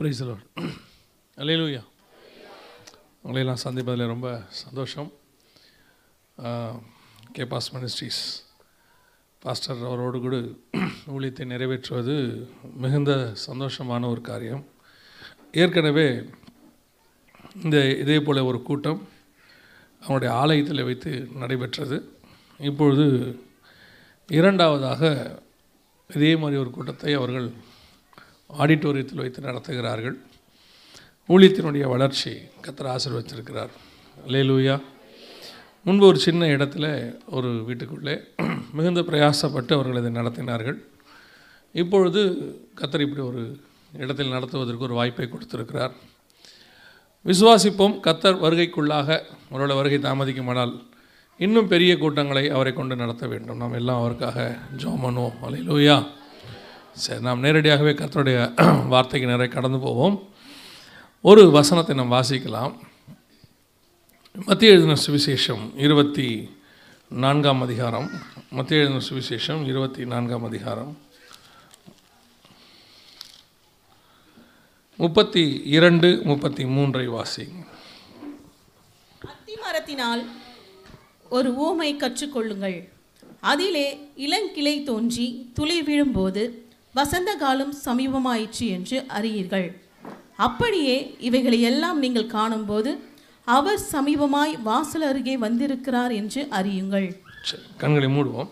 பிரைசலோர் அலையலூயா உங்களையெல்லாம் சந்திப்பதில் ரொம்ப சந்தோஷம். கேபாஸ் மினிஸ்ட்ரீஸ் பாஸ்டர் அவரோடு கூட ஊழியத்தை நிறைவேற்றுவது மிகுந்த சந்தோஷமான ஒரு காரியம். ஏற்கனவே இந்த இதே போல் ஒரு கூட்டம் அவனுடைய ஆலயத்தில் வைத்து நடைபெற்றது. இப்பொழுது இரண்டாவதாக இதே மாதிரி ஒரு கூட்டத்தை அவர்கள் ஆடிட்டோரியத்தில் வைத்து நடத்துகிறார்கள். ஊழியத்தினுடைய வளர்ச்சி கத்தர் ஆசீர்வச்சிருக்கிறார். லேலூயா முன்பு ஒரு சின்ன இடத்துல ஒரு வீட்டுக்குள்ளே மிகுந்த பிரயாசப்பட்டு அவர்கள் இதை நடத்தினார்கள். இப்பொழுது கத்தர் இப்படி ஒரு இடத்தில் நடத்துவதற்கு ஒரு வாய்ப்பை கொடுத்திருக்கிறார். விசுவாசிப்போம் கத்தர் வருகைக்குள்ளாக அவரோட வருகை தாமதிக்குமானால் இன்னும் பெரிய கூட்டங்களை அவரை கொண்டு நடத்த வேண்டும். நாம் எல்லாம் அவருக்காக ஜோமனோ அலையிலூயா சரி நாம் நேரடியாகவே கர்த்தருடைய வார்த்தைக்கு நிறைய கடந்து போவோம். ஒரு வசனத்தை நாம் வாசிக்கலாம். மத்திய எழுதின சுவிசேஷம் இருபத்தி நான்காம் அதிகாரம். மத்திய எழுதின சுவிசேஷம் இருபத்தி நான்காம் அதிகாரம். முப்பத்தி இரண்டு முப்பத்தி மூன்றை வாசி. அத்திமரத்தினால் ஒரு ஊமை கற்றுக்கொள்ளுங்கள். அதிலே இளங்கிளை தோன்றி துளி விழும்போது வசந்த காலம் சமீபமாயிற்று என்று அறியீர்கள். அப்படியே இவைகளை எல்லாம் நீங்கள் காணும்போது அவர் சமீபமாய் வாசல் அருகே வந்திருக்கிறார் என்று அறியுங்கள். கண்களை மூடுவோம்.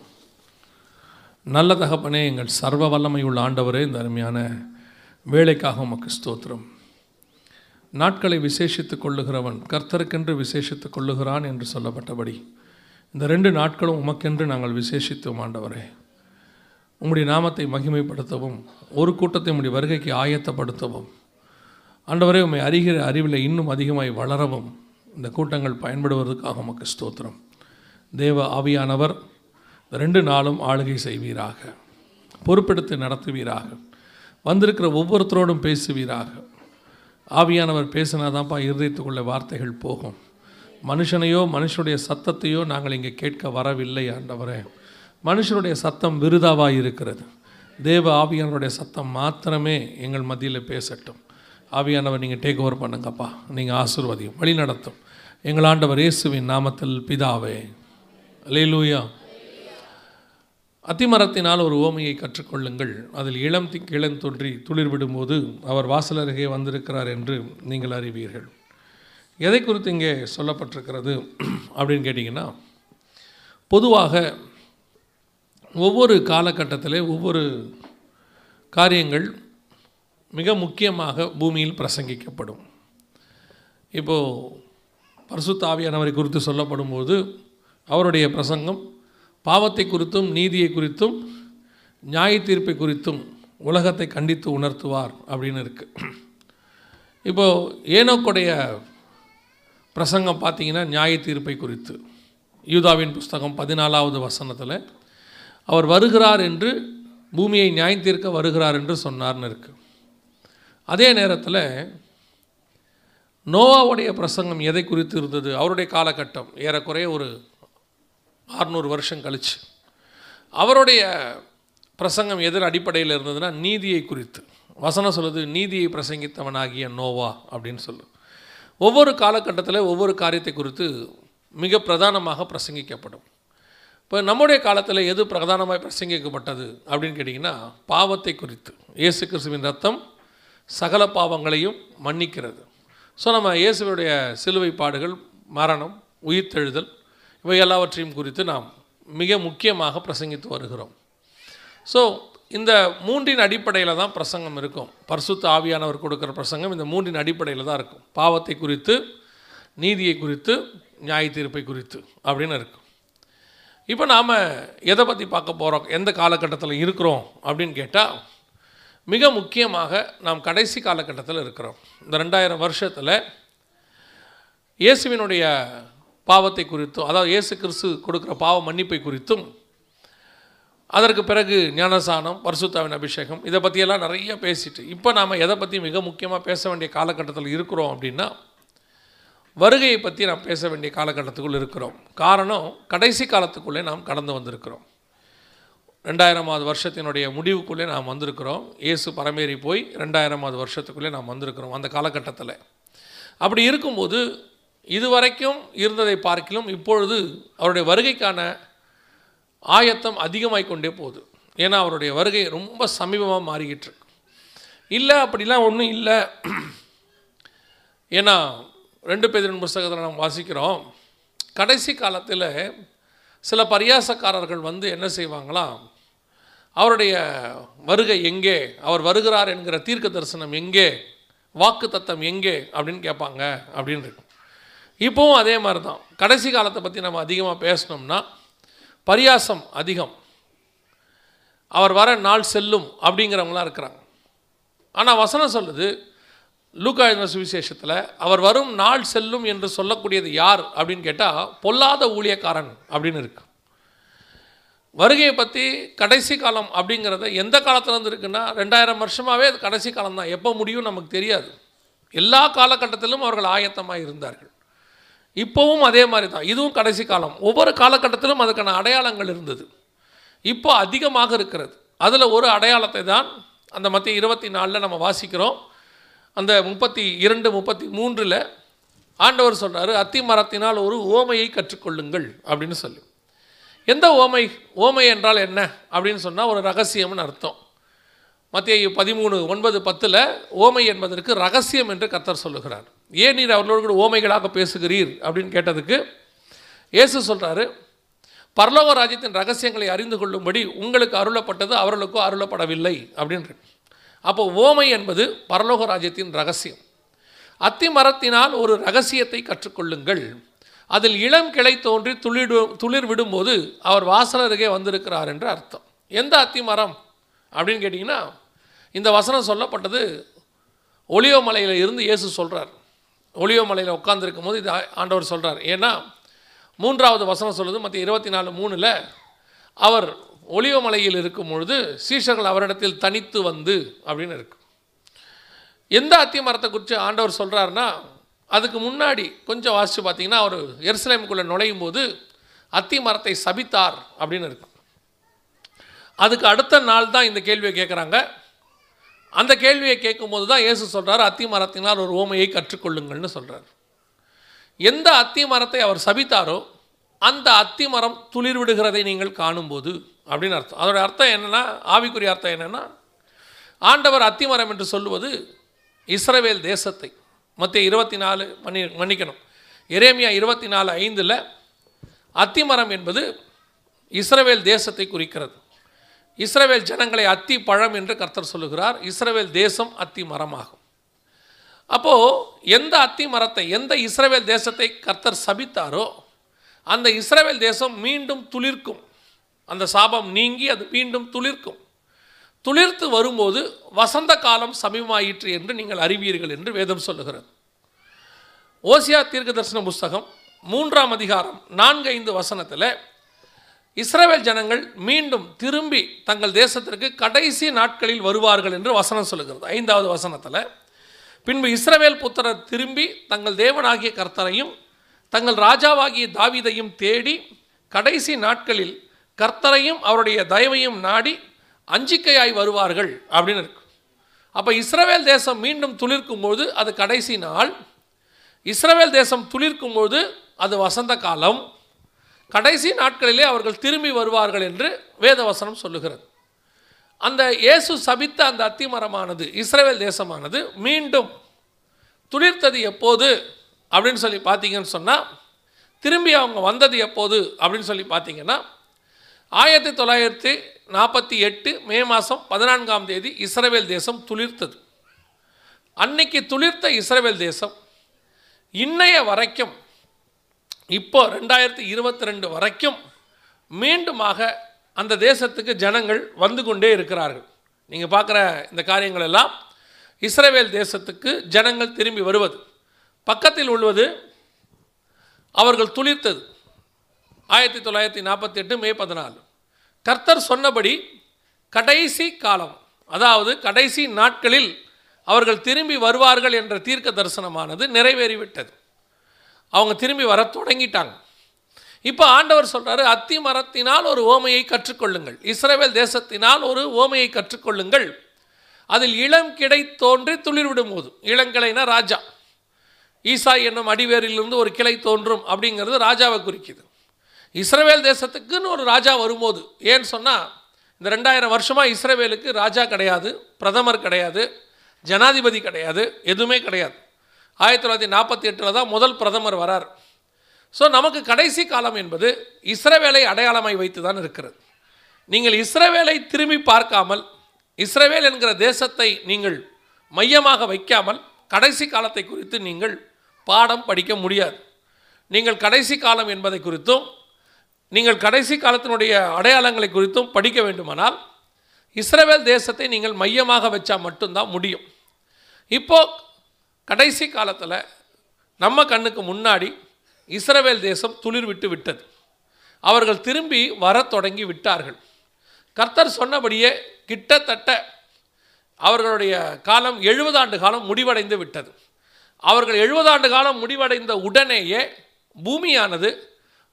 நல்ல தகப்பனே எங்கள் சர்வ வல்லமை உள்ள ஆண்டவரே இந்த அருமையான வேலைக்காக உமக்கு ஸ்தோத்திரம். நாட்களை விசேஷித்துக் கொள்ளுகிறவன் கர்த்தருக்கென்று விசேஷித்துக் கொள்ளுகிறான் என்று சொல்லப்பட்டபடி இந்த ரெண்டு நாட்களும் உமக்கென்று நாங்கள் விசேஷித்தோம் ஆண்டவரே. உம்முடைய நாமத்தை மகிமைப்படுத்தவும் ஒரு கூட்டத்தை உம்முடைய வருகைக்கு ஆயத்தப்படுத்தவும். ஆண்டவரே உம்மை அறிகிற அறிவில் இன்னும் அதிகமாய் வளரவும். இந்த கூட்டங்கள் பயன்படுவதற்காக உமக்கு ஸ்தோத்திரம். தேவ ஆவியானவர் ரெண்டு நாளும் ஆளுகை செய்வீராக. பொறுப்பெடுத்து நடத்துவீராக. வந்திருக்கிற ஒவ்வொருத்தரோடும் பேசுவீராக. ஆவியானவர் பேசினாதான்ப்பா இருதயத்துக்குள்ள வார்த்தைகள் போகும். மனுஷனையோ மனுஷனுடைய சத்தத்தையோ நாங்கள் இங்கே கேட்க வரவில்லை ஆண்டவரே. மனுஷனுடைய சத்தம் விருதாவாக இருக்கிறது. தேவ ஆவியானவருடைய சத்தம் மாத்திரமே எங்கள் மத்தியில் பேசட்டும். ஆவியானவர் நீங்கள் டேக் ஓவர் பண்ணுங்கப்பா. நீங்கள் ஆசிர்வதியும் வழி நடத்தும். எங்கள் ஆண்டவர் இயேசுவின் நாமத்தில் பிதாவே. லேலூயா அத்திமரத்தினால் ஒரு ஓமையை கற்றுக்கொள்ளுங்கள். அதில் இளம் தி இளம் தோன்றி துளிர் விடும்போது அவர் வாசல் அருகே வந்திருக்கிறார் என்று நீங்கள் அறிவீர்கள். எதை குறித்து இங்கே சொல்லப்பட்டிருக்கிறது? அப்படின்னு கேட்டிங்கன்னா பொதுவாக ஒவ்வொரு காலகட்டத்திலே ஒவ்வொரு காரியங்கள் மிக முக்கியமாக பூமியில் பிரசங்கிக்கப்படும். இப்போது பரிசுத்த குறித்து குறித்து சொல்லப்படும்போது அவருடைய பிரசங்கம் பாவத்தை குறித்தும் நீதியை குறித்தும் நியாய தீர்ப்பை குறித்தும் உலகத்தை கண்டித்து உணர்த்துவார் அப்படின்னு இருக்குது இப்போது ஏனோக்குடைய பிரசங்கம் பார்த்தீங்கன்னா நியாய தீர்ப்பை குறித்து. யூதாவின் புஸ்தகம் பதினாலாவது வசனத்தில் அவர் வருகிறார் என்று பூமியை நியாயம் தீர்க்க வருகிறார் என்று சொன்னார்னு இருக்கு. அதே நேரத்தில் நோவாவுடைய பிரசங்கம் எதை குறித்து இருந்தது? அவருடைய காலகட்டம். ஏறக்குறைய ஒரு ஆறுநூறு வருஷம் கழிச்சு. அவருடைய பிரசங்கம் எதிர் அடிப்படையில் இருந்ததுன்னா நீதியை குறித்து. வசனம் சொல்லுது நீதியை பிரசங்கித்தவனாகிய நோவா அப்படின்னு சொல்லு. ஒவ்வொரு காலகட்டத்தில் ஒவ்வொரு காரியத்தை குறித்து மிக பிரதானமாக பிரசங்கிக்கப்படும். இப்போ நம்முடைய காலத்தில் எது பிரதானமாக பிரசங்கிக்கப்பட்டது அப்படின்னு கேட்டிங்கன்னா பாவத்தை குறித்து. இயேசு கிறிஸ்துவின் ரத்தம் சகல பாவங்களையும் மன்னிக்கிறது. ஸோ நம்ம இயேசுடைய சிலுவை பாடுகள் மரணம் உயிர்த்தெழுதல் இவை எல்லாவற்றையும் குறித்து நாம் மிக முக்கியமாக பிரசங்கித்து வருகிறோம். ஸோ இந்த மூன்றின் அடிப்படையில் தான் பிரசங்கம் இருக்கும். பர்சுத்த ஆவியானவர் கொடுக்குற பிரசங்கம் இந்த மூன்றின் அடிப்படையில் தான் இருக்கும். பாவத்தை குறித்து நீதியை குறித்து நியாய தீர்ப்பை குறித்து அப்படின்னு இருக்கும். இப்போ நாம் எதை பற்றி பார்க்க போகிறோம் எந்த காலகட்டத்தில் இருக்கிறோம் அப்படின்னு கேட்டால் மிக முக்கியமாக நாம் கடைசி காலகட்டத்தில் இருக்கிறோம். இந்த ரெண்டாயிரம் வருஷத்தில் இயேசுவினுடைய பாவத்தை குறித்தும் அதாவது இயேசு கிறிஸ்து கொடுக்குற பாவ மன்னிப்பை குறித்தும் அதற்கு பிறகு ஞானசானம் பரிசுத்தாவின் அபிஷேகம் இதை பற்றியெல்லாம் நிறைய பேசிட்டு இப்போ நாம் எதை பற்றி மிக முக்கியமாக பேச வேண்டிய காலகட்டத்தில் இருக்கிறோம் அப்படின்னா வருகையை பற்றி நாம் பேச வேண்டிய காலகட்டத்துக்குள் இருக்கிறோம். காரணம் கடைசி காலத்துக்குள்ளே நாம் கடந்து வந்திருக்கிறோம். ரெண்டாயிரமாவது வருஷத்தினுடைய முடிவுக்குள்ளே நாம் வந்திருக்கிறோம். இயேசு பரமேறி போய் ரெண்டாயிரமாவது வருஷத்துக்குள்ளே நாம் வந்திருக்கிறோம் அந்த காலகட்டத்தில். அப்படி இருக்கும்போது இதுவரைக்கும் இருந்ததை பார்க்கிலும் இப்பொழுது அவருடைய வருகைக்கான ஆயத்தம் அதிகமாகிக் கொண்டே போகுது. ஏன்னா அவருடைய வருகை ரொம்ப சமீபமாக மாறிக்கிட்டு இருக்கு. இல்லை அப்படிலாம் ஒன்றும் இல்லை. ஏன்னா ரெண்டு பேரின் புஸ்தகத்தில் நாம் வாசிக்கிறோம். கடைசி காலத்தில் சில பரியாசக்காரர்கள் வந்து என்ன செய்வாங்களாம் அவருடைய வருகை எங்கே? அவர் வருகிறார் என்கிற தீர்க்க தரிசனம் எங்கே? வாக்கு தத்தம் எங்கே? அப்படின்னு கேட்பாங்க அப்படின்னு இருக்கு. இப்போவும் அதே மாதிரி தான் கடைசி காலத்தை பற்றி நம்ம அதிகமாக பேசணும்னா பரியாசம் அதிகம். அவர் வர நாள் செல்லும் அப்படிங்கிறவங்களாம் இருக்கிறாங்க. ஆனால் வசனம் சொல்லுது லூக்கா எழுதின சுவிசேஷத்தில் அவர் வரும் நாள் செல்லும் என்று சொல்லக்கூடியது யார்? அப்படின்னு கேட்டால் பொல்லாத ஊழியக்காரன் அப்படின்னு இருக்கு. வருகையை பற்றி கடைசி காலம் அப்படிங்கிறத எந்த காலத்துலேருந்து இருக்குன்னா ரெண்டாயிரம் வருஷமாகவே அது கடைசி காலம் தான். எப்போ முடியும் நமக்கு தெரியாது. எல்லா காலகட்டத்திலும் அவர்கள் ஆயத்தமாக இருந்தார்கள். இப்போவும் அதே மாதிரி தான். இதுவும் கடைசி காலம். ஒவ்வொரு காலகட்டத்திலும் அதுக்கான அடையாளங்கள் இருந்தது. இப்போ அதிகமாக இருக்கிறது. அதில் ஒரு அடையாளத்தை தான் அந்த மத்திய இருபத்தி நாலில் நம்ம வாசிக்கிறோம். அந்த முப்பத்தி இரண்டு முப்பத்தி மூன்றில் ஆண்டவர் சொல்கிறாரு அத்தி மரத்தினால் ஒரு ஓமையை கற்றுக்கொள்ளுங்கள் அப்படின்னு சொல்லி. எந்த ஓமை? ஓமை என்றால் என்ன? அப்படின்னு சொன்னால் ஒரு ரகசியம்னு அர்த்தம். மத்திய பதிமூணு ஒன்பது பத்தில் ஓமை என்பதற்கு ரகசியம் என்று கத்தர் சொல்லுகிறார். ஏன் நீர் அவர்களோடு கூட ஓமைகளாக பேசுகிறீர்? அப்படின்னு கேட்டதுக்கு இயேசு சொல்கிறாரு பரலோக ராஜ்யத்தின் ரகசியங்களை அறிந்து கொள்ளும்படி உங்களுக்கு அருளப்பட்டது அவர்களுக்கோ அருளப்படவில்லை அப்படின்னு அப்போ ஓமை என்பது பரலோக ராஜ்யத்தின் ரகசியம். அத்தி மரத்தினால் ஒரு ரகசியத்தை கற்றுக்கொள்ளுங்கள். அதில் இளம் கிளை தோன்றி துளிடு துளிர் விடும்போது அவர் வாசல் அருகே வந்திருக்கிறார் என்று அர்த்தம். எந்த அத்தி மரம் அப்படின்னு கேட்டிங்கன்னா இந்த வசனம் சொல்லப்பட்டது ஒளியோ மலையில் இருந்து இயேசு சொல்கிறார் ஒளியோ மலையில் உட்காந்துருக்கும் போது இது ஆண்டவர் சொல்கிறார் ஏன்னா மூன்றாவது வசனம் சொல்லுது மற்ற இருபத்தி நாலு மூணில் அவர் ஒளிவமலையில் இருக்கும் பொழுது சீஷர்கள் அவரிடத்தில் தனித்து வந்து அப்படின்னு இருக்கு எந்த அத்தி மரத்தை குறித்து ஆண்டவர் சொல்கிறாருன்னா அதுக்கு முன்னாடி கொஞ்சம் வாசித்து பார்த்தீங்கன்னா அவர் எருசலேமுக்குள்ளே நுழையும் போது அத்தி மரத்தை சபித்தார் அப்படின்னு இருக்கு அதுக்கு அடுத்த நாள் தான் இந்த கேள்வியை கேட்குறாங்க. அந்த கேள்வியை கேட்கும்போது தான் இயேசு சொல்கிறார் அத்தி மரத்தினால் ஒரு ஓமையை கற்றுக்கொள்ளுங்கள்னு சொல்கிறார் எந்த அத்தி மரத்தை அவர் சபித்தாரோ அந்த அத்தி மரம் துளிர் விடுகிறதை நீங்கள் காணும்போது அப்படின்னு அர்த்தம். அதோட அர்த்தம் என்னென்னா ஆவிக்குரிய அர்த்தம் என்னென்னா ஆண்டவர் அத்திமரம் என்று சொல்லுவது இஸ்ரவேல் தேசத்தை. மத்திய இருபத்தி நாலு மணி மன்னிக்கணும். எரேமியா இருபத்தி நாலு ஐந்தில் அத்திமரம் என்பது இஸ்ரவேல் தேசத்தை குறிக்கிறது. இஸ்ரவேல் ஜனங்களை அத்தி பழம் என்று கர்த்தர் சொல்லுகிறார். இஸ்ரவேல் தேசம் அத்தி மரமாகும். அப்போது எந்த அத்தி மரத்தை எந்த இஸ்ரவேல் தேசத்தை கர்த்தர் சபித்தாரோ அந்த இஸ்ரவேல் தேசம் மீண்டும் துளிர்க்கும். அந்த சாபம் நீங்கி அது மீண்டும் துளிர்க்கும். துளிர்த்து வரும்போது வசந்த காலம் சமீபமாயிற்று என்று நீங்கள் அறிவீர்கள் என்று வேதம் சொல்லுகிறது. ஓசியா தீர்க்க தரிசன புஸ்தகம் மூன்றாம் அதிகாரம் நான்கு ஐந்து வசனத்தில் இஸ்ரேல் ஜனங்கள் மீண்டும் திரும்பி தங்கள் தேசத்திற்கு கடைசி நாட்களில் வருவார்கள் என்று வசனம் சொல்லுகிறது. ஐந்தாவது வசனத்தில் பின்பு இஸ்ரவேல் புத்திரர் திரும்பி தங்கள் தேவனாகிய கர்த்தரையும் தங்கள் ராஜாவாகிய தாவீதையும் தேடி கடைசி நாட்களில் கர்த்தரையும் அவருடைய தயவையும் நாடி அஞ்சிக்கையாய் வருவார்கள் அப்படின்னு இருக்கு. அப்போ இஸ்ரவேல் தேசம் மீண்டும் துளிர்க்கும் போது அது கடைசி நாள். இஸ்ரவேல் தேசம் துளிர்க்கும் போது அது வசந்த காலம். கடைசி நாட்களிலே அவர்கள் திரும்பி வருவார்கள் என்று வேதவசனம் சொல்லுகிறது. அந்த இயேசு சபித்த அந்த அத்திமரமானது இஸ்ரேல் தேசமானது மீண்டும் துளிர்த்தது எப்போது அப்படின்னு சொல்லி பார்த்தீங்கன்னு சொன்னால் திரும்பி அவங்க வந்தது எப்போது அப்படின்னு சொல்லி பார்த்தீங்கன்னா ஆயிரத்தி தொள்ளாயிரத்தி நாற்பத்தி எட்டு மே மாதம் பதினான்காம் தேதி இஸ்ரவேல் தேசம் துளிர்த்தது. அன்னைக்கு துளிர்த்த இஸ்ரவேல் தேசம் இன்னைய வரைக்கும் இப்போ ரெண்டாயிரத்தி இருபத்தி ரெண்டு வரைக்கும் மீண்டுமாக அந்த தேசத்துக்கு ஜனங்கள் வந்து கொண்டே இருக்கிறார்கள். நீங்கள் பார்க்குற இந்த காரியங்கள் எல்லாம் இஸ்ரவேல் தேசத்துக்கு ஜனங்கள் திரும்பி வருவது. பக்கத்தில் உள்ளது அவர்கள் துளிர்த்தது. ஆயிரத்தி தொள்ளாயிரத்தி நாற்பத்தி எட்டு மே பதினாலு. கர்த்தர் சொன்னபடி கடைசி காலம் அதாவது கடைசி நாட்களில் அவர்கள் திரும்பி வருவார்கள் என்ற தீர்க்க தரிசனமானது நிறைவேறிவிட்டது. அவங்க திரும்பி வர தொடங்கிட்டாங்க. இப்போ ஆண்டவர் சொல்கிறாரு அத்தி மரத்தினால் ஒரு ஓமையை கற்றுக்கொள்ளுங்கள். இஸ்ரேவேல் தேசத்தினால் ஒரு ஓமையை கற்றுக்கொள்ளுங்கள். அதில் இளம் கிடை தோன்றி துளிர் விடும் போது இளங்கிளைனா ராஜா. ஈசா என்னும் அடிவேரிலிருந்து ஒரு கிளை தோன்றும் அப்படிங்கிறது ராஜாவை குறிக்குது. இஸ்ரவேல் தேசத்துக்குன்னு ஒரு ராஜா வரும்போது. ஏன்னு சொன்னால் இந்த ரெண்டாயிரம் வருஷமாக இஸ்ரவேலுக்கு ராஜா கிடையாது பிரதமர் கிடையாது ஜனாதிபதி கிடையாது எதுவுமே கிடையாது. ஆயிரத்தி தொள்ளாயிரத்தி நாற்பத்தி எட்டில் தான் முதல் பிரதமர் வரார். ஸோ நமக்கு கடைசி காலம் என்பது இஸ்ரவேலை அடையாளமாய் வைத்து தான் இருக்கிறது. நீங்கள் இஸ்ரவேலை திரும்பி பார்க்காமல் இஸ்ரவேல் என்கிற தேசத்தை நீங்கள் மையமாக வைக்காமல் கடைசி காலத்தை குறித்து நீங்கள் பாடம் படிக்க முடியாது. நீங்கள் கடைசி காலம் என்பதை குறித்தும் நீங்கள் கடைசி காலத்தினுடைய அடையாளங்களை குறித்தும் படிக்க வேண்டுமானால் இஸ்ரவேல் தேசத்தை நீங்கள் மையமாக வச்சா மட்டும்தான் முடியும். இப்போ கடைசி காலத்தில் நம்ம கண்ணுக்கு முன்னாடி இஸ்ரவேல் தேசம் துளிர் விட்டு விட்டது. அவர்கள் திரும்பி வரத் தொடங்கி விட்டார்கள். கர்த்தர் சொன்னபடியே கிட்டத்தட்ட அவர்களுடைய காலம் எழுபது ஆண்டு காலம் முடிவடைந்து விட்டது. அவர்கள் எழுபது ஆண்டு காலம் முடிவடைந்த உடனேயே பூமியானது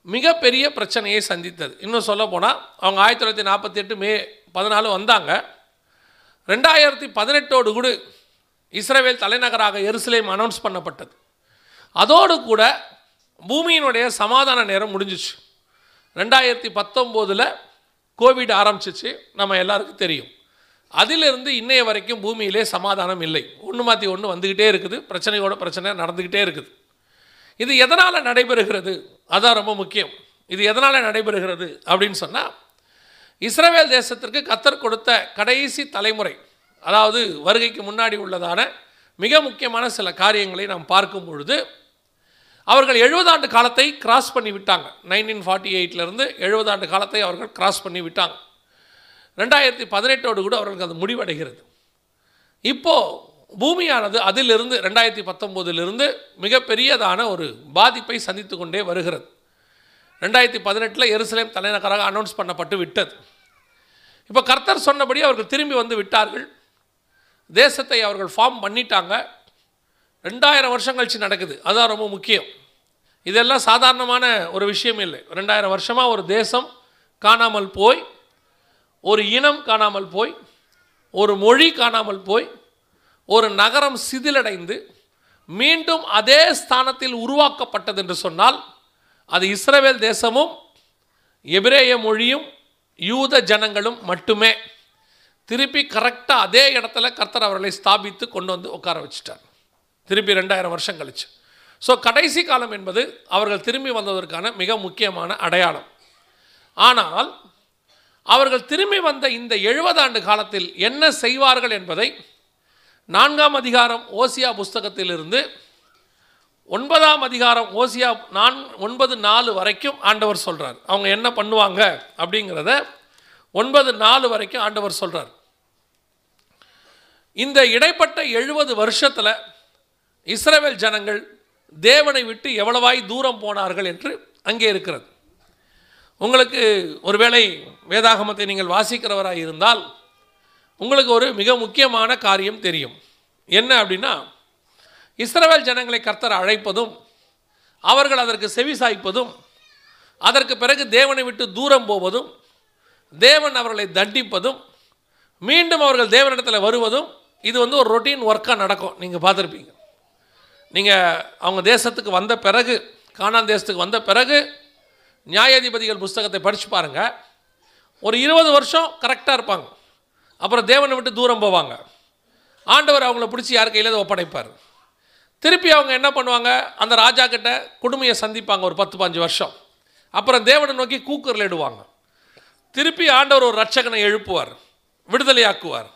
மிகப்பெரிய பிரச்சனையை சந்தித்தது. இன்னும் சொல்ல போனால் அவங்க ஆயிரத்தி தொள்ளாயிரத்தி நாற்பத்தி எட்டு மே பதினாலு வந்தாங்க. ரெண்டாயிரத்தி பதினெட்டோடு கூட இஸ்ரேல் தலைநகராக எருசலேம் அனௌன்ஸ் பண்ணப்பட்டது. அதோடு கூட பூமியினுடைய சமாதான நேரம் முடிஞ்சிச்சு. ரெண்டாயிரத்தி பத்தொம்போதில் கோவிட் ஆரம்பிச்சிச்சு. நம்ம எல்லாருக்கும் தெரியும். அதிலிருந்து இன்றைய வரைக்கும் பூமியிலே சமாதானம் இல்லை. ஒன்று மாற்றி ஒன்று வந்துக்கிட்டே இருக்குது. பிரச்சனையோட பிரச்சனை நடந்துக்கிட்டே இருக்குது. இது எதனால் நடைபெறுகிறது? அதான் ரொம்ப முக்கியம். இது எதனால் நடைபெறுகிறது அப்படின்னு சொன்னால் இஸ்ரேல் தேசத்திற்கு கத்தர் கொடுத்த கடைசி தலைமுறை அதாவது வருகைக்கு முன்னாடி உள்ளதான மிக முக்கியமான சில காரியங்களை நாம் பார்க்கும் பொழுது அவர்கள் எழுபது ஆண்டு காலத்தை கிராஸ் பண்ணி விட்டாங்க. நைன்டீன் ஃபார்ட்டி எயிட்லேருந்து எழுபது ஆண்டு காலத்தை அவர்கள் கிராஸ் பண்ணி விட்டாங்க. ரெண்டாயிரத்தி பதினெட்டோடு கூட அவர்களுக்கு அது முடிவடைகிறது. இப்போது பூமியானது அதிலிருந்து ரெண்டாயிரத்தி பத்தொம்போதிலிருந்து மிகப்பெரியதான ஒரு பாதிப்பை சந்தித்து கொண்டே வருகிறது. ரெண்டாயிரத்தி பதினெட்டில் எருசலேம் தலைநகராக அனௌன்ஸ் பண்ணப்பட்டு விட்டது. இப்போ கர்த்தர் சொன்னபடி அவர்கள் திரும்பி வந்து விட்டார்கள். தேசத்தை அவர்கள் ஃபார்ம் பண்ணிட்டாங்க. ரெண்டாயிரம் வருஷம் கழித்து நடக்குது. அதுதான் ரொம்ப முக்கியம். இதெல்லாம் சாதாரணமான ஒரு விஷயம் இல்லை. ரெண்டாயிரம் வருஷமாக ஒரு தேசம் காணாமல் போய் ஒரு இனம் காணாமல் போய் ஒரு மொழி காணாமல் போய் ஒரு நகரம் சிதிலடைந்து மீண்டும் அதே ஸ்தானத்தில் உருவாக்கப்பட்டது என்று சொன்னால் அது இஸ்ரவேல் தேசமும் எபிரேய மொழியும் யூத ஜனங்களும் மட்டுமே திருப்பி கரெக்டாக அதே இடத்துல கர்த்தர் அவர்களை ஸ்தாபித்து கொண்டு வந்து உட்கார வச்சுட்டார். திருப்பி ரெண்டாயிரம் வருஷம் கழிச்சு. ஸோ கடைசி காலம் என்பது அவர்கள் திரும்பி வந்ததற்கான மிக முக்கியமான அடையாளம். ஆனால் அவர்கள் திரும்பி வந்த இந்த எழுபது ஆண்டு காலத்தில் என்ன செய்வார்கள் என்பதை நான்காம் அதிகாரம் ஓசியா புஸ்தகத்திலிருந்து ஒன்பதாம் அதிகாரம் ஓசியா நான் ஒன்பது நாலு வரைக்கும் ஆண்டவர் சொல்கிறார் அவங்க என்ன பண்ணுவாங்க அப்படிங்கிறத ஒன்பது நாலு வரைக்கும் ஆண்டவர் சொல்கிறார் இந்த இடைப்பட்ட எழுபது வருஷத்தில் இஸ்ரேவேல் ஜனங்கள் தேவனை விட்டு எவ்வளவாய் தூரம் போனார்கள் என்று அங்கே இருக்கிறது. உங்களுக்கு ஒருவேளை வேதாகமத்தை நீங்கள் வாசிக்கிறவராக இருந்தால் உங்களுக்கு ஒரு மிக முக்கியமான காரியம் தெரியும். என்ன அப்படின்னா இஸ்ரவேல் ஜனங்களை கர்த்தர் அழைப்பதும் அவர்கள் அதற்கு செவி சாய்ப்பதும் அதற்கு பிறகு தேவனை விட்டு தூரம் போவதும் தேவன் அவர்களை தண்டிப்பதும் மீண்டும் அவர்கள் தேவனிடத்தில் வருவதும் இது வந்து ஒரு ரொட்டீன் ஒர்க்காக நடக்கும். நீங்கள் பார்த்துருப்பீங்க. நீங்கள் அவங்க தேசத்துக்கு வந்த பிறகு காணான் தேசத்துக்கு வந்த பிறகு நியாயாதிபதிகள் புஸ்தகத்தை படித்து பாருங்கள் ஒரு இருபது வருஷம் கரெக்டாக இருப்பாங்க. அப்புறம் தேவனை விட்டு தூரம் போவாங்க. ஆண்டவர் அவங்கள பிடிச்சி யார் கையில் ஒப்படைப்பார். திருப்பி அவங்க என்ன பண்ணுவாங்க? அந்த ராஜா கிட்ட கொடுமையை சந்திப்பாங்க ஒரு பத்து பாஞ்சு வருஷம். அப்புறம் தேவனை நோக்கி கூக்குரல் இடுவாங்க. திருப்பி ஆண்டவர் ஒரு ரட்சகனை எழுப்புவார். விடுதலையாக்குவார்.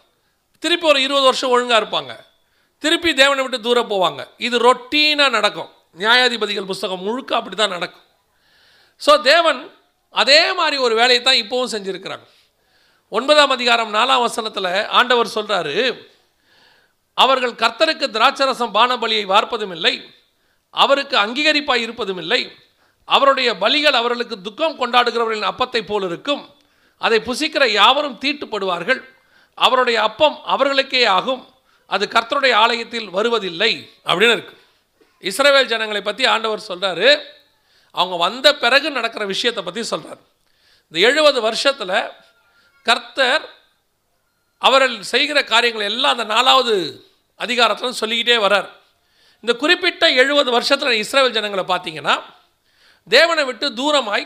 திருப்பி ஒரு இருபது வருஷம் ஒழுங்காக இருப்பாங்க. திருப்பி தேவனை விட்டு தூரம் போவாங்க. இது ரொட்டீனாக நடக்கும். நியாயாதிபதிகள் புஸ்தகம் முழுக்க அப்படி தான் நடக்கும். ஸோ தேவன் அதே மாதிரி ஒரு வேலையை தான் இப்போவும் செஞ்சுருக்கிறாங்க. ஒன்பதாம் அதிகாரம் நாலாம் வசனத்தில் ஆண்டவர் சொல்கிறாரு அவர்கள் கர்த்தருக்கு திராட்சரசம் பானபலியை வார்ப்பதும் இல்லை அவருக்கு அங்கீகரிப்பாய் இருப்பதும் இல்லை அவருடைய பலிகள் அவர்களுக்கு துக்கம் கொண்டாடுகிறவர்களின் அப்பத்தை போல் இருக்கும் அதை புசிக்கிற யாவரும் தீட்டுப்படுவார்கள் அவருடைய அப்பம் அவர்களுக்கே ஆகும் அது கர்த்தருடைய ஆலயத்தில் வருவதில்லை. அப்படின்னு இருக்கு. இஸ்ரேவேல் ஜனங்களை பற்றி ஆண்டவர் சொல்கிறாரு அவங்க வந்த பிறகு நடக்கிற விஷயத்தை பற்றி சொல்கிறார் இந்த எழுபது வருஷத்தில் கர்த்தர் அவர்கள் செய்கிற காரியங்கள் எல்லாம் அந்த நாலாவது அதிகாரத்தில் சொல்லிக்கிட்டே வரார். இந்த குறிப்பிட்ட எழுபது வருஷத்தில் இஸ்ரேல் ஜனங்களை பார்த்தீங்கன்னா தேவனை விட்டு தூரமாய்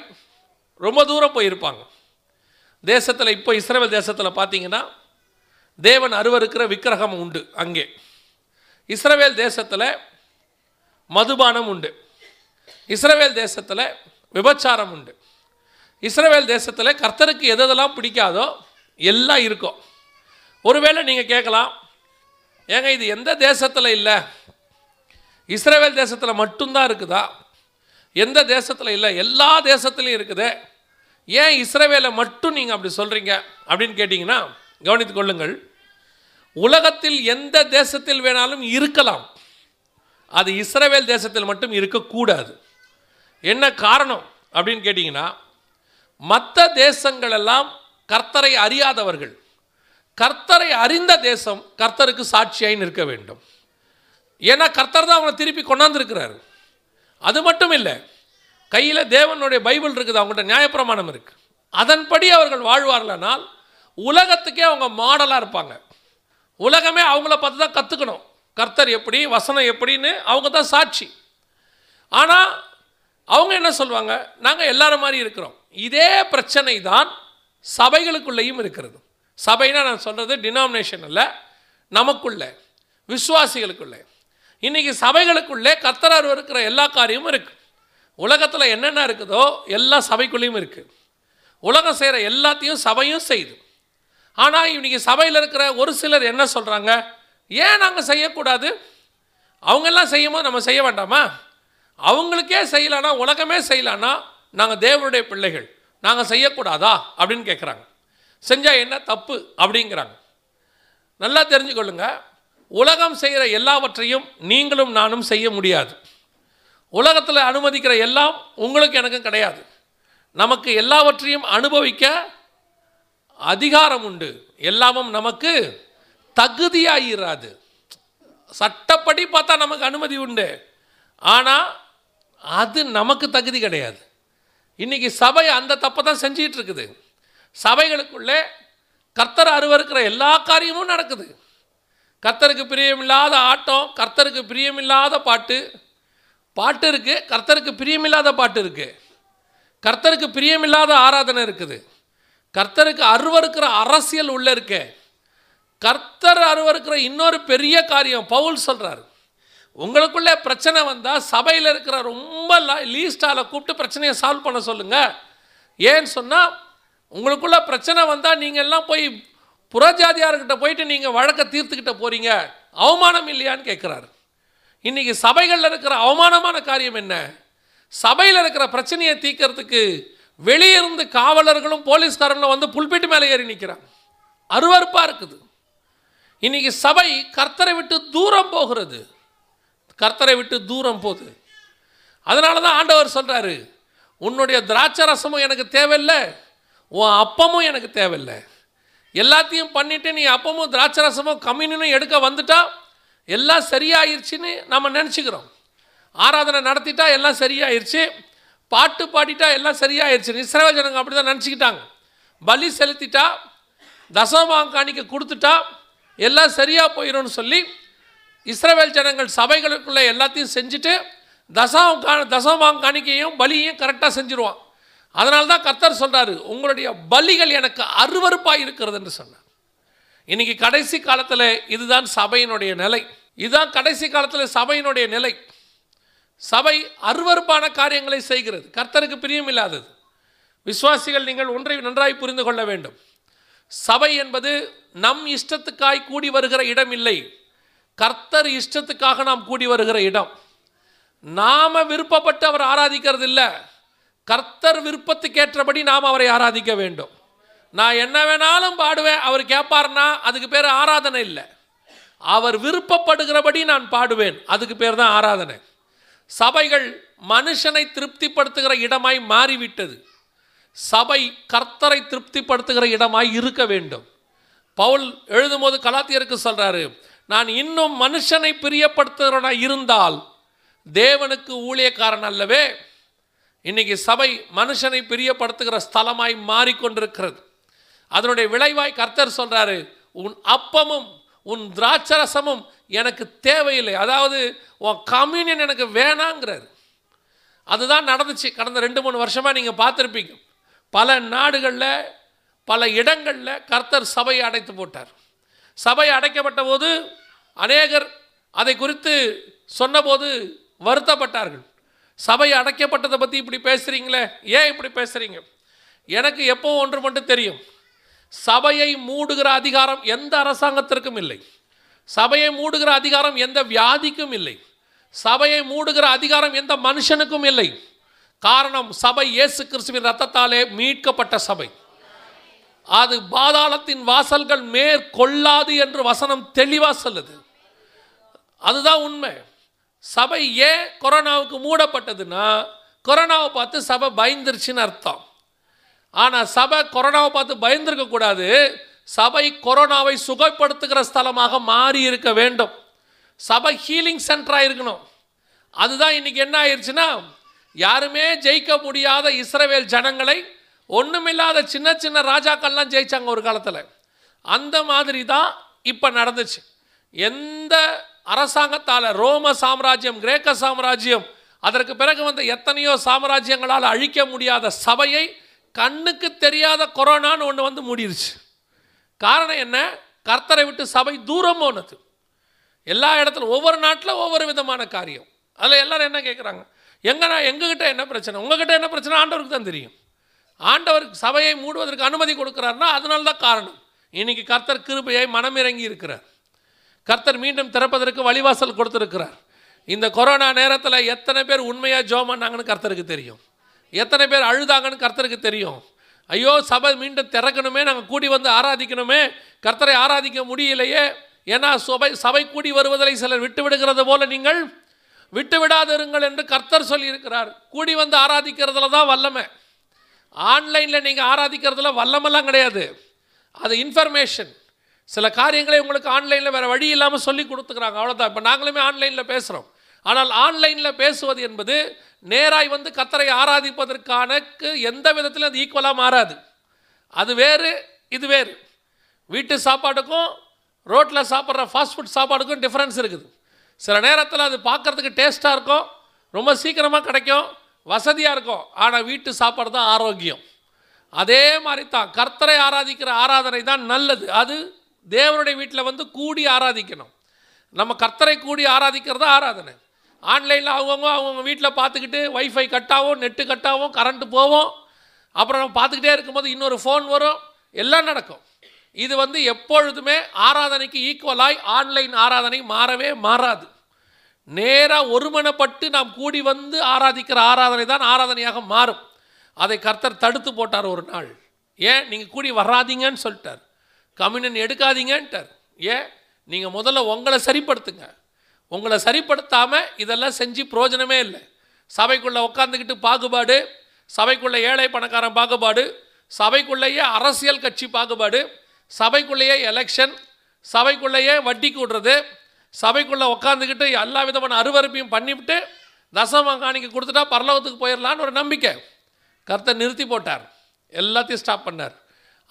ரொம்ப தூரம் போயிருப்பாங்க. தேசத்தில் இப்போ இஸ்ரேல் தேசத்தில் பார்த்தீங்கன்னா தேவன் அருவருக்கிற விக்கிரகம் உண்டு அங்கே. இஸ்ரவேல் தேசத்தில் மதுபானம் உண்டு. இஸ்ரவேல் தேசத்தில் விபச்சாரம் உண்டு. இஸ்ரவேல் தேசத்தில் கர்த்தருக்கு எதெல்லாம் பிடிக்காதோ எல்லாம் இருக்கும். ஒருவேளை நீங்கள் கேட்கலாம் ஏங்க இது எந்த தேசத்தில் இல்லை? இஸ்ரேவேல் தேசத்தில் மட்டும்தான் இருக்குதா? எந்த தேசத்தில் இல்லை? எல்லா தேசத்துலையும் இருக்குது. ஏன் இஸ்ரேவேலை மட்டும் நீங்கள் அப்படி சொல்கிறீங்க அப்படின்னு கேட்டிங்கன்னா கவனித்து கொள்ளுங்கள். உலகத்தில் எந்த தேசத்தில் வேணாலும் இருக்கலாம். அது இஸ்ரேவேல் தேசத்தில் மட்டும் இருக்கக்கூடாது. என்ன காரணம் அப்படின்னு கேட்டிங்கன்னா மற்ற தேசங்களெல்லாம் கர்த்தரை அறியாதவர்கள். கர்த்தரை அறிந்த தேசம் கர்த்தருக்கு சாட்சியாய் நிற்க வேண்டும். ஏன்னா கர்த்தர் தான் அவங்களை திருப்பி கொண்டாந்துருக்கிறாரு. அது மட்டும் இல்லை கையில் தேவனுடைய பைபிள் இருக்குது அவங்கள்ட்ட நியாயப்பிரமாணம் இருக்குது அதன்படி அவர்கள் வாழ்வார்களானால் உலகத்துக்கே அவங்க மாடலாக இருப்பாங்க. உலகமே அவங்கள பார்த்து தான் கற்றுக்கணும் கர்த்தர் எப்படி வசனம் எப்படின்னு அவங்க தான் சாட்சி. ஆனால் அவங்க என்ன சொல்லுவாங்க? நாங்கள் எல்லாரும் மாதிரி இருக்கிறோம். இதே பிரச்சனை தான் சபைகளுக்குள்ளேயும் இருக்கிறது. சபைனா நான் சொல்கிறது டினாமினேஷன் இல்லை நமக்குள்ளே விசுவாசிகளுக்குள்ளே. இன்றைக்கி சபைகளுக்குள்ளே கத்தரார் இருக்கிற எல்லா காரியமும் இருக்குது உலகத்தில் என்னென்ன இருக்குதோ எல்லா சபைக்குள்ளேயும் இருக்குது உலகம் செய்கிற எல்லாத்தையும் சபையும் செய்யுது. ஆனால் இன்றைக்கி சபையில் இருக்கிற ஒரு சிலர் என்ன சொல்கிறாங்க ஏன் நாங்கள் செய்யக்கூடாது? அவங்கெல்லாம் செய்யும்போது நம்ம செய்ய வேண்டாமா? அவங்களுக்கே செய்யலானா உலகமே செய்யலான்னா நாங்கள் தேவனுடைய பிள்ளைகள். நாங்கள் செய்யக்கூடாதா? அப்படின்னு கேட்குறாங்க செஞ்சால் என்ன தப்பு? அப்படிங்கிறாங்க. நல்லா தெரிஞ்சுக்கொள்ளுங்க. உலகம் செய்கிற எல்லாவற்றையும் நீங்களும் நானும் செய்ய முடியாது. உலகத்தில் அனுமதிக்கிற எல்லாம் உங்களுக்கு எனக்கும் கிடையாது. நமக்கு எல்லாவற்றையும் அனுபவிக்க அதிகாரம் உண்டு எல்லாமும் நமக்கு தகுதியாயிராது. சட்டப்படி பார்த்தா நமக்கு அனுமதி உண்டு. ஆனால் அது நமக்கு தகுதி கிடையாது. இன்றைக்கி சபை அந்த தப்பை தான் செஞ்சிகிட்டு இருக்குது சபைகளுக்குள்ளே கர்த்தர் அருவருக்கிற எல்லா காரியமும் நடக்குது. கர்த்தருக்கு பிரியமில்லாத ஆட்டம் கர்த்தருக்கு பிரியமில்லாத பாட்டு. பாட்டு இருக்குது கர்த்தருக்கு பிரியமில்லாத பாட்டு இருக்குது கர்த்தருக்கு பிரியமில்லாத ஆராதனை இருக்குது. கர்த்தருக்கு அருவருக்கிற அரசியல் உள்ளே இருக்கே. கர்த்தர் அருவருக்கிற இன்னொரு பெரிய காரியம் பவுல் சொல்கிறார் உங்களுக்குள்ளே பிரச்சனை வந்தால் சபையில் இருக்கிற ரொம்ப லீஸ்டால் கூப்பிட்டு பிரச்சனையை சால்வ் பண்ண சொல்லுங்கள் ஏன்னு சொன்னால் உங்களுக்குள்ள பிரச்சனை வந்தால் நீங்கள் எல்லாம் போய் புறஜாதியார்கிட்ட போயிட்டு நீங்கள் வழக்கை தீர்த்துக்கிட்ட போகிறீங்க அவமானம் இல்லையான்னு கேட்குறாரு இன்றைக்கி சபைகளில் இருக்கிற அவமானமான காரியம் என்ன? சபையில் இருக்கிற பிரச்சனையை தீர்க்கறதுக்கு வெளியே இருந்து காவலர்களும் போலீஸ்காரங்களும் வந்து புல்பீட்டு மேலே ஏறி நிற்கிறாங்க அருவறுப்பாக இருக்குது. இன்றைக்கி சபை கர்த்தரை விட்டு தூரம் போகிறது. கர்த்தரை விட்டு தூரம் போகுது. அதனால தான் ஆண்டவர் சொல்கிறாரு உன்னுடைய திராட்சை ரசமும் எனக்கு தேவையில்லை உன் அப்பமும் எனக்கு தேவையில்லை. எல்லாத்தையும் பண்ணிவிட்டு நீ அப்பமும் திராட்சை ரசமும் கம்யூனும் எடுக்க வந்துட்டா எல்லாம் சரியாயிருச்சுன்னு நம்ம நினச்சிக்கிறோம். ஆராதனை நடத்திட்டா எல்லாம் சரியாயிருச்சு பாட்டு பாடிட்டா எல்லாம் சரியாயிருச்சு இஸ்ரேவ ஜனங்க அப்படி தான் நினச்சிக்கிட்டாங்க. பலி செலுத்திட்டா தசமாங்காணிக்க கொடுத்துட்டா எல்லாம் சரியாக போயிடும்னு சொல்லி இஸ்ரவேல் ஜனங்கள் சபைகளுக்குள்ளே எல்லாத்தையும் செஞ்சுட்டு தசம் கா தசமாம் காணிக்கையும் பலியையும் கரெக்டாக செஞ்சுருவான். அதனால தான் கர்த்தர் சொல்கிறாரு உங்களுடைய பலிகள் எனக்கு அருவறுப்பாக இருக்கிறது என்று சொன்னார். இன்னைக்கு கடைசி காலத்தில் இதுதான் சபையினுடைய நிலை. இதுதான் கடைசி காலத்தில் சபையினுடைய நிலை. சபை அருவறுப்பான காரியங்களை செய்கிறது. கர்த்தருக்கு பிரியமில்லாதது விசுவாசிகள் நீங்கள் ஒன்றை நன்றாய் புரிந்து கொள்ள வேண்டும். சபை என்பது நம் இஷ்டத்துக்காய் கூடி வருகிற இடம் இல்லை கர்த்தர் இஷ்டத்துக்காக நாம் கூடி வருகிற இடம். நாம் விருப்பப்பட்டு அவர் ஆராதிக்கிறது இல்லை கர்த்தர் விருப்பத்துக்கேற்றபடி நாம் அவரை ஆராதிக்க வேண்டும். நான் என்ன வேணாலும் பாடுவேன் அவர் கேட்பார்னா அதுக்கு பேர் ஆராதனை இல்லை. அவர் விருப்பப்படுகிறபடி நான் பாடுவேன் அதுக்கு பேர் தான் ஆராதனை. சபைகள் மனுஷனை திருப்திப்படுத்துகிற இடமாய் மாறிவிட்டது. சபை கர்த்தரை திருப்திப்படுத்துகிற இடமாய் இருக்க வேண்டும். பவுல் எழுதும்போது கலாத்தியருக்கு சொல்கிறாரு நான் இன்னும் மனுஷனை பிரியப்படுத்துகிறவனாக இருந்தால் தேவனுக்கு ஊழியக்காரன் அல்லவே இன்னைக்கு சபை மனுஷனை பிரியப்படுத்துகிற ஸ்தலமாய் மாறிக்கொண்டிருக்கிறது. அதனுடைய விளைவாய் கர்த்தர் சொல்கிறாரு உன் அப்பமும் உன் திராட்சரசமும் எனக்கு தேவையில்லை. அதாவது உன் கம்யூனியன் எனக்கு வேணாங்கிறார். அதுதான் நடந்துச்சு. கடந்த ரெண்டு மூணு வருஷமாக நீங்கள் பார்த்துருப்பீங்க. பல நாடுகளில் பல இடங்களில் கர்த்தர் சபையை அடைத்து போட்டார். சபை அடைக்கப்பட்ட போது அநேகர் அதை குறித்து சொன்னபோது வருத்தப்பட்டார்கள். சபை அடைக்கப்பட்டதை பற்றி இப்படி பேசுகிறீங்களே ஏன் இப்படி பேசுகிறீங்க எனக்கு எப்போ ஒன்று மட்டும் தெரியும். சபையை மூடுகிற அதிகாரம் எந்த அரசாங்கத்திற்கும் இல்லை. சபையை மூடுகிற அதிகாரம் எந்த வியாதிக்கும் இல்லை. சபையை மூடுகிற அதிகாரம் எந்த மனுஷனுக்கும் இல்லை. காரணம் சபை இயேசு கிறிஸ்துவின் ரத்தத்தாலே மீட்கப்பட்ட சபை. அது பாதாளத்தின் வாசல்கள் மேற்கொள்ளாது என்று வசனம் தெளிவாக சொல்லுது. அதுதான் உண்மை. சபை ஏன் கொரோனாவுக்கு மூடப்பட்டதுன்னா கொரோனாவை பார்த்து சபை பயந்துருச்சுன்னு அர்த்தம். ஆனால் சபை கொரோனாவை பார்த்து பயந்துருக்க கூடாது. சபை கொரோனாவை சுகப்படுத்துகிற ஸ்தலமாக மாறி இருக்க வேண்டும். சபை ஹீலிங் சென்டராக இருக்கணும். அதுதான் இன்னைக்கு என்ன ஆயிடுச்சுன்னா யாருமே ஜெயிக்க முடியாத இஸ்ரவேல் ஜனங்களை ஒன்றுமில்லாத சின்ன சின்ன ராஜாக்கள்லாம் ஜெயிச்சாங்க ஒரு காலத்தில். அந்த மாதிரி தான் இப்போ நடந்துச்சு. எந்த அரசாங்கத்தால் ரோம சாம்ராஜ்யம் கிரேக்க சாம்ராஜ்யம் அதற்கு பிறகு வந்த எத்தனையோ சாம்ராஜ்யங்களால் அழிக்க முடியாத சபையை கண்ணுக்கு தெரியாத கொரோனான்னு ஒன்று வந்து மூடிருச்சு. காரணம் என்ன? கர்த்தரை விட்டு சபை தூரம் போனது. எல்லா இடத்துலையும் ஒவ்வொரு நாட்டில் ஒவ்வொரு விதமான காரியம். அதில் எல்லோரும் என்ன கேட்குறாங்க எங்கன்னா எங்ககிட்ட என்ன பிரச்சனை? உங்ககிட்ட என்ன பிரச்சனை? ஆண்டவருக்கு தான் தெரியும். ஆண்டவருக்கு சபையை மூடுவதற்கு அனுமதி கொடுக்குறாருன்னா அதனால தான் காரணம். இன்னைக்கு கர்த்தர் கிருபையை மனமிறங்கி இருக்கிறார். கர்த்தர் மீண்டும் திறப்பதற்கு வழிவாசல் கொடுத்துருக்கிறார். இந்த கொரோனா நேரத்தில் எத்தனை பேர் உண்மையாக ஜோமானாங்கன்னு பண்ணாங்கன்னு கர்த்தருக்கு தெரியும். எத்தனை பேர் அழுதாங்கன்னு கர்த்தருக்கு தெரியும். ஐயோ சபை மீண்டும் திறக்கணுமே நாங்கள் கூடி வந்து ஆராதிக்கணுமே கர்த்தரை ஆராதிக்க முடியலையே. ஏன்னா சபை சபை கூடி வருவதை சிலர் விட்டு விடுகிறது போல நீங்கள் விட்டு விடாதிருங்கள் என்று கர்த்தர் சொல்லியிருக்கிறார். கூடி வந்து ஆராதிக்கிறதுல தான் வல்லமை. ஆன்லைனில் நீங்கள் ஆராதிக்கிறதுல வல்லமெல்லாம் கிடையாது. அது இன்ஃபர்மேஷன் சில காரியங்களை உங்களுக்கு ஆன்லைனில் வேறு வழி இல்லாமல் சொல்லி கொடுத்துக்கிறாங்க. அவ்வளோதான் இப்போ நாங்களுமே ஆன்லைனில் பேசுகிறோம் ஆனால் ஆன்லைனில் பேசுவது என்பது நேராய் வந்து கத்தரை ஆராதிப்பதற்கானக்கு எந்த விதத்திலும் அது ஈக்குவலாக மாறாது. அது வேறு இது வேறு. வீட்டு சாப்பாடுக்கும் ரோட்டில் சாப்பிட்ற ஃபாஸ்ட் ஃபுட் சாப்பாடுக்கும் டிஃப்ரென்ஸ் இருக்குது. சில நேரத்தில் அது பார்க்குறதுக்கு டேஸ்ட்டாக இருக்கும். ரொம்ப சீக்கிரமாக கிடைக்கும். வசதியாக இருக்கும். ஆனால் வீட்டு சாப்பாடு தான் ஆரோக்கியம். அதே மாதிரி தான் கர்த்தரை ஆராதிக்கிற ஆராதனை தான் நல்லது. அது தேவனுடைய வீட்டில் வந்து கூடி ஆராதிக்கணும். நம்ம கர்த்தரை கூடி ஆராதிக்கிறது ஆராதனை. ஆன்லைனில் அவங்கவுங்க அவங்கவுங்க வீட்டில் பார்த்துக்கிட்டு வைஃபை கட்டாகவும் நெட்டு கட்டாகவும் கரண்ட்டு போவோம். அப்புறம் நம்ம பார்த்துக்கிட்டே இருக்கும்போது இன்னொரு ஃபோன் வரும். எல்லாம் நடக்கும். இது வந்து எப்பொழுதுமே ஆராதனைக்கு ஈக்குவலாய் ஆன்லைன் ஆராதனை மாறவே மாறாது. நேராக ஒருமனப்பட்டு நாம் கூடி வந்து ஆராதிக்கிற ஆராதனை தான் ஆராதனையாக மாறும். அதை கர்த்தர் தடுத்து போட்டார் ஒரு நாள். ஏன்? நீங்கள் கூடி வராதீங்கன்னு சொல்லிட்டார். கம்யூனன் எடுக்காதீங்கன்ட்டார். ஏன்? நீங்கள் முதல்ல உங்களை சரிப்படுத்துங்க. உங்களை சரிப்படுத்தாமல் இதெல்லாம் செஞ்சு பிரயோஜனமே இல்லை. சபைக்குள்ளே உட்காந்துக்கிட்டு பாகுபாடு சபைக்குள்ளே ஏழை பணக்காரன் பாகுபாடு சபைக்குள்ளேயே அரசியல் கட்சி பாகுபாடு சபைக்குள்ளேயே எலெக்ஷன் சபைக்குள்ளேயே வட்டி கூடுறது சபைக்குள்ளே உட்காந்துக்கிட்டு எல்லா விதமான அருவருப்பையும் பண்ணிவிட்டு தசம காணிக்க கொடுத்துட்டா பரலோகத்துக்கு போயிடலான்னு ஒரு நம்பிக்கை. கர்த்தர் நிறுத்தி போட்டார். எல்லாத்தையும் ஸ்டாப் பண்ணார்.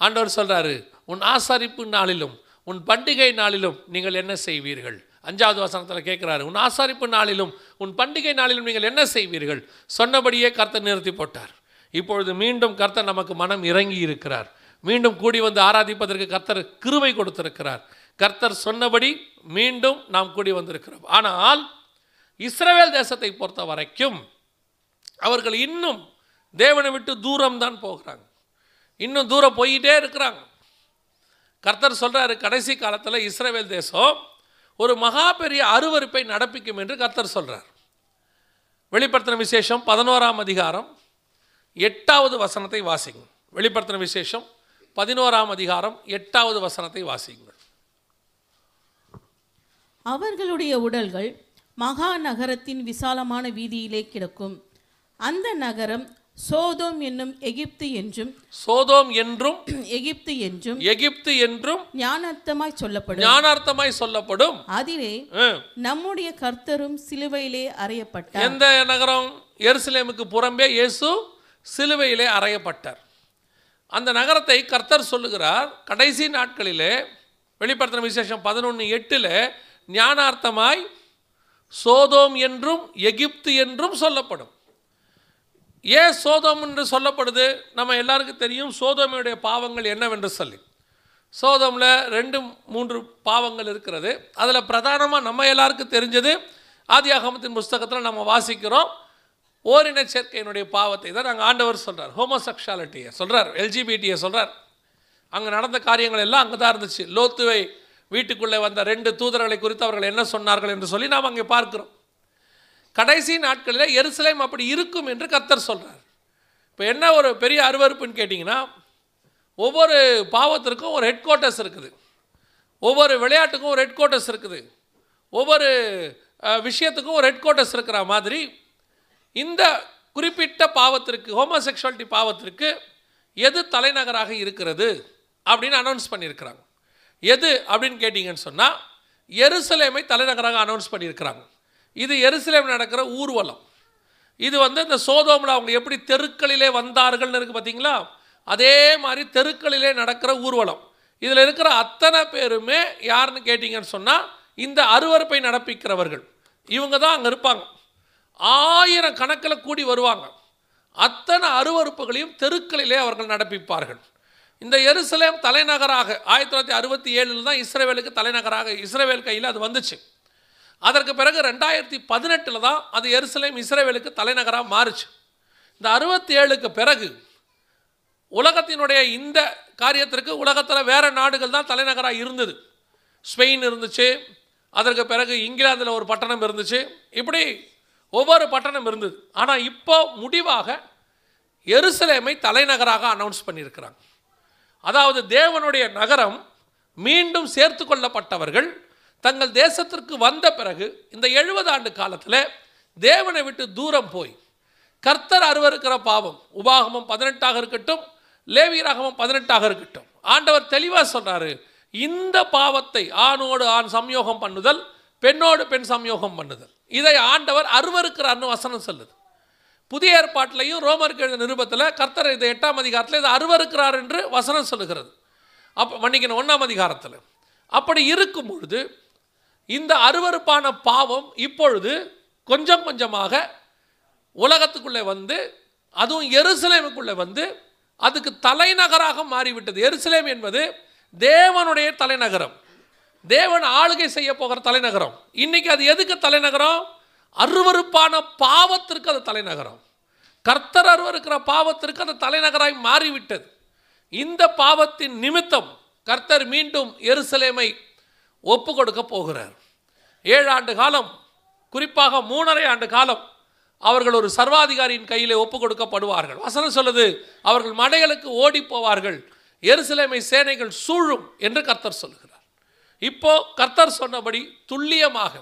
ஆண்டவர் சொல்கிறாரு உன் ஆசாரிப்பு நாளிலும் உன் பண்டிகை நாளிலும் நீங்கள் என்ன செய்வீர்கள்? அஞ்சாவது வசனத்தில் கேட்குறாரு உன் ஆசாரிப்பு நாளிலும் உன் பண்டிகை நாளிலும் நீங்கள் என்ன செய்வீர்கள்? சொன்னபடியே கர்த்தர் நிறுத்தி போட்டார். இப்பொழுது மீண்டும் கர்த்தர் நமக்கு மனம் இறங்கி இருக்கிறார். மீண்டும் கூடி வந்து ஆராதிப்பதற்கு கர்த்தர் கிருவை கொடுத்திருக்கிறார். கர்த்தர் சொன்னபடி மீண்டும் நாம் கூடி வந்திருக்கிறோம். ஆனால் இஸ்ரவேல் தேசத்தை பொறுத்த வரைக்கும் அவர்கள் இன்னும் தேவனை விட்டு தூரம் தான் போகிறாங்க. இன்னும் தூரம் போயிட்டே இருக்கிறாங்க. கர்த்தர் சொல்கிறாரு கடைசி காலத்தில் இஸ்ரேவேல் தேசம் ஒரு மகா பெரிய அருவருப்பை நடப்பிக்கும் என்று கர்த்தர் சொல்கிறார் வெளிப்படுத்தின விசேஷம் பதினோராம் அதிகாரம் எட்டாவது வசனத்தை வாசிங்க. வெளிப்படுத்தின விசேஷம் பதினோராம் அதிகாரம் எட்டாவது வசனத்தை வாசிங்க. அவர்களுடைய உடல்கள் மகா நகரத்தின் விசாலமான வீதியிலே கிடக்கும். அந்த நகரம் சோதோம் என்னும் எகிப்து என்றும் சோதோம் என்றும் எகிப்து என்றும் எகிப்து என்றும் ஞானத்தமாய் சொல்லப்படும். ஞானார்த்தமாய் சொல்லப்படும். அதிலே. நம்முடைய கர்த்தரும் சிலுவையிலே அறையப்பட்டார். எந்த நகரம்? எருசலேமுக்கு புறம்பே இயேசு சிலுவையிலே அறையப்பட்டார். அந்த நகரத்தை கர்த்தர் சொல்லுகிறார். கடைசி நாட்களிலே வெளிப்படுத்தின விசேஷம் பதினொன்று எட்டில் ஞானார்த்தமாய் சோதோம் என்றும் எகிப்து என்றும் சொல்லப்படும். ஏன் சோதோம் என்று சொல்லப்படுது? நம்ம எல்லாருக்கும் தெரியும் சோதோமையுடைய பாவங்கள் என்னவென்று சொல்லி. சோதோமில் ரெண்டு மூன்று பாவங்கள் இருக்கிறது. அதில் பிரதானமாக நம்ம எல்லாருக்கும் தெரிஞ்சது ஆதி அகமத்தின் புஸ்தகத்தில் நம்ம வாசிக்கிறோம். ஓரின சேர்க்கையினுடைய பாவத்தை தான் நாங்கள் ஆண்டவர் சொல்கிறார் ஹோமோசெக்ஷாலிட்டியை சொல்கிறார் எல்ஜிபிடியை சொல்கிறார் அங்கே நடந்த காரியங்கள் எல்லாம் அங்கே தான் இருந்துச்சு. லோத்துவை வீட்டுக்குள்ளே வந்த ரெண்டு தூதர்களை குறித்து அவர்கள் என்ன சொன்னார்கள் என்று சொல்லி நாம் அங்கே பார்க்கிறோம். கடைசி நாட்களில் எருசலேம் அப்படி இருக்கும் என்று கத்தர் சொல்கிறார் இப்போ என்ன ஒரு பெரிய அருவருப்புன்னு கேட்டிங்கன்னா ஒவ்வொரு பாவத்திற்கும் ஒரு ஹெட் குவார்ட்டர்ஸ் இருக்குது. ஒவ்வொரு விளையாட்டுக்கும் ஒரு ஹெட் குவார்ட்டர்ஸ் இருக்குது. ஒவ்வொரு விஷயத்துக்கும் ஒரு ஹெட் குவார்ட்டர்ஸ் இருக்கிற மாதிரி இந்த குறிப்பிட்ட பாவத்திற்கு ஹோமோசெக்ஷுவாலிட்டி பாவத்திற்கு எது தலைநகராக இருக்கிறது அப்படின்னு அனௌன்ஸ் பண்ணியிருக்கிறாங்க. எது அப்படின்னு கேட்டிங்கன்னு சொன்னால் எருசலேமை தலைநகராக அனௌன்ஸ் பண்ணியிருக்கிறாங்க. இது எருசலேம் நடக்கிற ஊர்வலம். இது வந்து இந்த சோதோமில் அவங்க எப்படி தெருக்களிலே வந்தார்கள்னு இருக்குது பார்த்தீங்களா அதே மாதிரி தெருக்களிலே நடக்கிற ஊர்வலம். இதில் இருக்கிற அத்தனை பேருமே யாருன்னு கேட்டிங்கன்னு சொன்னால் இந்த அருவருப்பை நடப்பிக்கிறவர்கள். இவங்க தான் அங்கே இருப்பாங்க. ஆயிரம் கணக்கில் கூடி வருவாங்க. அத்தனை அருவருப்புகளையும் தெருக்களிலே அவர்கள் நடப்பிப்பார்கள். இந்த எருசலேம் தலைநகராக ஆயிரத்தி தொள்ளாயிரத்தி அறுபத்தி ஏழில் தான் இஸ்ரேவேலுக்கு தலைநகராக இஸ்ரேவேல் கையில் அது வந்துச்சு. அதற்கு பிறகு ரெண்டாயிரத்தி பதினெட்டில் தான் அது எருசலேம் இஸ்ரேவேலுக்கு தலைநகராக மாறுச்சு. இந்த அறுபத்தி ஏழுக்கு பிறகு உலகத்தினுடைய இந்த காரியத்திற்கு உலகத்தில் வேறு நாடுகள் தான் தலைநகராக இருந்தது. ஸ்பெயின் இருந்துச்சு அதற்கு பிறகு இங்கிலாந்தில் ஒரு பட்டணம் இருந்துச்சு. இப்படி ஒவ்வொரு பட்டணம் இருந்தது. ஆனால் இப்போ முடிவாக எருசலேமை தலைநகராக அனௌன்ஸ் பண்ணியிருக்கிறாங்க. அதாவது தேவனுடைய நகரம் மீண்டும் சேர்த்து கொள்ளப்பட்டவர்கள் தங்கள் தேசத்திற்கு வந்த பிறகு இந்த எழுபது ஆண்டு காலத்தில் தேவனை விட்டு தூரம் போய் கர்த்தர் அருவருக்கிற பாவம் உபாகமம் பதினெட்டாக இருக்கட்டும் லேவியராகமம் பதினெட்டாக இருக்கட்டும். ஆண்டவர் தெளிவாக சொன்னார் இந்த பாவத்தை ஆணோடு ஆண் சம்யோகம் பண்ணுதல் பெண்ணோடு பெண் சம்யோகம் பண்ணுதல். இதை ஆண்டவர் அருவருக்கிறார்னு வசனம் சொல்லுது. புதிய ஏற்பாட்டிலையும் ரோமருக்கு எழுதின நிருபத்தில் கர்த்தர் இது எட்டாம் அதிகாரத்தில் இதை அருவருக்கிறார் என்று வசனம் சொல்லுகிறது. அப்போ மன்னிக்கணும் ஒன்றாம் அதிகாரத்தில். அப்படி இருக்கும் பொழுது இந்த அருவருப்பான பாவம் இப்பொழுது கொஞ்சம் கொஞ்சமாக உலகத்துக்குள்ளே வந்து அதுவும் எருசலேமுக்குள்ளே வந்து அதுக்கு தலைநகராக மாறிவிட்டது. எருசலேம் என்பது தேவனுடைய தலைநகரம். தேவன் ஆளுகை செய்ய போகிற தலைநகரம். இன்னைக்கு அது எதுக்கு தலைநகரம்? அருவருப்பான பாவத்திற்கு அது தலைநகரம். கர்த்தர் அருவருக்கிற பாவத்திற்கு அது தலைநகராய் மாறிவிட்டது. இந்த பாவத்தின் நிமித்தம் கர்த்தர் மீண்டும் எருசலேமை ஒப்பு கொடுக்க போகிறார். ஏழு ஆண்டு காலம் குறிப்பாக மூணரை ஆண்டு காலம் அவர்கள் ஒரு சர்வாதிகாரியின் கையிலே ஒப்பு கொடுக்கப்படுவார்கள். வசனம் சொல்லுது அவர்கள் மடைகளுக்கு ஓடி போவார்கள். எருசலேமை சேனைகள் சூழும் என்று கர்த்தர் சொல்லுகிறார். இப்போ கர்த்தர் சொன்னபடி துல்லியமாக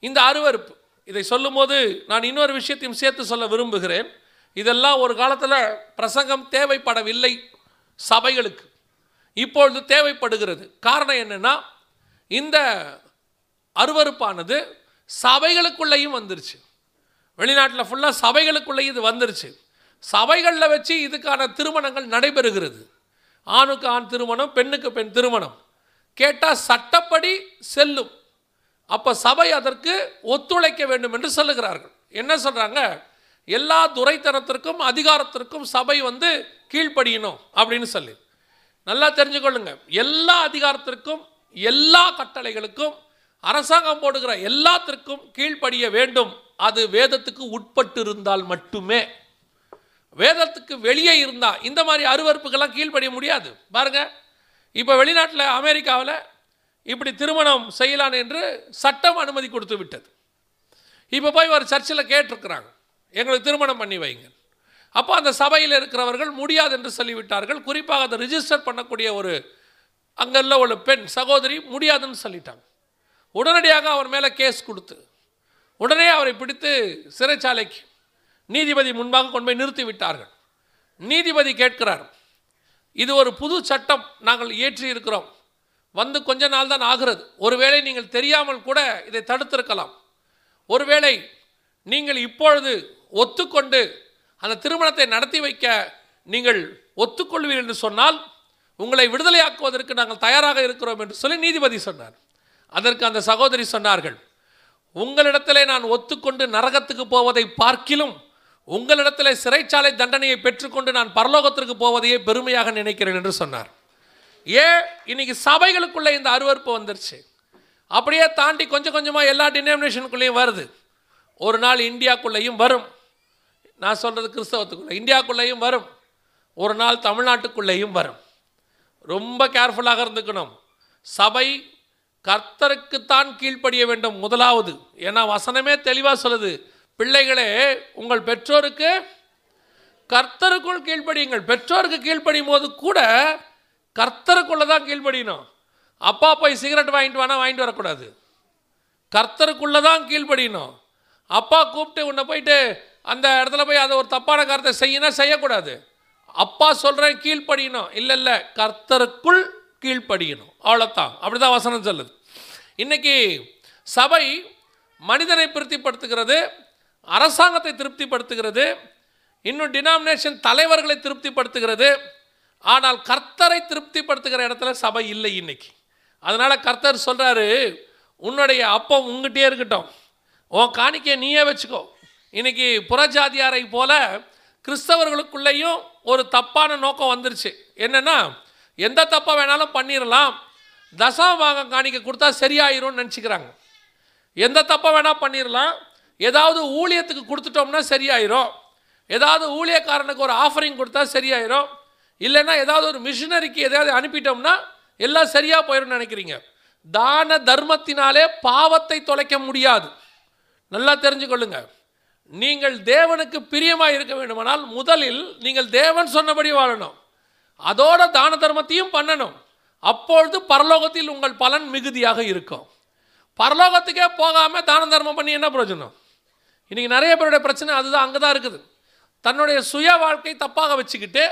இந்த அருவருப்பு இதை சொல்லும்போது நான் இன்னொரு விஷயத்தையும் சேர்த்து சொல்ல விரும்புகிறேன். இதெல்லாம் ஒரு காலத்தில் பிரசங்கம் தேவைப்படவில்லை சபைகளுக்கு. இப்பொழுது தேவைப்படுகிறது. காரணம் என்னென்னா இந்த அருவருப்பானது சபைகளுக்குள்ளேயும் வந்துருச்சு. வெளிநாட்டில் ஃபுல்லாக சபைகளுக்குள்ளேயும் இது வந்துருச்சு. சபைகளில் வச்சு இதுக்கான திருமணங்கள் நடைபெறுகிறது. ஆணுக்கு ஆண் திருமணம் பெண்ணுக்கு பெண் திருமணம். கேட்டால் சட்டப்படி செல்லும். அப்போ சபை அதற்கு ஒத்துழைக்க வேண்டும் என்று சொல்லுகிறார்கள். என்ன சொல்கிறாங்க எல்லா துரைத்தனத்திற்கும் அதிகாரத்திற்கும் சபை வந்து கீழ்ப்படியணும் அப்படின்னு சொல்லி. நல்லா தெரிஞ்சுக்கொள்ளுங்க. எல்லா அதிகாரத்திற்கும் எல்லா கட்டளைகளுக்கும் அரசாங்கம் போடுகிற எல்லாத்திற்கும் கீழ்ப்படிய வேண்டும். அது வேதத்துக்கு உட்பட்டு இருந்தால் மட்டுமே. வேதத்துக்கு வெளியே இருந்தால் இந்த மாதிரி அருவறுப்புக்கெல்லாம் கீழ்ப்படிய முடியாது. பாருங்க. இப்போ வெளிநாட்டில் அமெரிக்காவில் இப்படி திருமணம் செய்யலாம் என்று சட்டம் அனுமதி கொடுத்து விட்டது. இப்போ போய் ஒரு சர்ச்சில் கேட்டிருக்கிறாங்க. எங்களுக்கு திருமணம் பண்ணி வைங்க அப்போ அந்த சபையில் இருக்கிறவர்கள் முடியாது என்று சொல்லிவிட்டார்கள். குறிப்பாக அதை ரிஜிஸ்டர் பண்ணக்கூடிய ஒரு அங்குள்ள ஒரு பெண் சகோதரி முடியாதுன்னு சொல்லிட்டாங்க. உடனடியாக அவர் மேலே கேஸ் கொடுத்து உடனே அவரை பிடித்து சிறைச்சாலைக்கு நீதிபதி முன்பாக கொண்டு போய் நிறுத்தி விட்டார்கள். நீதிபதி கேட்கிறார் இது ஒரு புது சட்டம் நாங்கள் இயற்றி இருக்கிறோம். வந்து கொஞ்ச நாள் தான் ஆகிறது. ஒருவேளை நீங்கள் தெரியாமல் கூட இதை தடுத்திருக்கலாம். ஒருவேளை நீங்கள் இப்பொழுது ஒத்துக்கொண்டு அந்த திருமணத்தை நடத்தி வைக்க நீங்கள் ஒத்துக்கொள்வீர்கள் என்று சொன்னால் உங்களை விடுதலையாக்குவதற்கு நாங்கள் தயாராக இருக்கிறோம் என்று சொல்லி நீதிபதி சொன்னார். அதற்கு அந்த சகோதரி சொன்னார்கள் உங்களிடத்திலே நான் ஒத்துக்கொண்டு நரகத்துக்கு போவதை பார்க்கிலும் உங்களிடத்திலே சிறைச்சாலை தண்டனையை பெற்றுக்கொண்டு நான் பரலோகத்திற்கு போவதையே பெருமையாக நினைக்கிறேன் என்று சொன்னார். ஏன்? இன்னைக்கு சபைகளுக்குள்ளே இந்த அருவருப்பு வந்துருச்சு. அப்படியே தாண்டி கொஞ்சம் கொஞ்சமாக எல்லா டினாமினேஷனுக்குள்ளேயும் வருது. ஒரு நாள் இந்தியாக்குள்ளேயும் வரும். நான் சொல்கிறது கிறிஸ்தவத்துக்குள்ளே இந்தியாக்குள்ளேயும் வரும். ஒரு நாள் தமிழ்நாட்டுக்குள்ளேயும் வரும். ரொம்ப கேர்ஃபுல்லாக இருந்துக்கணும். சபை கர்த்தருக்குத்தான் கீழ்ப்படிய வேண்டும் முதலாவது. ஏன்னா வசனமே தெளிவாக சொல்லுது. பிள்ளைகளே உங்கள் பெற்றோருக்கு கர்த்தருக்குள் கீழ்ப்படியுங்கள். பெற்றோருக்கு கீழ்ப்படியும் போது கூட கர்த்தருக்குள்ளே தான் கீழ்ப்படியணும். அப்பா போய் சிகரெட் வாங்கிட்டு வேணால் வாங்கிட்டு வரக்கூடாது. கர்த்தருக்குள்ளே தான் கீழ்ப்படியணும். அப்பா கூப்பிட்டு உன்னை போயிட்டு அந்த இடத்துல போய் அதை ஒரு தப்பான காரத்தை செய்யணும் செய்யக்கூடாது. அப்பா சொல்கிறேன் கீழ்ப்படியணும். இல்லை இல்லை கர்த்தருக்குள் கீழ்ப்படியணும். அவ்வளோத்தான் அப்படி தான் வசனம் சொல்லுது. இன்றைக்கி சபை மனிதனை திருப்திப்படுத்துகிறது அரசாங்கத்தை திருப்திப்படுத்துகிறது இன்னும் டினாமினேஷன் தலைவர்களை திருப்திப்படுத்துகிறது ஆனால் கர்த்தரை திருப்திப்படுத்துகிற இடத்துல சபை இல்லை இன்னைக்கு. அதனால் கர்த்தர் சொல்கிறாரு உன்னுடைய அப்பம் உங்ககிட்டயே இருக்கட்டும். உன் காணிக்கையை நீயே வச்சுக்கோ. இன்னைக்கு புறஜாதியாரை போல கிறிஸ்தவர்களுக்குள்ளேயும் ஒரு தப்பான நோக்கம் வந்துருச்சு. என்னென்னா எந்த தப்பை வேணாலும் பண்ணிடலாம் தசமபாகம் காணிக்கை கொடுத்தா சரியாயிரும்னு நினச்சிக்கிறாங்க. எந்த தப்பை வேணால் பண்ணிடலாம் ஏதாவது ஊழியத்துக்கு கொடுத்துட்டோம்னா சரியாயிரும். ஏதாவது ஊழியக்காரனுக்கு ஒரு ஆஃபரிங் கொடுத்தா சரியாயிரும். இல்லைன்னா ஏதாவது ஒரு மிஷினரிக்கு எதாவது அனுப்பிட்டோம்னா எல்லாம் சரியாக போயிடும்னு நினைக்கிறீங்க. தான தர்மத்தினாலே பாவத்தை தொலைக்க முடியாது. நல்லா தெரிஞ்சுக்கொள்ளுங்க. நீங்கள் தேவனுக்கு பிரியமாக இருக்க வேண்டுமானால் முதலில் நீங்கள் தேவன் சொன்னபடி வாழணும். அதோட தான தர்மத்தையும் பண்ணணும். அப்பொழுது பரலோகத்தில் உங்கள் பலன் மிகுதியாக இருக்கும். பரலோகத்துக்கே போகாமல் தான தர்மம் பண்ணி என்ன பிரயோஜனம்? இன்றைக்கி நிறைய பேருடைய பிரச்சனை அதுதான் அங்கே தான் இருக்குது. தன்னுடைய சுய வாழ்க்கை தப்பாக வச்சுக்கிட்டு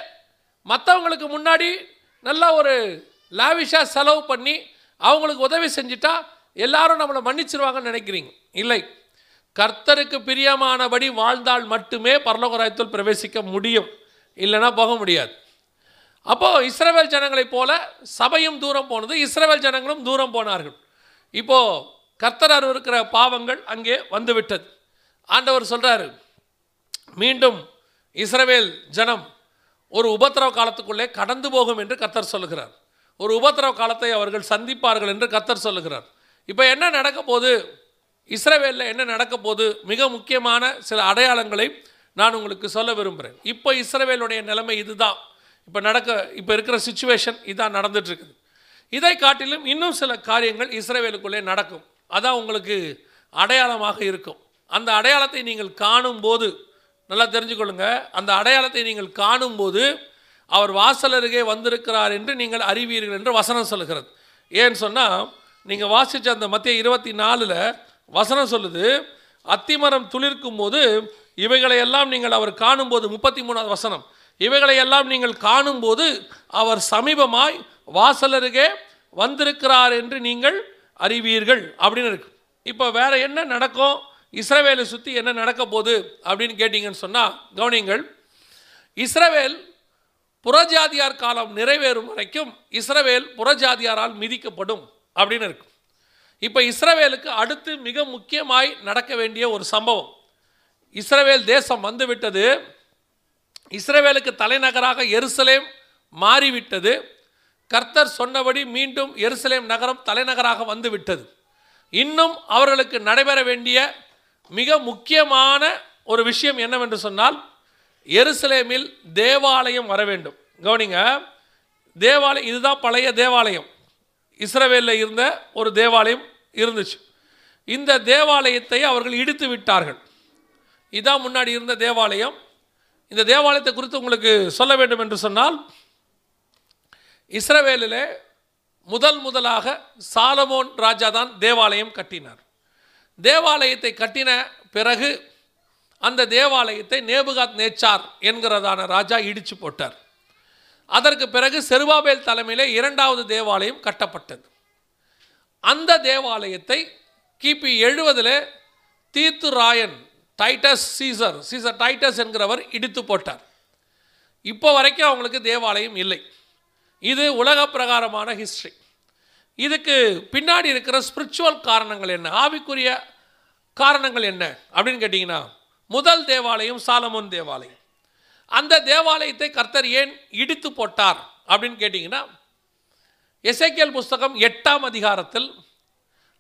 மற்றவங்களுக்கு முன்னாடி நல்ல ஒரு லாவிஷாக செலவு பண்ணி அவங்களுக்கு உதவி செஞ்சுட்டா எல்லாரும் நம்மளை மன்னிச்சிருவாங்கன்னு நினைக்கிறீங்க. இல்லை. கர்த்தருக்கு பிரியமானபடி வாழ்ந்தால் மட்டுமே பரலோகராயத்தில் பிரவேசிக்க முடியும். இல்லைன்னா போக முடியாது. அப்போது இஸ்ரேவேல் ஜனங்களைப் போல சபையும் தூரம் போனது. இஸ்ரவேல் ஜனங்களும் தூரம் போனார்கள். இப்போது கர்த்தர் இருக்கிற பாவங்கள் அங்கே வந்துவிட்டது. ஆண்டவர் சொல்கிறாரு மீண்டும் இஸ்ரவேல் ஜனம் ஒரு உபத்திரவ காலத்துக்குள்ளே கடந்து போகும் என்று கத்தர் சொல்லுகிறார். ஒரு உபத்திரவ காலத்தை அவர்கள் சந்திப்பார்கள் என்று கத்தர் சொல்லுகிறார். இப்போ என்ன நடக்க போது இஸ்ரேவேலில் என்ன நடக்க போது மிக முக்கியமான சில அடையாளங்களை நான் உங்களுக்கு சொல்ல விரும்புகிறேன் இப்போ இஸ்ரேவேலுடைய நிலைமை இதுதான். இப்போ நடக்க இப்போ இருக்கிற சுச்சுவேஷன் இதான் நடந்துட்டுருக்குது. இதை காட்டிலும் இன்னும் சில காரியங்கள் இஸ்ரேவேலுக்குள்ளே நடக்கும். அதான் உங்களுக்கு அடையாளமாக இருக்கும். அந்த அடையாளத்தை நீங்கள் காணும்போது நல்லா தெரிஞ்சுக்கொள்ளுங்க. அந்த அடையாளத்தை நீங்கள் காணும்போது அவர் வாசல் அருகே வந்திருக்கிறார் என்று நீங்கள் அறிவீர்கள் என்று வசனம் சொல்லுகிறது. ஏன்னு சொன்னால் நீங்கள் வாசித்த அந்த மத்திய இருபத்தி நாலில் வசனம் சொல்லுது அத்திமரம் துளிர்க்கும் போது இவைகளையெல்லாம் நீங்கள் அவர் காணும்போது முப்பத்தி மூணாவது வசனம் இவைகளையெல்லாம் நீங்கள் காணும்போது அவர் சமீபமாய் வாசல் அருகே வந்திருக்கிறார் என்று நீங்கள் அறிவீர்கள். அப்படின்னு இருக்கு. இப்போ வேற என்ன நடக்கும்? இஸ்ரவேலை சுற்றி என்ன நடக்க போகுது அப்படின்னு கேட்டிங்கன்னு சொன்னால் கவனிங்கள் இஸ்ரவேல் புறஜாதியார் காலம் நிறைவேறும் வரைக்கும் இஸ்ரவேல் புறஜாதியாரால் மிதிக்கப்படும் அப்படின்னு இருக்கும் இப்போ இஸ்ரவேலுக்கு அடுத்து மிக முக்கியமாய் நடக்க வேண்டிய ஒரு சம்பவம். இஸ்ரவேல் தேசம் வந்துவிட்டது. இஸ்ரவேலுக்கு தலைநகராக எருசலேம் மாறிவிட்டது. கர்த்தர் சொன்னபடி மீண்டும் எருசலேம் நகரம் தலைநகராக வந்துவிட்டது. இன்னும் அவர்களுக்கு நடைபெற வேண்டிய மிக முக்கியமான ஒரு விஷயம் என்னவென்று சொன்னால் எருசலேமில் தேவாலயம் வர வேண்டும். கவனிங்க தேவாலயம் இதுதான் பழைய தேவாலயம். இஸ்ரவேலில் இருந்த ஒரு தேவாலயம் இருந்துச்சு. இந்த தேவாலயத்தை அவர்கள் இடித்து விட்டார்கள். இதான் முன்னாடி இருந்த தேவாலயம். இந்த தேவாலயத்தை குறித்து உங்களுக்கு சொல்ல வேண்டும் என்று சொன்னால் இஸ்ரவேலிலே முதல் முதலாக சாலமோன் ராஜா தான் தேவாலயம் கட்டினார். தேவாலயத்தை கட்டின பிறகு அந்த தேவாலயத்தை நேபுகாத் நேச்சார் என்கிறதான ராஜா இடிச்சு போட்டார். அதற்கு பிறகு செருபாபேல் தலைமையிலே இரண்டாவது தேவாலயம் கட்டப்பட்டது. அந்த தேவாலயத்தை கிபி எழுபதில் தீர்த்து ராயன் டைட்டஸ் சீசர் சீசர் டைட்டஸ் என்கிறவர் இடித்து போட்டார். இப்போ வரைக்கும் அவங்களுக்கு தேவாலயம் இல்லை. இது உலக பிரகாரமான ஹிஸ்ட்ரி இதுக்கு பின்னாடி இருக்கிற ஸ்பிரிச்சுவல் காரணங்கள் என்ன? ஆவிக்குரிய காரணங்கள் என்ன? அப்படின்னு கேட்டிங்கன்னா முதல் தேவாலயம் சாலமோன் தேவாலயம். அந்த தேவாலயத்தை கர்த்தர் ஏன் இடித்து போட்டார்? அப்படின்னு கேட்டிங்கன்னா எசைக்கியல் புஸ்தகம் எட்டாம் அதிகாரத்தில்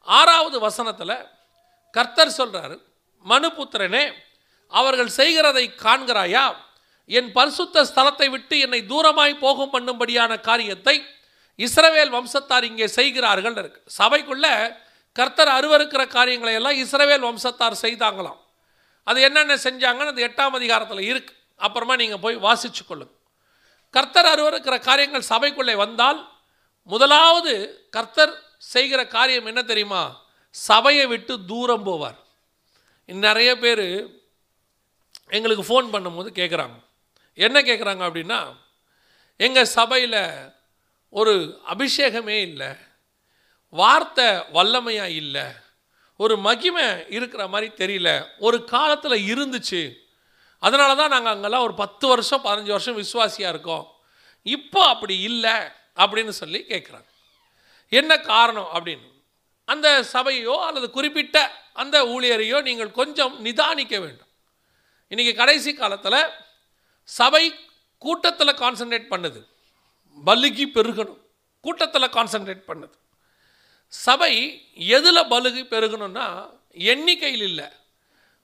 ஆறாவது வசனத்தில் கர்த்தர் சொல்கிறார் மனுபுத்திரனே அவர்கள் செய்கிறதை காண்கிறாயா? என் பரிசுத்த ஸ்தலத்தை விட்டு என்னை தூரமாய் போகும் பண்ணும்படியான காரியத்தை இஸ்ரவேல் வம்சத்தார் இங்கே செய்கிறார்கள் இருக்கு. சபைக்குள்ள கர்த்தர் அருவருக்கிற காரியங்களை எல்லாம் இஸ்ரவேல் வம்சத்தார் செய்தாங்களாம். அது என்னென்ன செஞ்சாங்கன்னு அந்த எட்டாம் அதிகாரத்தில் இருக்கு. அப்புறமா நீங்கள் போய் வாசிச்சு கொள்ளுங்க. கர்த்தர் அருவருக்கிற காரியங்கள் சபைக்குள்ளே வந்தால் முதலாவது கர்த்தர் செய்கிற காரியம் என்ன தெரியுமா? சபையை விட்டு தூரம் போவார். நிறைய பேர் எங்களுக்கு ஃபோன் பண்ணும்போது கேட்குறாங்க என்ன கேட்குறாங்க அப்படின்னா எங்கள் சபையில் ஒரு அபிஷேகமே இல்லை. வார்த்தை வல்லமையாக இல்லை. ஒரு மகிமை இருக்கிற மாதிரி தெரியல. ஒரு காலத்தில் இருந்துச்சு. அதனால தான் நாங்கள் அங்கெல்லாம் ஒரு பத்து வருஷம் பதினஞ்சு வருஷம் விசுவாசியாக இருக்கோம். இப்போ அப்படி இல்லை அப்படின்னு சொல்லி கேட்குறாங்க என்ன காரணம் அப்படின்னு? அந்த சபையோ அல்லது குறிப்பிட்ட அந்த ஊழியரையோ நீங்கள் கொஞ்சம் நிதானிக்க வேண்டும். இன்றைக்கி கடைசி காலத்தில் சபை கூட்டத்தில் கான்சன்ட்ரேட் பண்ணுது. பலுகி பெருகணும். கூட்டத்தில் கான்சன்ட்ரேட் பண்ணுது. சபை எதில் பலுகி பெருகணும்னா எண்ணிக்கையில் இல்லை.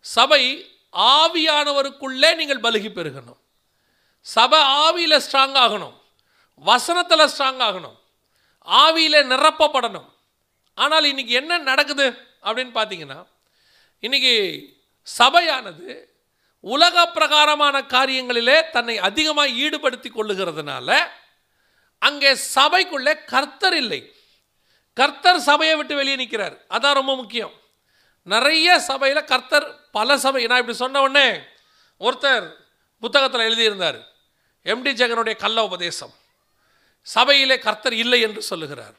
சபை ஆவியானவருக்குள்ளே நீங்கள் பலுகி பெருகணும். சபை ஆவியில் ஸ்ட்ராங் ஆகணும். வசனத்தில் ஸ்ட்ராங் ஆகணும். ஆவியில் நிரப்பப்படணும். ஆனால் இன்னைக்கு என்ன நடக்குது அப்படின்னு பார்த்தீங்கன்னா இன்னைக்கு சபையானது உலக பிரகாரமான காரியங்களிலே தன்னை அதிகமாக ஈடுபடுத்தி கொள்ளுகிறதுனால அங்கே சபைக்குள்ளே கர்த்தர் இல்லை. கர்த்தர் சபையை விட்டு வெளியே நிற்கிறார். அதான் ரொம்ப முக்கியம். நிறைய சபையில் கர்த்தர் பல சபை நான் இப்படி சொன்ன உடனே ஒருத்தர் புத்தகத்தில் எழுதியிருந்தார். எம்டி ஜெகனுடைய கள்ள உபதேசம். சபையிலே கர்த்தர் இல்லை என்று சொல்லுகிறார்.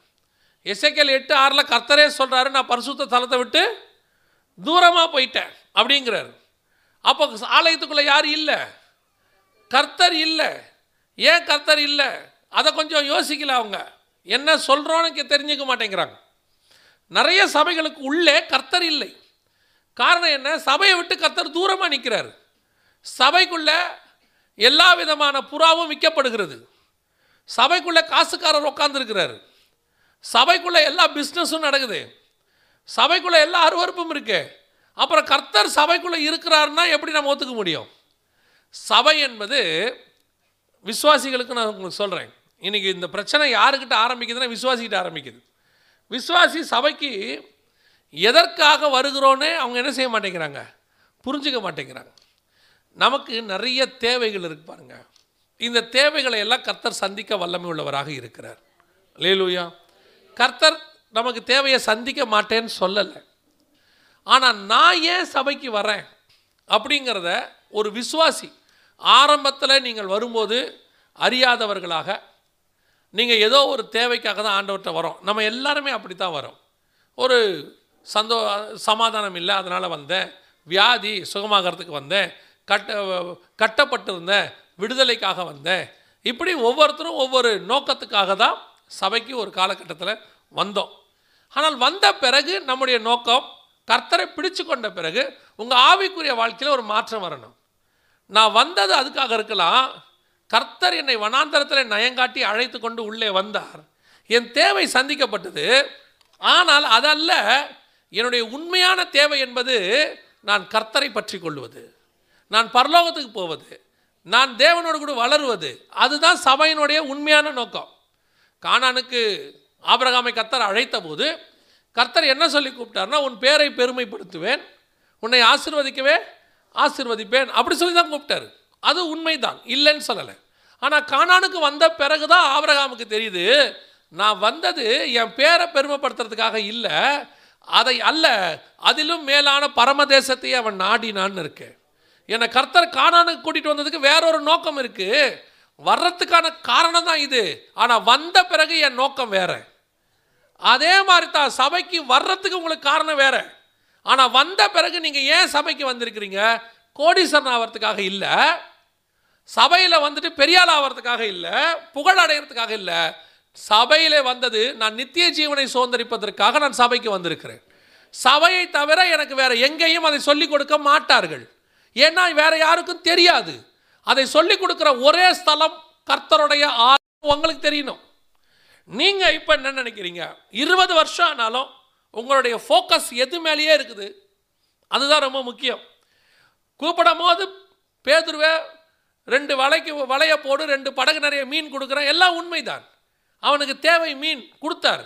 எஸ்ஐக்கேல் எட்டு ஆறில் கர்த்தரே சொல்கிறாரு நான் பரிசுத்த தலத்தை விட்டு தூரமாக போயிட்டேன் அப்படிங்கிறார். அப்போ ஆலயத்துக்குள்ளே யார் இல்லை? கர்த்தர் இல்லை. ஏன் கர்த்தர் இல்லை? அதை கொஞ்சம் யோசிக்கல அவங்க. என்ன சொல்கிறோன்னு தெரிஞ்சுக்க மாட்டேங்கிறாங்க. நிறைய சபைகளுக்கு உள்ளே கர்த்தர் இல்லை. காரணம் என்ன? சபையை விட்டு கர்த்தர் தூரமாக நிற்கிறார் சபைக்குள்ள எல்லா விதமான புறாவும் விற்கப்படுகிறது. சபைக்குள்ளே காசுக்காரர் உட்காந்துருக்கிறாரு சபைக்குள்ளே எல்லா பிஸ்னஸும் நடக்குது. சபைக்குள்ளே எல்லா அருவறுப்பும் இருக்கு. அப்புறம் கர்த்தர் சபைக்குள்ளே இருக்கிறாருன்னா எப்படி நம்ம ஒத்துக்க முடியும்? சபை என்பது விசுவாசிகளுக்கு நான் உங்களுக்கு சொல்கிறேன் இன்றைக்கி இந்த பிரச்சனை யாருக்கிட்ட ஆரம்பிக்குதுன்னா விசுவாசிக்கிட்ட ஆரம்பிக்குது. விசுவாசி சபைக்கு எதற்காக வருகிறோன்னே அவங்க என்ன செய்ய மாட்டேங்கிறாங்க? புரிஞ்சுக்க மாட்டேங்கிறாங்க. நமக்கு நிறைய தேவைகள் இருக்கு பாருங்க. இந்த தேவைகளை எல்லாம் கர்த்தர் சந்திக்க வல்லமை உள்ளவராக இருக்கிறார். லேலூயா கர்த்தர் நமக்கு தேவையை சந்திக்க மாட்டேன்னு சொல்லலை. ஆனால் நான் ஏன் சபைக்கு வரேன்? அப்படிங்கிறத ஒரு விசுவாசி ஆரம்பத்தில் நீங்கள் வரும்போது அறியாதவர்களாக நீங்கள் ஏதோ ஒரு தேவைக்காக தான் ஆண்டவர்கிட்ட வரோம். நம்ம எல்லாருமே அப்படி தான் வரோம். ஒரு சந்தோ சமாதானம் இல்லை அதனால் வந்தேன். வியாதி சுகமாகறதுக்கு வந்தேன். கட்ட கட்டப்பட்டிருந்தேன். விடுதலைக்காக வந்தேன். இப்படி ஒவ்வொருத்தரும் ஒவ்வொரு நோக்கத்துக்காக தான் சபைக்கு ஒரு காலகட்டத்தில் வந்தோம். ஆனால் வந்த பிறகு நம்முடைய நோக்கம் கர்த்தரை பிடிச்சு கொண்ட பிறகு உங்கள் ஆவிக்குரிய வாழ்க்கையில் ஒரு மாற்றம் வரணும். நான் வந்தது அதுக்காக இருக்கலாம். கர்த்தர் என்னை வனாந்தரத்தில் நயங்காட்டி அழைத்து கொண்டு உள்ளே வந்தார். என் தேவை சந்திக்கப்பட்டது. ஆனால் அதல்ல என்னுடைய உண்மையான தேவை என்பது நான் கர்த்தரை பற்றி கொள்வது. நான் பரலோகத்துக்கு போவது. நான் தேவனோடு கூட வளருவது. அதுதான் சபையினுடைய உண்மையான நோக்கம். கானானுக்கு ஆபரகாமை கர்த்தர் அழைத்த போது கர்த்தர் என்ன சொல்லி கூப்பிட்டார்னா உன் பேரை பெருமைப்படுத்துவேன். உன்னை ஆசிர்வதிக்கவே ஆசிர்வதிப்பேன். அப்படி சொல்லி தான் கூப்பிட்டாரு. அது உண்மைதான் இல்லைன்னு சொல்லலை. ஆனால் கானானுக்கு வந்த பிறகு தான் ஆவரகாமுக்கு தெரியுது நான் வந்தது என் பேரை பெருமைப்படுத்துறதுக்காக இல்லை அதை அல்ல அதிலும் மேலான பரமதேசத்தையே அவன் நாடினான்னு இருக்கு. என்னை கர்த்தர் காணானுக்கு கூட்டிகிட்டு வந்ததுக்கு வேற ஒரு நோக்கம் இருக்குது வர்றதுக்கான காரணம் தான் இது. ஆனால் வந்த பிறகு என் நோக்கம் வேற. அதே மாதிரி தான் சபைக்கு வர்றதுக்கு உங்களுக்கு காரணம் வேற. ஆனால் வந்த பிறகு நீங்கள் ஏன் சபைக்கு வந்திருக்கிறீங்க? கோடீஸ்வரன் ஆகிறதுக்காக இல்லை. சபையில் வந்துட்டு பெரியால் ஆகிறதுக்காக இல்லை புகழ் அடைகிறதுக்காக இல்லை. சபையில் வந்தது நான் நித்திய ஜீவனை சுதந்திரிப்பதற்காக நான் சபைக்கு வந்திருக்கிறேன். சபையை தவிர எனக்கு வேறு எங்கேயும் அதை சொல்லிக் கொடுக்க மாட்டார்கள். ஏன்னா வேற யாருக்கும் தெரியாது. அதை சொல்லிக் கொடுக்குற ஒரே ஸ்தலம் கர்த்தருடைய ஆர்வம் உங்களுக்கு தெரியணும். நீங்கள் இப்போ என்ன நினைக்கிறீங்க? இருபது வருஷம் ஆனாலும் உங்களுடைய ஃபோக்கஸ் எது மேலேயே இருக்குது? அதுதான் ரொம்ப முக்கியம். கூப்பிடும் போது பேதுருவே ரெண்டு வலைக்கு வலையை போடு ரெண்டு படகு நிறைய மீன் கொடுக்குறேன். எல்லாம் உண்மைதான். அவனுக்கு தேவை மீன் கொடுத்தார்.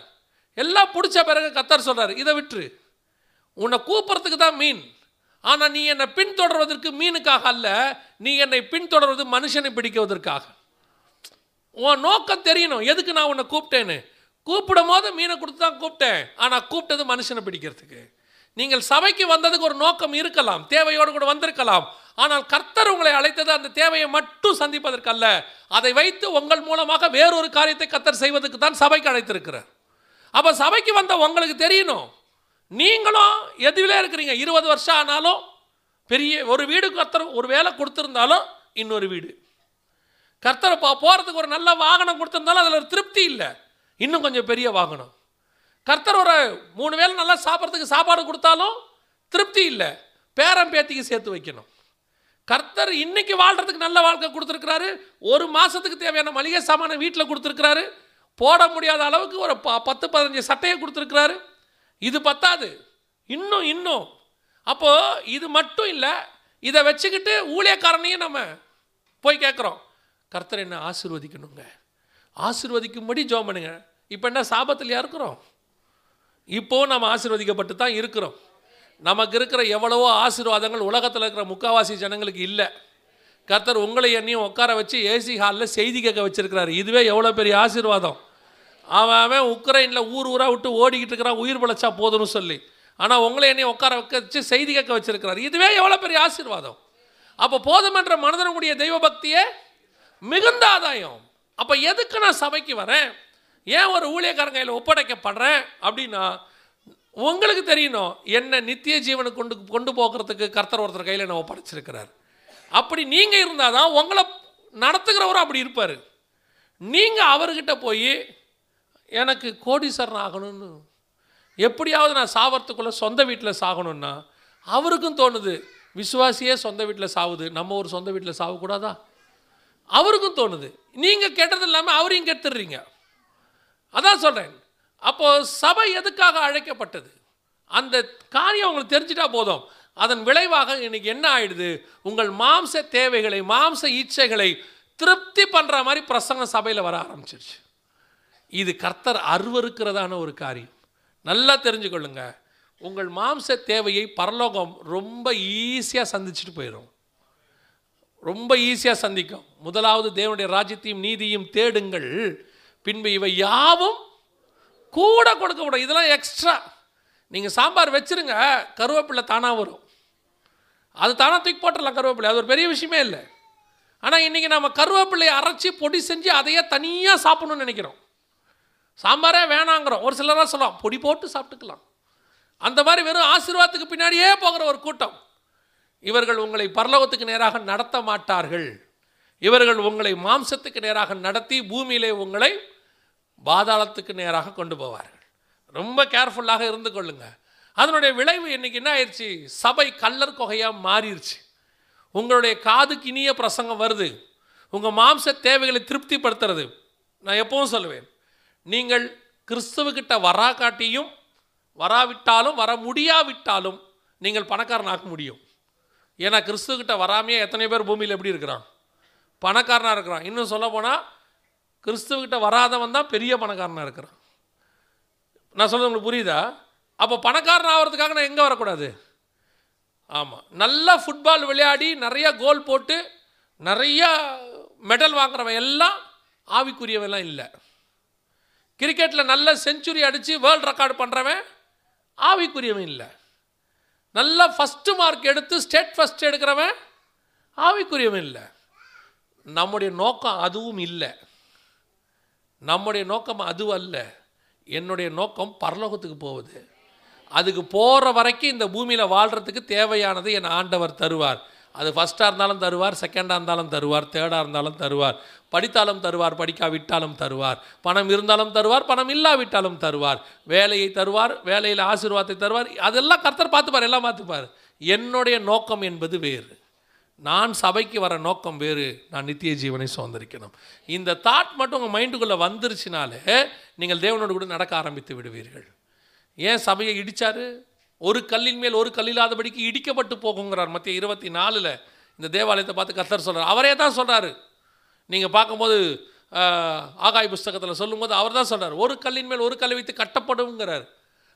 எல்லாம் பிடிச்ச பிறகு கத்தர் சொல்கிறார் இதை விட்டுரு உன்னை கூப்பிட்றதுக்கு தான் மீன். ஆனால் நீ என்னை பின்தொடர்வதற்கு மீனுக்காக அல்ல நீ என்னை பின்தொடர்வது மனுஷனை பிடிக்குவதற்காக. உன் நோக்கம் தெரியணும். எதுக்கு நான் உன்னை கூப்பிட்டேன்னு? கூப்பிடும் போது மீனை கொடுத்து தான் கூப்பிட்டேன். ஆனால் கூப்பிட்டது மனுஷனை பிடிக்கிறதுக்கு. நீங்கள் சபைக்கு வந்ததுக்கு ஒரு நோக்கம் இருக்கலாம். தேவையோடு கூட வந்திருக்கலாம். ஆனால் கர்த்தர் உங்களை அழைத்தது அந்த தேவையை மட்டும் சந்திப்பதற்கல்ல. அதை வைத்து உங்கள் மூலமாக வேறொரு காரியத்தை கர்த்தர் செய்வதற்கு தான் சபைக்கு அழைத்திருக்கிறார். அப்போ சபைக்கு வந்த உங்களுக்கு தெரியணும். நீங்களும் எதுவிலே இருக்கிறீங்க. இருபது வருஷம் ஆனாலும் பெரிய ஒரு வீடு கர்த்தர் ஒரு வேலை கொடுத்துருந்தாலும் இன்னொரு வீடு. கர்த்தர் போகிறதுக்கு ஒரு நல்ல வாகனம் கொடுத்துருந்தாலும் அதில் ஒரு திருப்தி இல்லை. இன்னும் கொஞ்சம் பெரிய வாகனம். கர்த்தர் ஒரு மூணு வேளை நல்லா சாப்பிட்றதுக்கு சாப்பாடு கொடுத்தாலும் திருப்தி இல்லை. பேரன் பேத்திக்கு சேர்த்து வைக்கணும். கர்த்தர் இன்னைக்கு வாழ்கிறதுக்கு நல்ல வாழ்க்கை கொடுத்துருக்கிறாரு. ஒரு மாதத்துக்கு தேவையான மளிகை சாமானை வீட்டில் கொடுத்துருக்கிறாரு. போட முடியாத அளவுக்கு ஒரு ப பத்து பதினஞ்சு சட்டையை கொடுத்துருக்கிறாரு. இது பத்தாது. இன்னும் இன்னும். அப்போது இது மட்டும் இல்லை இதை வச்சுக்கிட்டு ஊழியக்காரனையும் நம்ம போய் கேட்குறோம் கர்த்தர் என்ன ஆசிர்வதிக்கணுங்க. ஆசிர்வதிக்கும்படி ஜோம் பண்ணுங்க. இப்போ என்ன சாபத்தில் இருக்கிறோம்? இப்போ நம்ம ஆசிர்வதிக்கப்பட்டு தான் இருக்கிறோம். நமக்கு இருக்கிற எவ்வளவோ ஆசீர்வாதங்கள் உலகத்தில் இருக்கிற முக்காவாசி ஜனங்களுக்கு இல்லை. கர்த்தர் உங்களை என்னையும் உட்கார வச்சு ஏசி ஹாலில் செய்தி கேட்க வச்சுருக்கிறாரு. இதுவே எவ்வளோ பெரிய ஆசீர்வாதம். அவன் அவன் உக்ரைனில் ஊர் ஊராக விட்டு ஓடிக்கிட்டு இருக்கிறான் உயிர் பிழைச்சா போதும்னு சொல்லி. ஆனால் உங்களை என்னையும் உட்கார வச்சு செய்தி கேட்க வச்சுருக்கிறாரு. இதுவே எவ்வளோ பெரிய ஆசீர்வாதம். அப்போ போதுமென்ற மனதனுடைய தெய்வ பக்தியே மிகுந்த ஆதாயம். அப்போ எதுக்கு நான் சபைக்கு வரேன்? ஏன் ஒரு ஊழியக்காரன் கையில் ஒப்படைக்கப்படுறேன்? அப்படின்னா உங்களுக்கு தெரியணும் என்ன நித்திய ஜீவனை கொண்டு கொண்டு போகிறதுக்கு கர்த்தர் ஒருத்தர் கையில் என்ன ஒப்படைச்சிருக்கிறார் அப்படி நீங்கள் இருந்தால் தான் உங்களை நடத்துகிறவரும் அப்படி இருப்பார். நீங்கள் அவர்கிட்ட போய் எனக்கு கோடீஸ்வரன் ஆகணும்னு எப்படியாவது நான் சாவறதுக்குள்ளே சொந்த வீட்டில் சாகணும்னா அவருக்கும் தோணுது விசுவாசியே சொந்த வீட்டில் சாவுது நம்ம ஒரு சொந்த வீட்டில் சாகக்கூடாதா அவருக்கும் தோணுது. நீங்கள் கெட்டது இல்லாமல் அவரையும் கெடுத்துடுறீங்க. அதான் சொல்கிறேன் அப்போது சபை எதுக்காக அழைக்கப்பட்டது? அந்த காரியம் உங்களுக்கு தெரிஞ்சிட்டா போதும். அதன் விளைவாக இன்னைக்கு என்ன ஆயிடுது? உங்கள் மாம்ச தேவைகளை மாம்ச இச்சைகளை திருப்தி பண்ணுற மாதிரி பிரசங்க சபையில் வர ஆரம்பிச்சிருச்சு. இது கர்த்தர் அருவருக்கிறதான ஒரு காரியம். நல்லா தெரிஞ்சுக்கொள்ளுங்க உங்கள் மாம்ச தேவையை பரலோகம் ரொம்ப ஈஸியாக சந்திச்சுட்டு போயிடும் ரொம்ப ஈஸியாக சந்திக்கும். முதலாவது தேவனுடைய ராஜ்யத்தையும் நீதியும் தேடுங்கள். பின்பு இவை யாவும் கூட கொடுக்க கூடாது இதெல்லாம் எக்ஸ்ட்ரா நீங்கள் சாம்பார் வச்சுருங்க கருவேப்பிலை தானாக வரும். அது தானாக தூக்கி போட்டுடலாம் கருவேப்பிலை. அது ஒரு பெரிய விஷயமே இல்லை. ஆனால் இன்றைக்கி நம்ம கருவேப்பிலையை அரைச்சி பொடி செஞ்சு அதையே தனியாக சாப்பிடணும்னு நினைக்கிறோம். சாம்பாரே வேணாங்கிறோம். ஒரு சிலராக சொல்லலாம் பொடி போட்டு சாப்பிட்டுக்கலாம். அந்த மாதிரி வெறும் ஆசீர்வாதத்துக்கு பின்னாடியே போகிற ஒரு கூட்டம். இவர்கள் உங்களை பரலோகத்துக்கு நேராக நடத்த மாட்டார்கள். இவர்கள் உங்களை மாம்சத்துக்கு நேராக நடத்தி பூமியிலே உங்களை பாதாளத்துக்கு நேராக கொண்டு போவார்கள். ரொம்ப கேர்ஃபுல்லாக இருந்து கொள்ளுங்க. அதனுடைய விளைவு இன்னைக்கு என்ன ஆயிடுச்சு? சபை கல்லர் கொகையாக மாறிடுச்சு உங்களுடைய காதுக்கு இனிய பிரசங்கம் வருது. உங்கள் மாம்ச தேவைகளை திருப்திப்படுத்துறது. நான் எப்பவும் சொல்லுவேன். நீங்கள் கிறிஸ்துவக்கிட்ட வரா காட்டியும் வராவிட்டாலும் வர முடியாவிட்டாலும் நீங்கள் பணக்காரனாக முடியும். ஏன்னா கிறிஸ்துவக்கிட்ட வராமையே எத்தனை பேர் பூமியில் எப்படி இருக்கிறான்? பணக்காரனாக இருக்கிறான். இன்னும் சொல்ல போனால் கிறிஸ்துவக்கிட்ட வராதவன் தான் பெரிய பணக்காரனாக இருக்கிறான். நான் சொல்கிறது உங்களுக்கு புரியுதா? அப்போ பணக்காரன் ஆகிறதுக்காக நான் எங்கே வரக்கூடாது? ஆமாம் நல்லா ஃபுட்பால் விளையாடி நிறைய கோல் போட்டு நிறைய மெடல் வாங்குறவன் எல்லாம் ஆவிக்குரியவெல்லாம் இல்லை. கிரிக்கெட்டில் நல்ல செஞ்சுரி அடித்து வேர்ல்டு ரெக்கார்டு பண்ணுறவன் ஆவிக்குரியவன் இல்லை. நல்லா ஃபஸ்ட்டு மார்க் எடுத்து ஸ்டேட் ஃபஸ்ட் எடுக்கிறவன் ஆவிக்குரியவன் இல்லை. நம்முடைய நோக்கம் அதுவும் இல்லை. நம்முடைய நோக்கம் அது அல்ல. என்னுடைய நோக்கம் பரலோகத்துக்கு போகுது அதுக்கு போகிற வரைக்கும் இந்த பூமியில் வாழ்கிறதுக்கு தேவையானது என் ஆண்டவர் தருவார். அது ஃபஸ்ட்டாக இருந்தாலும் தருவார் செகண்டாக இருந்தாலும் தருவார் தேர்டாக இருந்தாலும் தருவார். படித்தாலும் தருவார் படிக்காவிட்டாலும் தருவார். பணம் இருந்தாலும் தருவார் பணம் இல்லாவிட்டாலும் தருவார். வேலையை தருவார் வேலையில் ஆசீர்வாதத்தை தருவார். அதெல்லாம் கர்த்தர் பார்த்துப்பார் எல்லாம் பார்த்துப்பார். என்னுடைய நோக்கம் என்பது வேறு. நான் சபைக்கு வர நோக்கம் வேறு. நான் நித்திய ஜீவனை சுதந்திரிக்கணும். இந்த தாட் மட்டும் உங்கள் மைண்டுக்குள்ளே வந்துருச்சுனாலே நீங்கள் தேவனோடு கூட நடக்க ஆரம்பித்து விடுவீர்கள். ஏன் சபையை இடித்தார் ஒரு கல்லின் மேல் ஒரு கல்லில்லாதபடிக்கு இடிக்கப்பட்டு போகுங்கிறார். மத்திய இருபத்தி நாலில் இந்த தேவாலயத்தை பார்த்து கத்தர் சொல்கிறார் அவரே தான் சொல்கிறாரு நீங்கள் பார்க்கும்போது ஆகாய் புஸ்தகத்தில் சொல்லும்போது அவர் தான் சொல்கிறார் ஒரு கல்லின் மேல் ஒரு கல்லை வைத்து கட்டப்படுங்கிறார்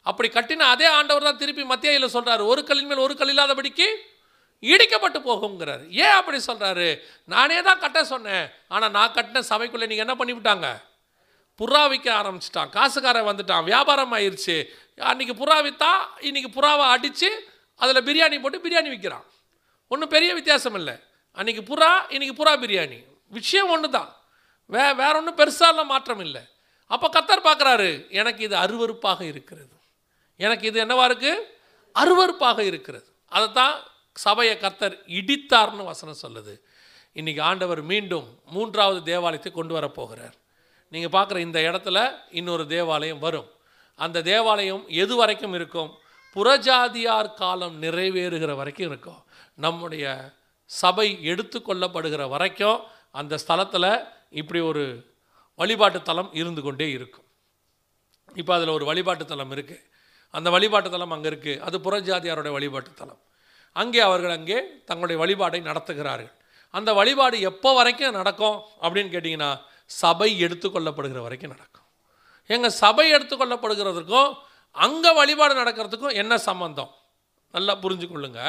அப்படி கட்டின அதே ஆண்டவர் தான் திருப்பி மத்தியில் சொல்கிறார் ஒரு கல்லின் மேல் ஒரு கல் இல்லாதபடிக்கு இடிக்கப்பட்டு போகுங்கிறார் ஏன் அப்படி சொல்கிறாரு நானே தான் கட்ட சொன்னேன். ஆனால் நான் கட்டின சபைக்குள்ளே நீங்கள் என்ன பண்ணிவிட்டாங்க? புறா விற்க ஆரம்பிச்சிட்டான். காசுக்காரன் வந்துட்டான். வியாபாரம் ஆயிடுச்சு அன்றைக்கி புறா விற்றா இன்றைக்கி புறாவை அடித்து அதில் பிரியாணி போட்டு பிரியாணி விற்கிறான் ஒன்றும் பெரிய வித்தியாசம் இல்லை. அன்றைக்கி புறா இன்றைக்கி புறா பிரியாணி. விஷயம் ஒன்று தான் வே வேற ஒன்றும் பெருசாலாம் மாற்றம் இல்லை. அப்போ கத்தர் பார்க்குறாரு எனக்கு இது அருவருப்பாக இருக்கிறது. எனக்கு இது என்னவா இருக்குது அருவருப்பாக இருக்கிறது. அதை தான் சபையை கர்த்தர் இடித்தார்னு வசனம் சொல்லுது. இன்றைக்கி ஆண்டவர் மீண்டும் மூன்றாவது தேவாலயத்தை கொண்டு வரப்போகிறார் நீங்கள் பார்க்குற இந்த இடத்துல இன்னொரு தேவாலயம் வரும். அந்த தேவாலயம் எது வரைக்கும் இருக்கும்? புறஜாதியார் காலம் நிறைவேறுகிற வரைக்கும் இருக்கும். நம்முடைய சபை எடுத்துக்கொள்ளப்படுகிற வரைக்கும் அந்த ஸ்தலத்தில் இப்படி ஒரு வழிபாட்டு தலம் இருந்து கொண்டே இருக்கும். இப்போ அதில் ஒரு வழிபாட்டு தலம் இருக்குது அந்த வழிபாட்டு தலம் அங்கே இருக்குது அது புறஜாதியாருடைய வழிபாட்டு தலம். அங்கே அவர்கள் அங்கே தங்களுடைய வழிபாடை நடத்துகிறார்கள். அந்த வழிபாடு எப்போ வரைக்கும் நடக்கும் அப்படின்னு கேட்டிங்கன்னா சபை எடுத்துக்கொள்ளப்படுகிற வரைக்கும் நடக்கும். எங்கள் சபை எடுத்துக்கொள்ளப்படுகிறதுக்கும் அங்கே வழிபாடு நடக்கிறதுக்கும் என்ன சம்பந்தம்? நல்லா புரிஞ்சுக்கொள்ளுங்க.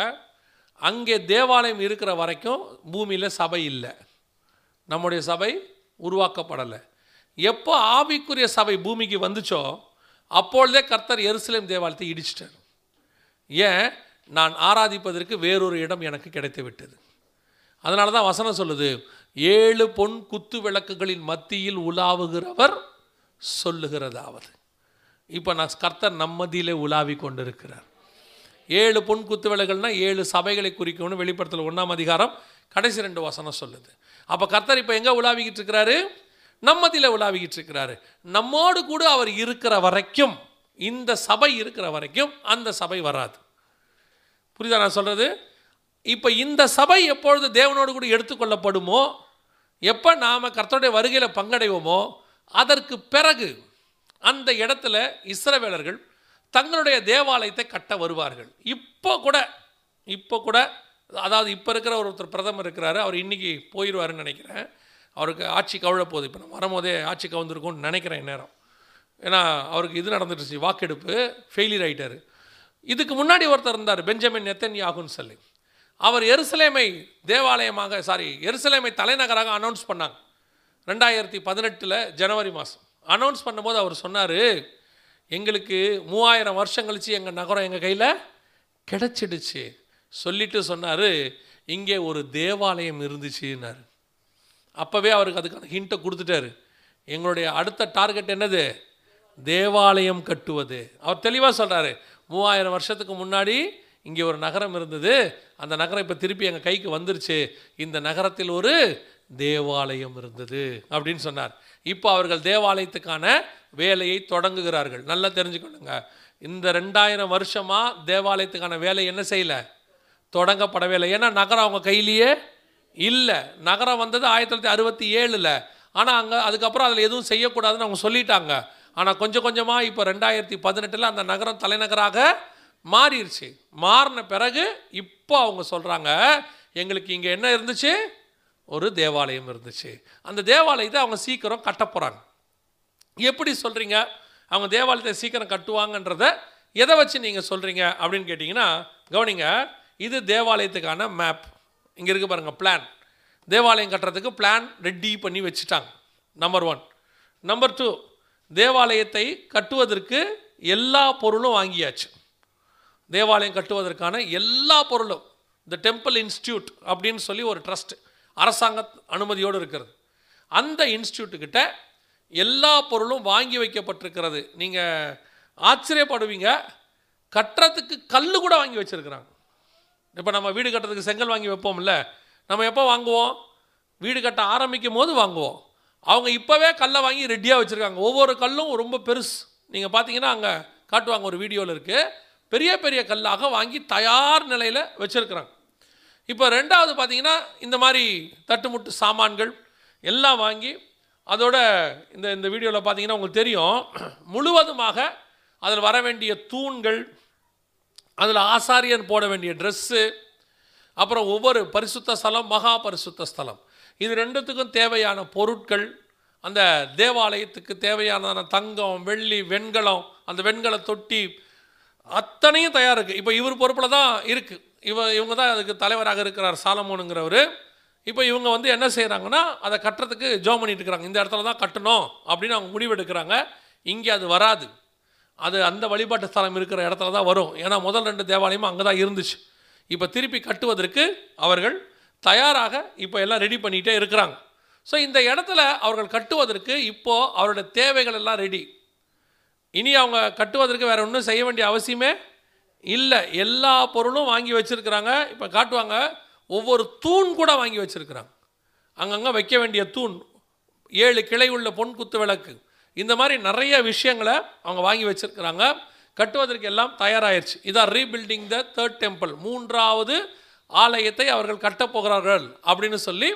அங்கே தேவாலயம் இருக்கிற வரைக்கும் பூமியில் சபை இல்லை. நம்முடைய சபை உருவாக்கப்படலை. எப்போ ஆவிக்குரிய சபை பூமிக்கு வந்துச்சோ அப்பொழுதே கர்த்தர் எருசலேம் தேவாலயத்தை இடிச்சிட்டார். ஏன்? நான் ஆராதிப்பதற்கு வேறொரு இடம் எனக்கு கிடைத்து விட்டது அதனால தான் வசனம் சொல்லுது ஏழு பொன் குத்து விளக்குகளின் மத்தியில் உலாவுகிறவர் சொல்லுகிறதாவது. இப்போ நான் கர்த்தர் நம்மதியிலே உலாவி கொண்டிருக்கிறார். ஏழு பொன் குத்து விளக்குகள்னால் ஏழு சபைகளை குறிக்கும்னு வெளிப்படுத்தல ஒன்றாம் அதிகாரம் கடைசி ரெண்டு வசனம் சொல்லுது. அப்போ கர்த்தர் இப்போ எங்கே உலாவிக்கிட்டு இருக்கிறாரு? நம்மதியில் உலாவிக்கிட்டு இருக்கிறாரு. நம்மோடு கூட அவர் இருக்கிற வரைக்கும் இந்த சபை இருக்கிற வரைக்கும் அந்த சபை வராது. புரியுதா நான் சொல்கிறது இப்போ இந்த சபை எப்பொழுது தேவனோடு கூட எடுத்துக்கொள்ளப்படுமோ எப்போ நாம் கர்த்தருடைய வருகையில் பங்கடைவோமோ அதற்கு பிறகு அந்த இடத்துல இஸ்ரவேலர்கள் தங்களுடைய தேவாலயத்தை கட்ட வருவார்கள். இப்போ கூட இப்போ கூட அதாவது இப்போ இருக்கிற ஒருத்தர் பிரதமர் இருக்கிறாரு அவர் இன்றைக்கி போயிடுவாருன்னு நினைக்கிறேன். அவருக்கு ஆட்சி கவிழ போகுது. இப்போ நான் வரும்போதே ஆட்சி கவுந்திருக்கும்னு நினைக்கிறேன் நேரம் ஏன்னா அவருக்கு இது நடந்துட்டுச்சு வாக்கெடுப்பு ஃபெயிலியர் ஆகிட்டார் இதுக்கு முன்னாடி ஒருத்தர் இருந்தார் பெஞ்சமின் நெத்தன் யாகுன்னு சொல்லி. அவர் எருசலேமை தேவாலயமாக சாரி எருசலேமை தலைநகராக அனௌன்ஸ் பண்ணாங்க. ரெண்டாயிரத்தி பதினெட்டில் ஜனவரி மாதம் அனௌன்ஸ் பண்ணும்போது அவர் சொன்னார் எங்களுக்கு மூவாயிரம் வருஷம் கழிச்சு எங்கள் நகரம் எங்கள் கையில் கிடச்சிடுச்சு. சொல்லிட்டு சொன்னார் இங்கே ஒரு தேவாலயம் இருந்துச்சுன்னார். அப்போவே அவருக்கு அதுக்கான ஹிண்ட்டை கொடுத்துட்டாரு. எங்களுடைய அடுத்த டார்கெட் என்னது? தேவாலயம் கட்டுவது. அவர் தெளிவாக சொல்கிறாரு மூவாயிரம் வருஷத்துக்கு முன்னாடி இங்கே ஒரு நகரம் இருந்தது. அந்த நகரம் இப்போ திருப்பி எங்கள் கைக்கு வந்துருச்சு. இந்த நகரத்தில் ஒரு தேவாலயம் இருந்தது அப்படின்னு சொன்னார். இப்போ அவர்கள் தேவாலயத்துக்கான வேலையை தொடங்குகிறார்கள். நல்லா தெரிஞ்சுக்கணுங்க. இந்த ரெண்டாயிரம் வருஷமாக தேவாலயத்துக்கான வேலை என்ன செய்யலை? தொடங்கப்படவே இல்லை. ஏன்னா நகரம் அவங்க கையிலேயே இல்லை. நகரம் வந்தது ஆயிரத்தி தொள்ளாயிரத்தி அறுபத்தி ஏழில். ஆனால் அங்கே அதுக்கப்புறம் அதில் எதுவும் செய்யக்கூடாதுன்னு அவங்க சொல்லிட்டாங்க. ஆனால் கொஞ்சம் கொஞ்சமாக இப்போ ரெண்டாயிரத்தி பதினெட்டில் அந்த நகரம் தலைநகராக மாறிடுச்சு. மாறின பிறகு இப்போ அவங்க சொல்கிறாங்க எங்களுக்கு இங்கே என்ன இருந்துச்சு? ஒரு தேவாலயம் இருந்துச்சு. அந்த தேவாலயத்தை அவங்க சீக்கிரம் கட்ட போகிறாங்க எப்படி சொல்கிறீங்க அவங்க தேவாலயத்தை சீக்கிரம் கட்டுவாங்கன்றத எதை வச்சு நீங்கள் சொல்கிறீங்க அப்படின்னு கேட்டிங்கன்னா கவனிங்க இது தேவாலயத்துக்கான மேப் இங்கே இருக்குது பாருங்கள் பிளான் தேவாலயம் கட்டுறதுக்கு பிளான் ரெடி பண்ணி வச்சுட்டாங்க. நம்பர் ஒன் நம்பர் டூ தேவாலயத்தை கட்டுவதற்கு எல்லா பொருளும் வாங்கியாச்சு. தேவாலயம் கட்டுவதற்கான எல்லா பொருளும் இந்த டெம்பிள் இன்ஸ்டியூட் அப்படின்னு சொல்லி ஒரு ட்ரஸ்ட் அரசாங்க அனுமதியோடு இருக்கிறது. அந்த இன்ஸ்டியூட்டுக்கிட்ட எல்லா பொருளும் வாங்கி வைக்கப்பட்டிருக்கிறது. நீங்கள் ஆச்சரியப்படுவீங்க கட்டுறதுக்கு கல் கூட வாங்கி வச்சுருக்கிறாங்க. இப்போ நம்ம வீடு கட்டுறதுக்கு செங்கல் வாங்கி வைப்போம்ல நம்ம எப்போ வாங்குவோம்? வீடு கட்ட ஆரம்பிக்கும் போது வாங்குவோம். அவங்க இப்போவே கல்லை வாங்கி ரெடியாக வச்சுருக்காங்க. ஒவ்வொரு கல்லும் ரொம்ப பெருசு. நீங்கள் பார்த்தீங்கன்னா அங்கே காட்டுவாங்க ஒரு வீடியோவில் இருக்குது பெரிய பெரிய கல்லாக வாங்கி தயார் நிலையில் வச்சுருக்குறாங்க. இப்போ ரெண்டாவது பார்த்தீங்கன்னா இந்த மாதிரி தட்டுமுட்டு சாமான்கள் எல்லாம் வாங்கி அதோட இந்த இந்த வீடியோவில் பார்த்தீங்கன்னா உங்களுக்கு தெரியும். முழுவதுமாக அதில் வர வேண்டிய தூண்கள் அதில் ஆசாரியன் போட வேண்டிய ட்ரெஸ்ஸு அப்புறம் ஒவ்வொரு பரிசுத்த ஸ்தலம் மகா பரிசுத்த ஸ்தலம். இது ரெண்டுத்துக்கும் தேவையான பொருட்கள் அந்த தேவாலயத்துக்கு தேவையான தங்கம் வெள்ளி வெண்கலம் அந்த வெண்கல தொட்டி அத்தனையும் தயார் இருக்குது இப்போ இவர் பொறுப்பில் தான் இருக்குது இவ இவங்க தான் அதுக்கு தலைவராக இருக்கிறார் சாலமோனுங்கிறவர். இப்போ இவங்க வந்து என்ன செய்கிறாங்கன்னா அதை கட்டுறதுக்கு ஜோ பண்ணிட்டு இருக்கிறாங்க. இந்த இடத்துல தான் கட்டணும் அப்படின்னு அவங்க முடிவெடுக்கிறாங்க இங்கே அது வராது. அது அந்த வழிபாட்டு ஸ்தலம் இருக்கிற இடத்துல தான் வரும். ஏன்னா முதல் ரெண்டு தேவாலயமும் அங்கே தான் இருந்துச்சு. இப்போ திருப்பி கட்டுவதற்கு அவர்கள் தயாராக இப்போ எல்லாம் ரெடி பண்ணிகிட்டே இருக்கிறாங்க. ஸோ இந்த இடத்துல அவர்கள் கட்டுவதற்கு இப்போது அவருடைய தேவைகள் எல்லாம் ரெடி இனி அவங்க கட்டுவதற்கு வேறு ஒன்றும் செய்ய வேண்டிய அவசியமே இல்லை. எல்லா பொருளும் வாங்கி வச்சுருக்கிறாங்க. இப்போ காட்டுவாங்க ஒவ்வொரு தூண் கூட வாங்கி வச்சுருக்கிறாங்க. அங்கங்கே வைக்க வேண்டிய தூண் ஏழு கிளை உள்ள பொன் குத்து விளக்கு இந்த மாதிரி நிறைய விஷயங்களை அவங்க வாங்கி வச்சுருக்கிறாங்க. கட்டுவதற்கு எல்லாம் தயாராகிடுச்சு இதான் ரீபில்டிங் த தேர்ட் டெம்பிள் மூன்றாவது ஆலயத்தை அவர்கள் கட்டப்போகிறார்கள் அப்படின்னு சொல்லி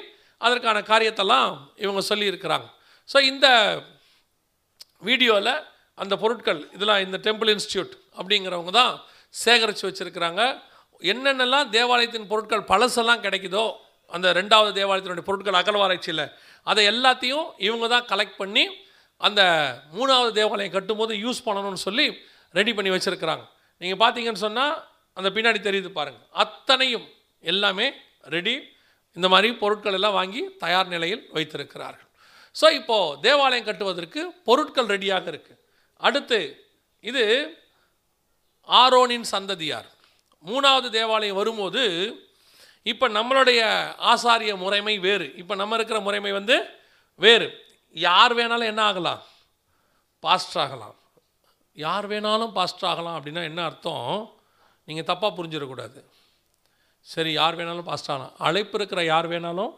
அதற்கான காரியத்தெல்லாம் இவங்க சொல்லியிருக்கிறாங்க. ஸோ இந்த வீடியோவில் அந்த பொருட்கள் இதெல்லாம் இந்த டெம்பிள் இன்ஸ்டியூட் அப்படிங்கிறவங்க தான் சேகரித்து வச்சுருக்கிறாங்க. என்னென்னலாம் தேவாலயத்தின் பொருட்கள் பழசெல்லாம் கிடைக்குதோ அந்த ரெண்டாவது தேவாலயத்தினுடைய பொருட்கள் அகழ்வாராய்ச்சியில் அதை எல்லாத்தையும் இவங்க தான் கலெக்ட் பண்ணி அந்த மூணாவது தேவாலயம் கட்டும்போது யூஸ் பண்ணணும்னு சொல்லி ரெடி பண்ணி வச்சுருக்கிறாங்க. நீங்கள் பார்த்தீங்கன்னு சொன்னால் அந்த பின்னாடி தெரியுது பாருங்கள் அத்தனையும் எல்லாமே ரெடி இந்த மாதிரி பொருட்கள் எல்லாம் வாங்கி தயார் நிலையில் வைத்திருக்கிறார்கள். ஸோ இப்போது தேவாலயம் கட்டுவதற்கு பொருட்கள் ரெடியாக இருக்குது அடுத்து இது ஆரோனின் சந்ததியார். மூணாவது தேவாலயம் வரும்போது இப்போ நம்மளுடைய ஆசாரிய முறைமை வேறு. இப்போ நம்ம இருக்கிற முறைமை வந்து வேறு. யார் வேணாலும் என்ன ஆகலாம்? பாஸ்டர் ஆகலாம். யார் வேணாலும் பாஸ்ட் ஆகலாம் அப்படின்னா என்ன அர்த்தம்? நீங்கள் தப்பாக புரிஞ்சிடக்கூடாது. சரி யார் வேணாலும் பாஸ்ட் ஆகலாம். அழைப்பு இருக்கிற யார் வேணாலும்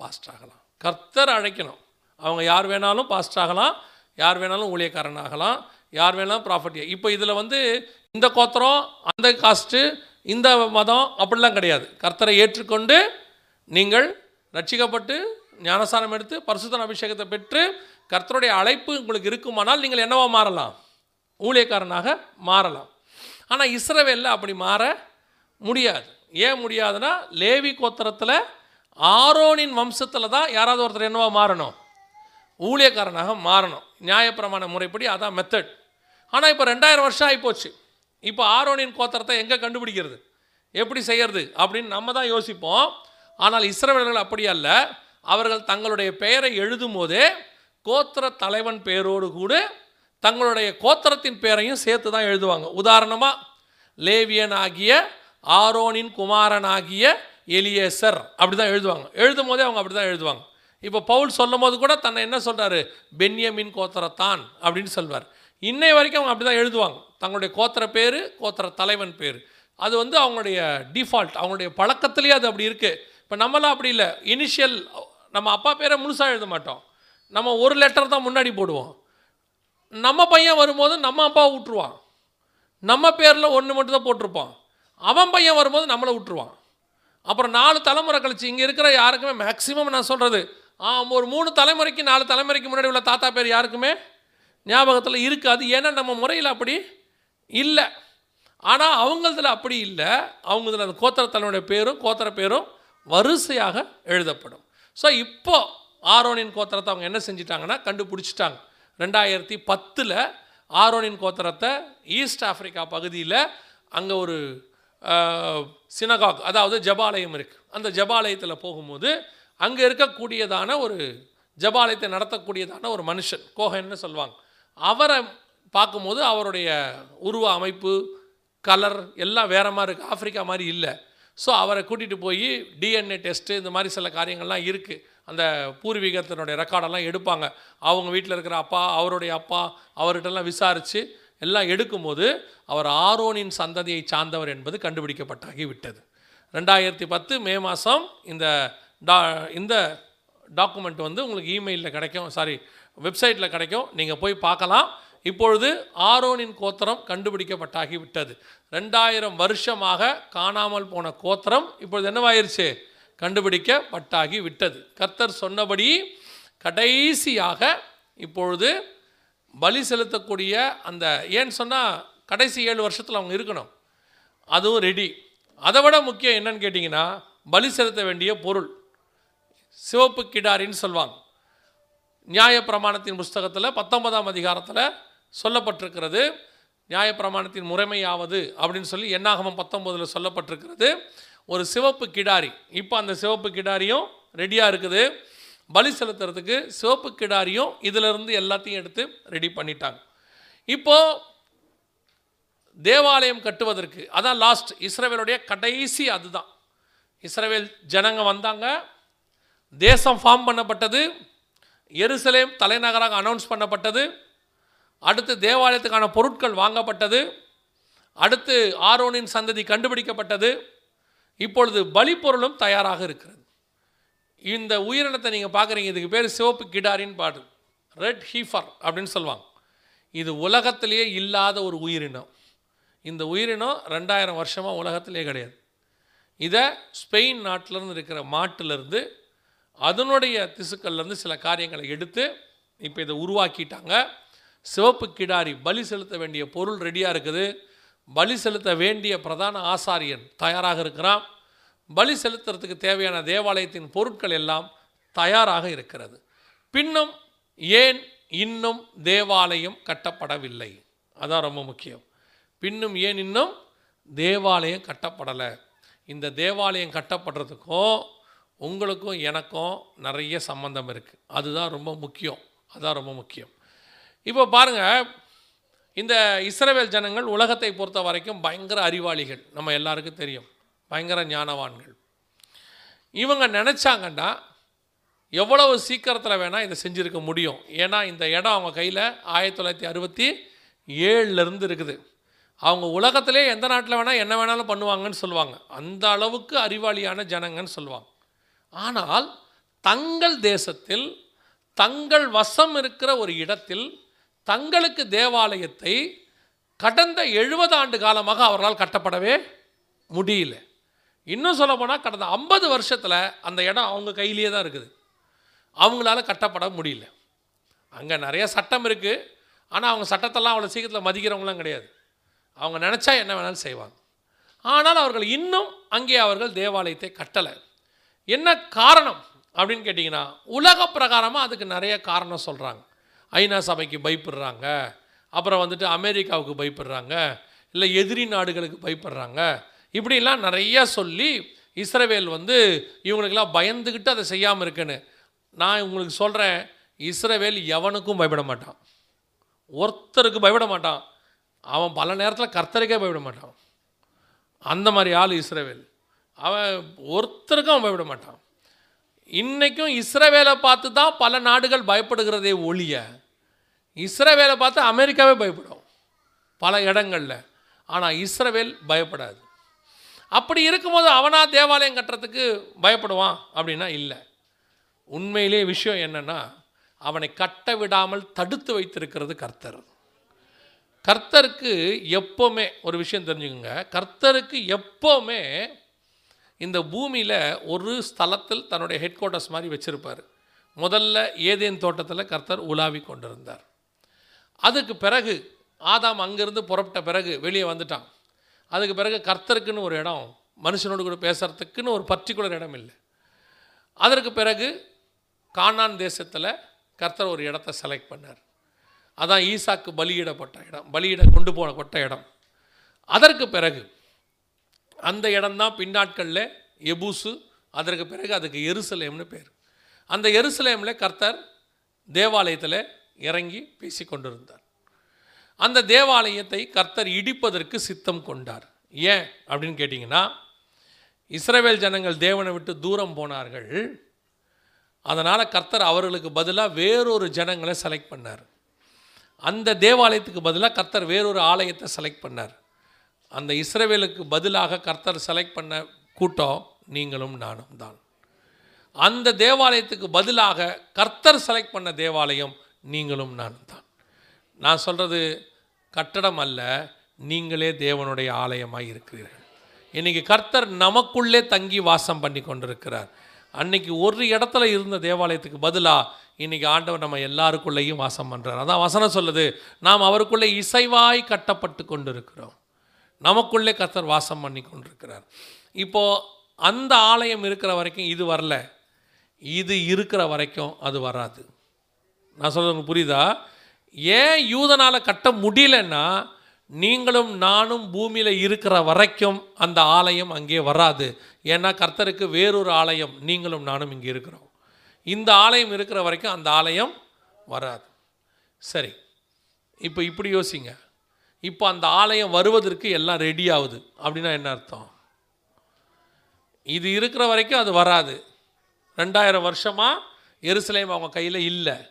பாஸ்ட் ஆகலாம். கர்த்தர் அழைக்கணும். அவங்க யார் வேணாலும் பாஸ்ட் ஆகலாம். யார் வேணாலும் ஊழியக்காரன் ஆகலாம். யார் வேணாலும் ப்ராஃபர்ட்டி இப்போ இதில் வந்து இந்த கோத்திரம் அந்த காஸ்ட்டு இந்த மதம் அப்படிலாம் கிடையாது. கர்த்தரை ஏற்றுக்கொண்டு நீங்கள் ரட்சிக்கப்பட்டு ஞானஸ்தானம் எடுத்து பரிசுத்தன் அபிஷேகத்தை பெற்று கர்த்தருடைய அழைப்பு உங்களுக்கு இருக்குமானால் நீங்கள் என்னவா மாறலாம்? ஊழியக்காரனாக மாறலாம். ஆனால் இஸ்ரவேலில் அப்படி மாற முடியாது. ஏன் முடியாதுன்னா லேவி கோத்திரத்தில் ஆரோனின் வம்சத்தில் தான் யாராவது ஒருத்தர் என்னவா மாறணும்? ஊழியக்காரனாக மாறணும். நியாயப்பிரமாண முறைப்படி அதான் மெத்தட் ஆனால் இப்போ ரெண்டாயிரம் வருஷம் ஆகிப்போச்சு இப்போ ஆரோனின் கோத்திரத்தை எங்கே கண்டுபிடிக்கிறது? எப்படி செய்யறது? அப்படின்னு நம்ம தான் யோசிப்போம். ஆனால் இஸ்ரவேலர்கள் அப்படி அல்ல. அவர்கள் தங்களுடைய பெயரை எழுதும் போதே கோத்திர தலைவன் பெயரோடு கூட தங்களுடைய கோத்திரத்தின் பெயரையும் சேர்த்து தான் எழுதுவாங்க. உதாரணமாக லேவியன் ஆகிய ஆரோனின் குமாரனாகிய எலியேசர். அப்படி தான் எழுதுவாங்க. எழுதும் போதே அவங்க அப்படி தான் எழுதுவாங்க. இப்போ பவுல் சொல்லும் போது கூட தன்னை என்ன சொல்கிறாரு பென்யமின் கோத்தரத்தான் அப்படின்னு சொல்வார். இன்னை வரைக்கும் அவங்க அப்படி தான் எழுதுவாங்க. தங்களுடைய கோத்திர பேர் கோத்திர தலைவன் பேர். அது வந்து அவங்களுடைய டிஃபால்ட் அவங்களுடைய பழக்கத்திலேயே அது அப்படி இருக்குது இப்போ நம்மளாம் அப்படி இல்லை. இனிஷியல் நம்ம அப்பா பேரை முழுசாக எழுத மாட்டோம். நம்ம ஒரு லெட்டர் தான் முன்னாடி போடுவோம். நம்ம பையன் வரும்போது நம்ம அப்பாவை விட்டுருவான் நம்ம பேரில் ஒன்று மட்டும் தான் போட்டிருப்பான் அவன் பையன் வரும்போது நம்மளை விட்டுருவான். அப்புறம் நாலு தலைமுறை கழிச்சு இங்கே இருக்கிற யாருக்குமே மேக்ஸிமம் நான் சொல்கிறது ஒரு மூணு தலைமுறைக்கு நாலு தலைமுறைக்கு முன்னாடி உள்ள தாத்தா பேர் யாருக்குமே ஞாபகத்தில் இருக்காது. ஏன்னா நம்ம முறையில் அப்படி இல்லை. ஆனால் அவங்களதில் அப்படி இல்லை. அவங்களதில் அந்த கோத்திர தலைவனுடைய பேரும் கோத்திர பேரும் வரிசையாக எழுதப்படும். ஸோ இப்போது ஆரோனின் கோத்திரத்தை அவங்க என்ன செஞ்சிட்டாங்கன்னா கண்டுபிடிச்சிட்டாங்க. ரெண்டாயிரத்தி பத்தில் ஆரோனின் கோத்திரத்தை ஈஸ்ட் ஆஃப்ரிக்கா பகுதியில் அங்கே ஒரு சினகாக் அதாவது ஜபாலயம் இருக்குது அந்த ஜபாலயத்தில் போகும்போது அங்கே இருக்கக்கூடியதான ஒரு ஜபாலயத்தை நடத்தக்கூடியதான ஒரு மனுஷன் கோஹன்னு சொல்லுவாங்க. அவரை பார்க்கும்போது அவருடைய உருவ அமைப்பு கலர் எல்லாம் வேற மாதிரி இருக்குது ஆஃப்ரிக்கா மாதிரி இல்லை. ஸோ அவரை கூட்டிகிட்டு போய் டிஎன்ஏ டெஸ்ட்டு இந்த மாதிரி சில காரியங்கள்லாம் இருக்குது அந்த பூர்வீகத்தினுடைய ரெக்கார்டெல்லாம் எடுப்பாங்க. அவங்க வீட்டில் இருக்கிற அப்பா அவருடைய அப்பா அவர்கிட்டலாம் விசாரித்து எல்லாம் எடுக்கும்போது அவர் ஆரோனின் சந்ததியை சார்ந்தவர் என்பது கண்டுபிடிக்கப்பட்டாகி விட்டது ரெண்டாயிரத்தி பத்து மே மாதம் இந்த டா இந்த டாக்குமெண்ட் வந்து உங்களுக்கு இமெயிலில் கிடைக்கும் சாரி வெப்சைட்டில் கிடைக்கும். நீங்கள் போய் பார்க்கலாம். இப்பொழுது ஆரோனின் கோத்திரம் கண்டுபிடிக்கப்பட்டாகி விட்டது ரெண்டாயிரம் வருஷமாக காணாமல் போன கோத்திரம் இப்பொழுது என்னவாயிருச்சு? கண்டுபிடிக்கப்பட்டாகி விட்டது கர்த்தர் சொன்னபடி கடைசியாக இப்பொழுது பலி செலுத்தக்கூடிய அந்த ஏன்னு சொன்னால் கடைசி ஏழு வருஷத்தில் அவங்க இருக்கணும். அதுவும் ரெடி அதை விட முக்கியம் என்னன்னு கேட்டிங்கன்னா பலி செலுத்த வேண்டிய பொருள். சிவப்பு கிடாரின்னு சொல்லுவாங்க. நியாயப்பிரமாணத்தின் புஸ்தகத்தில் பத்தொன்பதாம் அதிகாரத்தில் சொல்லப்பட்டிருக்கிறது. நியாயப்பிரமாணத்தின் முறைமையாவது அப்படின்னு சொல்லி என்னாகமம் பத்தொம்போதில் சொல்லப்பட்டிருக்கிறது. ஒரு சிவப்பு கிடாரி. இப்போ அந்த சிவப்பு கிடாரியும் ரெடியாக இருக்குது. பலி செலுத்துறதுக்கு சிவப்பு கிடாரியும் இதிலிருந்து எல்லாத்தையும் எடுத்து ரெடி பண்ணிட்டாங்க. இப்போது தேவாலயம் கட்டுவதற்கு அதான் லாஸ்ட் இஸ்ரேவேலுடைய கடைசி அதுதான். இஸ்ரேவேல் ஜனங்க வந்தாங்க தேசம் ஃபார்ம் பண்ணப்பட்டது எருசலேம் தலைநகராக அனௌன்ஸ் பண்ணப்பட்டது அடுத்து தேவாலயத்துக்கான பொருட்கள் வாங்கப்பட்டது அடுத்து ஆரோனின் சந்ததி கண்டுபிடிக்கப்பட்டது இப்பொழுது பலிப்பொருளும் தயாராக இருக்கிறது. இந்த உயிரினத்தை நீங்கள் பார்க்குறீங்க இதுக்கு பேர் சிவப்பு கிடாரின்னு பாட்டு ரெட் ஹீஃபர் அப்படின்னு சொல்லுவாங்க. இது உலகத்திலேயே இல்லாத ஒரு உயிரினம். இந்த உயிரினம் ரெண்டாயிரம் வருஷமாக உலகத்திலே கிடையாது. இதை ஸ்பெயின் நாட்டிலேருந்து இருக்கிற மாட்டிலிருந்து அதனுடைய திசுக்கள்லேருந்து சில காரியங்களை எடுத்து இப்போ இதை உருவாக்கிட்டாங்க. சிவப்பு கிடாரி பலி செலுத்த வேண்டிய பொருள் ரெடியாக இருக்குது. பலி செலுத்த வேண்டிய பிரதான ஆசாரியன் தயாராக இருக்கிறான். பலி செலுத்துறதுக்கு தேவையான தேவாலயத்தின் பொருட்கள் எல்லாம் தயாராக இருக்கிறது. பின்னும் ஏன் இன்னும் தேவாலயம் கட்டப்படவில்லை? அதான் ரொம்ப முக்கியம். பின்னும் ஏன் இன்னும் தேவாலயம் கட்டப்படலை? இந்த தேவாலயம் கட்டப்படுறதுக்கும் உங்களுக்கும் எனக்கும் நிறைய சம்பந்தம் இருக்குது அதுதான் ரொம்ப முக்கியம். அதான் ரொம்ப முக்கியம். இப்போ பாருங்கள் இந்த இஸ்ரேவேல் ஜனங்கள் உலகத்தை பொறுத்த வரைக்கும் பயங்கர அறிவாளிகள். நம்ம எல்லாருக்கும் தெரியும். பயங்கர ஞானவான்கள். இவங்க நினச்சாங்கன்னா எவ்வளவு சீக்கிரத்தில் வேணால் இதை செஞ்சுருக்க முடியும். ஏன்னா இந்த இடம் அவங்க கையில் ஆயிரத்தி தொள்ளாயிரத்தி அறுபத்தி ஏழுலேருந்து இருக்குது. அவங்க உலகத்திலே எந்த நாட்டில் வேணால் என்ன வேணாலும் பண்ணுவாங்கன்னு சொல்லுவாங்க. அந்த அளவுக்கு அறிவாளியான ஜனங்கன்னு சொல்லுவாங்க. ஆனால் தங்கள் தேசத்தில் தங்கள் வசம் இருக்கிற ஒரு இடத்தில் தங்களுக்கு தேவாலயத்தை கடந்த எழுபது ஆண்டு காலமாக அவர்களால் கட்டப்படவே முடியல. இன்னும் சொல்ல போனால் கடந்த ஐம்பது வருஷத்தில் அந்த இடம் அவங்க கையிலேயே தான் இருக்குது. அவங்களால கட்டப்பட முடியல. அங்கே நிறைய சட்டம் இருக்குது ஆனால் அவங்க சட்டத்தெல்லாம் அவ்வளோ சீக்கிரத்தில் மதிக்கிறவங்களாம் கிடையாது. அவங்க நினச்சா என்ன வேணாலும் செய்வாங்க. ஆனால் அவர்கள் இன்னும் அங்கே அவர்கள் தேவாலயத்தை கட்டலை. என்ன காரணம் அப்படின்னு கேட்டிங்கன்னா உலக பிரகாரமாக அதுக்கு நிறைய காரணம் சொல்கிறாங்க ஐநா சபைக்கு பயப்படுறாங்க. அப்புறம் வந்துட்டு அமெரிக்காவுக்கு பயப்படுறாங்க. இல்லை எதிரி நாடுகளுக்கு பயப்படுறாங்க. இப்படிலாம் நிறைய சொல்லி இஸ்ரவேல் வந்து இவங்களுக்கெல்லாம் பயந்துக்கிட்டு அதை செய்யாமல் இருக்குன்னு. நான் உங்களுக்கு சொல்கிறேன் இஸ்ரவேல் எவனுக்கும் பயப்பட மாட்டான். ஒருத்தருக்கு பயப்பட மாட்டான். அவன் பல நேரத்தில் கர்த்தருக்கே பயப்பட மாட்டான். அந்த மாதிரி ஆள் இஸ்ரவேல். அவன் ஒருத்தருக்கும் அவன் பயப்பட மாட்டான். இன்றைக்கும் இஸ்ரவேலை பார்த்து தான் பல நாடுகள் பயப்படுகிறதே ஒழிய இஸ்ரவேலை பார்த்து அமெரிக்காவே பயப்படும் பல இடங்களில். ஆனால் இஸ்ரவேல் பயப்படாது. அப்படி இருக்கும்போது அவனாக தேவாலயம் கட்டுறதுக்கு பயப்படுவான் அப்படின்னா இல்லை. உண்மையிலே விஷயம் என்னென்னா அவனை கட்ட விடாமல் தடுத்து வைத்திருக்கிறது கர்த்தர். கர்த்தருக்கு எப்போவுமே ஒரு விஷயம் தெரிஞ்சுக்கோங்க. கர்த்தருக்கு எப்போவுமே இந்த பூமியில் ஒரு ஸ்தலத்தில் தன்னுடைய ஹெட் குவார்ட்டர்ஸ் மாதிரி வச்சுருப்பார். முதல்ல ஏதேன் தோட்டத்தில் கர்த்தர் உலாவி கொண்டிருந்தார். அதுக்கு பிறகு ஆதாம் அங்கேருந்து புறப்பட்ட பிறகு வெளியே வந்துட்டான். அதுக்கு பிறகு கர்த்தருக்குன்னு ஒரு இடம் மனுஷனோடு கூட பேசுகிறதுக்குன்னு ஒரு பர்டிகுலர் இடம் இல்லை. அதற்கு பிறகு கானான் தேசத்தில் கர்த்தர் ஒரு இடத்த செலக்ட் பண்ணார். அதான் ஈசாக்கு பலியிடப்பட்ட இடம் பலியிட கொண்டு போகப்பட்ட இடம். அதற்கு பிறகு அந்த இடம்தான் பின்னாட்களில் எபூசு அதற்கு பிறகு அதுக்கு எருசலேம்னு பேர். அந்த எருசலேமில் கர்த்தர் தேவாலயத்தில் இறங்கி பேசி கொண்டிருந்தார் அந்த தேவாலயத்தை கர்த்தர் இடிப்பதற்கு சித்தம் கொண்டார். ஏன் அப்படின்னு கேட்டிங்கன்னா இஸ்ரவேல் ஜனங்கள் தேவனை விட்டு தூரம் போனார்கள். அதனால் கர்த்தர் அவர்களுக்கு பதிலாக வேறொரு ஜனங்களை செலக்ட் பண்ணார். அந்த தேவாலயத்துக்கு பதிலாக கர்த்தர் வேறொரு ஆலயத்தை செலக்ட் பண்ணார். அந்த இஸ்ரவேலுக்கு பதிலாக கர்த்தர் செலக்ட் பண்ண கூட்டம் நீங்களும் நானும் தான். அந்த தேவாலயத்துக்கு பதிலாக கர்த்தர் செலக்ட் பண்ண தேவாலயம் நீங்களும் நானும் தான். நான் சொல்கிறது கட்டடம் அல்ல நீங்களே தேவனுடைய ஆலயமாக இருக்கிறீர்கள். இன்றைக்கி கர்த்தர் நமக்குள்ளே தங்கி வாசம் பண்ணி கொண்டிருக்கிறார். அன்னைக்கு ஒரு இடத்துல இருந்த தேவாலயத்துக்கு பதிலாக இன்றைக்கி ஆண்டவர் நம்ம எல்லாருக்குள்ளேயும் வாசம் பண்ணுறார் அதான் வசனம் சொல்லுது நாம் அவருக்குள்ளே இசைவாய் கட்டப்பட்டு கொண்டிருக்கிறோம். நமக்குள்ளே கர்த்தர் வாசம் பண்ணி கொண்டிருக்கிறார். இப்போது அந்த ஆலயம் இருக்கிற வரைக்கும் இது வரல. இது இருக்கிற வரைக்கும் அது வராது. நான் சொல்கிறது உங்களுக்கு புரியுதா? ஏன் யூதனால் கட்ட முடியலன்னா நீங்களும் நானும் பூமியில் இருக்கிற வரைக்கும் அந்த ஆலயம் அங்கே வராது. ஏன்னா கர்த்தருக்கு வேறொரு ஆலயம் நீங்களும் நானும் இங்கே இருக்கிறோம். இந்த ஆலயம் இருக்கிற வரைக்கும் அந்த ஆலயம் வராது. சரி. இப்போ இப்படி யோசிங்க. இப்போ அந்த ஆலயம் வருவதற்கு எல்லாம் ரெடி ஆகுது. அப்படின்னா என்ன அர்த்தம்? இது இருக்கிற வரைக்கும் அது வராது. ரெண்டாயிரம் வருஷமாக எருசலேம் அவங்க கையில் இல்லை.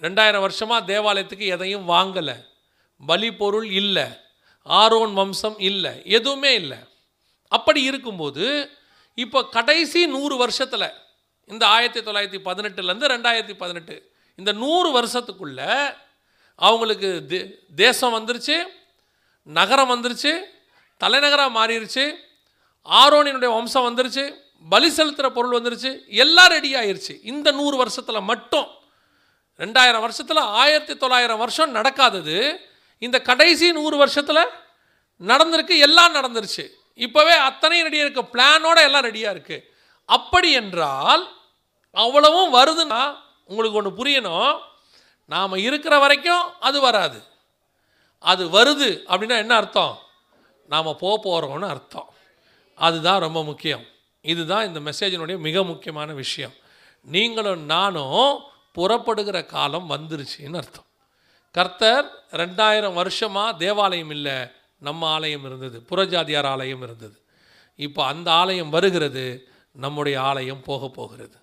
ரெண்டாயிரம் வருஷமாக தேவாலயத்துக்கு எதையும் வாங்கலை. பலி பொருள் இல்லை. ஆரோன் வம்சம் இல்லை. எதுவுமே இல்லை. அப்படி இருக்கும்போது இப்போ கடைசி நூறு வருஷத்தில் இந்த ஆயிரத்தி தொள்ளாயிரத்தி பதினெட்டுலேருந்து ரெண்டாயிரத்தி பதினெட்டு இந்த நூறு வருஷத்துக்குள்ள அவங்களுக்கு தே தேசம் வந்துருச்சு நகரம் வந்துருச்சு தலைநகராக மாறிடுச்சு ஆரோனினுடைய வம்சம் வந்துருச்சு பலி செலுத்துகிற பொருள் வந்துருச்சு எல்லாம் ரெடி ஆயிடுச்சு இந்த நூறு வருஷத்தில் மட்டும் ரெண்டாயிரம் வருஷத்தில் ஆயிரத்தி தொள்ளாயிரம் வருஷம் நடக்காதது. இந்த கடைசி நூறு வருஷத்தில் நடந்திருக்கு எல்லாம் நடந்துருச்சு. இப்போவே அத்தனையும் ரெடியாக இருக்குது பிளானோட எல்லாம் ரெடியாக இருக்குது அப்படி என்றால் அவ்வளவும் வருதுன்னா உங்களுக்கு ஒன்று புரியணும். நாம் இருக்கிற வரைக்கும் அது வராது. அது வருது அப்படின்னா என்ன அர்த்தம்? நாம் போக போகிறோம்னு அர்த்தம். அதுதான் ரொம்ப முக்கியம். இதுதான் இந்த மெசேஜினுடைய மிக முக்கியமான விஷயம். நீங்களும் நானும் புறப்படுகிற காலம் வந்துருச்சுன்னு அர்த்தம். கர்த்தர் ரெண்டாயிரம் வருஷமாக தேவாலயம் இல்லை நம்ம ஆலயம் இருந்தது புறஜாதியார் ஆலயம் இருந்தது. இப்போ அந்த ஆலயம் வருகிறது நம்முடைய ஆலயம் போக போகிறது.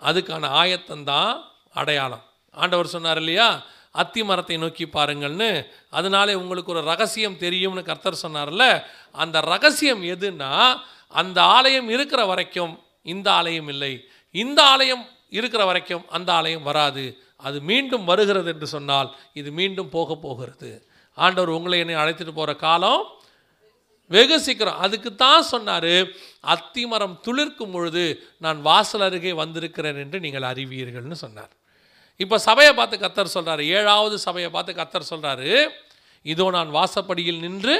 அதுக்கான ஆயத்தந்தான் அடையாளம். ஆண்டவர் சொன்னார் இல்லையா அத்தி மரத்தை நோக்கி பாருங்கள்னு அதனாலே உங்களுக்கு ஒரு ரகசியம் தெரியும்னு கர்த்தர் சொன்னார்ல அந்த ரகசியம் எதுன்னா அந்த ஆலயம் இருக்கிற வரைக்கும் இந்த ஆலயம் இல்லை இந்த ஆலயம் இருக்கிற வரைக்கும் அந்த ஆலயம் வராது. அது மீண்டும் வருகிறது என்று சொன்னால் இது மீண்டும் போக போகிறது. ஆண்டவர் உங்களை என்னை அழைத்துட்டு போகிற காலம் வெகு சீக்கிரம். அதுக்கு தான் சொன்னார் அத்திமரம் துளிர்க்கும் பொழுது நான் வாசல் அருகே வந்திருக்கிறேன் என்று நீங்கள் அறிவீர்கள்னு சொன்னார். இப்போ சபையை பார்த்து கத்தர் சொல்கிறாரு ஏழாவது சபையை பார்த்து கத்தர் சொல்கிறாரு இதோ நான் வாசப்படியில் நின்று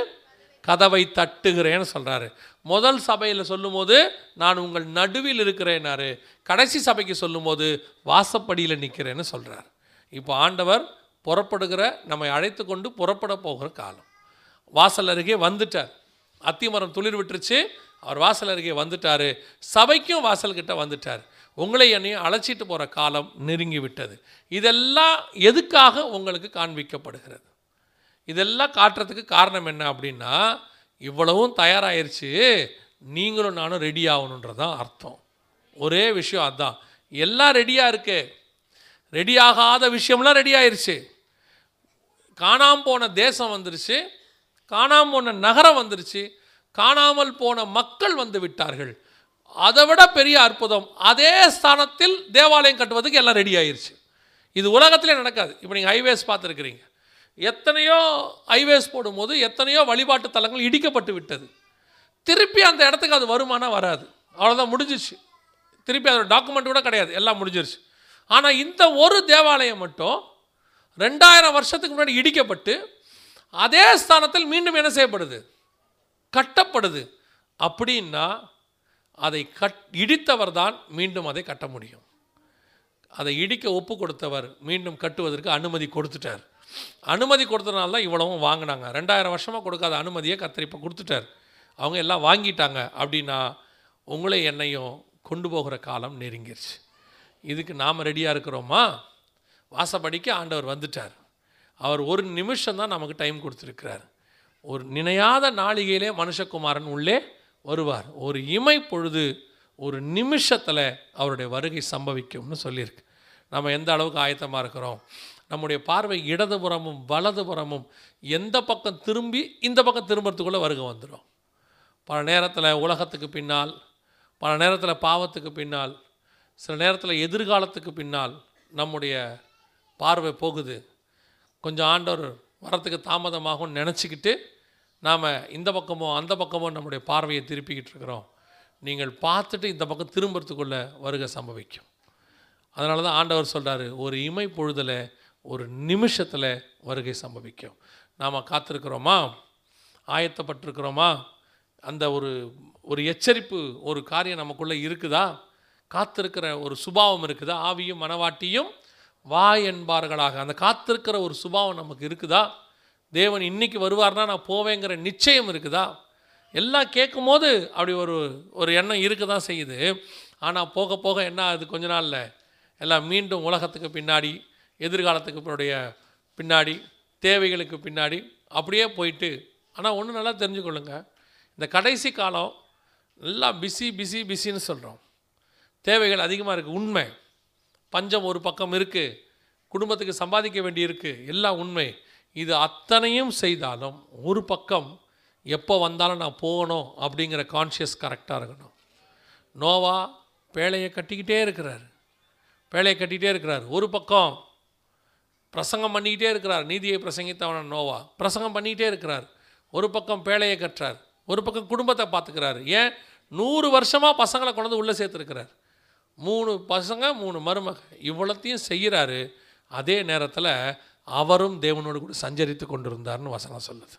கதவை தட்டுகிறேன்னு சொல்கிறாரு முதல் சபையில் சொல்லும்போது நான் உங்கள் நடுவில் இருக்கிறேனாரு. கடைசி சபைக்கு சொல்லும்போது வாசப்படியில் நிற்கிறேன்னு சொல்கிறார் இப்போ ஆண்டவர் புறப்படுகிற நம்மை அழைத்து கொண்டு புறப்பட போகிற காலம். வாசல் அருகே வந்துட்டார். அத்திமரம் துளிர் விட்டுருச்சு. அவர் வாசல் அருகே வந்துட்டார். சபைக்கும் வாசல்கிட்ட வந்துட்டார். உங்களை என்னையும் அழைச்சிட்டு போகிற காலம் நெருங்கி விட்டது. இதெல்லாம் எதுக்காக உங்களுக்கு காண்பிக்கப்படுகிறது? இதெல்லாம் காட்டுறதுக்கு காரணம் என்ன அப்படின்னா இவ்வளவும் தயாராகிருச்சு நீங்களும் நானும் ரெடி ஆகணுன்றதான் அர்த்தம். ஒரே விஷயம் அதுதான் எல்லாம் ரெடியாக இருக்கு. ரெடி ஆகாத விஷயம்லாம் ரெடி ஆயிடுச்சு காணாமல் போன தேசம் வந்துருச்சு. காணாமல் போன நகரம் வந்துருச்சு. காணாமல் போன மக்கள் வந்து விட்டார்கள். அதை விட பெரிய அற்புதம் அதே ஸ்தானத்தில் தேவாலயம் கட்டுவதுக்கு எல்லாம் ரெடி ஆயிடுச்சு இது உலகத்திலே நடக்காது. இப்போ நீங்கள் ஹைவேஸ் பார்த்துருக்குறீங்க. எத்தனையோ ஹைவேஸ் போடும்போது எத்தனையோ வழிபாட்டு தலங்கள் இடிக்கப்பட்டு விட்டது. திருப்பி அந்த இடத்துக்கு அது வருமானா வராது. அவ்வளோதான் முடிஞ்சிச்சு திருப்பி அதோட டாக்குமெண்ட் கூட கிடையாது. எல்லாம் முடிஞ்சிருச்சு. ஆனால் இந்த ஒரு தேவாலயம் மட்டும் ரெண்டாயிரம் வருஷத்துக்கு முன்னாடி இடிக்கப்பட்டு அதே ஸ்தானத்தில் மீண்டும் என்ன செய்யப்படுது? கட்டப்படுது. அப்படின்னா அதை கட் இடித்தவர் தான் மீண்டும் அதை கட்ட முடியும். அதை இடிக்க ஒப்பு கொடுத்தவர் மீண்டும் கட்டுவதற்கு அனுமதி கொடுத்துட்டார். அனுமதி கொடுத்ததுனால தான் இவ்வளவும் வாங்கினாங்க. ரெண்டாயிரம் வருஷமாக கொடுக்காத அனுமதியை கத்தர் இப்போ கொடுத்துட்டார். அவங்க எல்லாம் வாங்கிட்டாங்க அப்படின்னா உங்களை என்னையும் கொண்டு போகிற காலம் நெருங்கிருச்சு. இதுக்கு நாம் ரெடியாக இருக்கிறோமா? வாசப்படிக்கு ஆண்டவர் வந்துட்டார். அவர் ஒரு நிமிஷம் தான் நமக்கு டைம் கொடுத்துருக்கிறார். ஒரு நினையாத நாளிகையிலே மனுஷகுமாரன் உள்ளே வருவார். ஒரு இமை பொழுது ஒரு நிமிஷத்தில் அவருடைய வருகை சம்பவிக்கும்னு சொல்லியிருக்கு. நம்ம எந்த அளவுக்கு ஆயத்தமாக இருக்கிறோம்? நம்முடைய பார்வை இடதுபுறமும் வலதுபுறமும் எந்த பக்கம் திரும்பி இந்த பக்கம் திரும்புறதுக்குள்ளே வருகை வந்துடும் பல நேரத்தில் உலகத்துக்கு பின்னால் பல நேரத்தில் பாவத்துக்கு பின்னால் சில நேரத்தில் எதிர்காலத்துக்கு பின்னால் நம்முடைய பார்வை போகுது. கொஞ்சம் ஆண்டவர் வரத்துக்கு தாமதமாகும்னு நினச்சிக்கிட்டு நாம் இந்த பக்கமோ அந்த பக்கமோ நம்முடைய பார்வையை திருப்பிக்கிட்டு இருக்கிறோம். நீங்கள் பார்த்துட்டு இந்த பக்கம் திரும்புறதுக்குள்ளே வருகை சம்பவிக்கும். அதனால தான் ஆண்டவர் சொல்கிறாரு ஒரு இமை பொழுதில் ஒரு நிமிஷத்தில் வருகை சம்பவிக்கும். நாம் காத்திருக்கிறோமா? ஆயத்தப்பட்டிருக்கிறோமா? அந்த ஒரு ஒரு எச்சரிப்பு ஒரு காரியம் நமக்குள்ளே இருக்குதா? காத்திருக்கிற ஒரு சுபாவம் இருக்குதா? ஆவியும் மனவாட்டியும் வா என்பார்களாக. அந்த காத்திருக்கிற ஒரு சுபாவம் நமக்கு இருக்குதா? தேவன் இன்னைக்கு வருவார்னா நான் போவேங்கிற நிச்சயம் இருக்குதா? எல்லாம் கேட்கும் போது அப்படி ஒரு ஒரு எண்ணம் இருக்க தான் செய்யுது. ஆனால் போக போக என்ன ஆகுது? கொஞ்ச நாளில் எல்லாம் மீண்டும் உலகத்துக்கு பின்னாடி எதிர்காலத்துக்கு பின்னுடைய பின்னாடி தேவைகளுக்கு பின்னாடி அப்படியே போயிட்டு ஆனால் ஒன்று நல்லா தெரிஞ்சுக்கொள்ளுங்க. இந்த கடைசி காலம் நல்லா பிஸி பிஸி பிஸின்னு சொல்கிறோம் தேவைகள் அதிகமாக இருக்குது உண்மை. பஞ்சம் ஒரு பக்கம் இருக்குது குடும்பத்துக்கு சம்பாதிக்க வேண்டி இருக்குது எல்லாம் உண்மை. இது அத்தனையும் செய்தாலும் ஒரு பக்கம் எப்போ வந்தாலும் நான் போகணும் அப்படிங்கிற கான்ஷியஸ் கரெக்டாக இருக்கணும். நோவா பேழையை கட்டிக்கிட்டே இருக்கிறார். பேழையை கட்டிக்கிட்டே இருக்கிறார். ஒரு பக்கம் பிரசங்கம் பண்ணிக்கிட்டே இருக்கிறார். நீதியை பிரசங்கித்தவன நோவா. பிரசங்கம் பண்ணிக்கிட்டே இருக்கிறார். ஒரு பக்கம் பேழையை கற்றார். ஒரு பக்கம் குடும்பத்தை பார்த்துக்கிறார். ஏன்? நூறு வருஷமாக பசங்களை கொண்டு உள்ளே சேர்த்துருக்கிறார். மூணு பசங்க மூணு மருமக. இவ்வளோத்தையும் செய்கிறாரு. அதே நேரத்தில் அவரும் தேவனோடு கூட சஞ்சரித்து கொண்டிருந்தார்னு வசனம் சொல்லுது.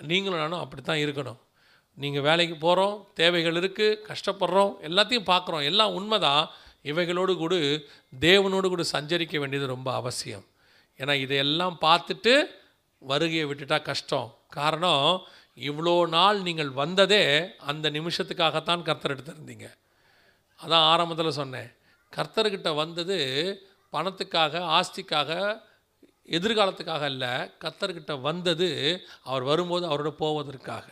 நீங்களும் நானும் அப்படி தான் இருக்கணும். நீங்கள் வேலைக்கு போகிறோம் தேவைகள் இருக்குது கஷ்டப்படுறோம் எல்லாத்தையும் பார்க்குறோம். எல்லாம் உண்மைதான். இவைகளோடு கூட தேவனோடு கூட சஞ்சரிக்க வேண்டியது ரொம்ப அவசியம். ஏன்னா இதையெல்லாம் பார்த்துட்டு வருகையை விட்டுட்டா கஷ்டம். காரணம் இவ்வளோ நாள் நீங்கள் வந்ததே அந்த நிமிஷத்துக்காகத்தான் கர்த்தர் எடுத்திருந்தீங்க. அதான் ஆரம்பத்தில் சொன்னேன். கர்த்தர்கிட்ட வந்தது பணத்துக்காக ஆஸ்திக்காக எதிர்காலத்துக்காக இல்லை கர்த்தர்கிட்ட வந்தது அவர் வரும்போது அவரோட போவதற்காக.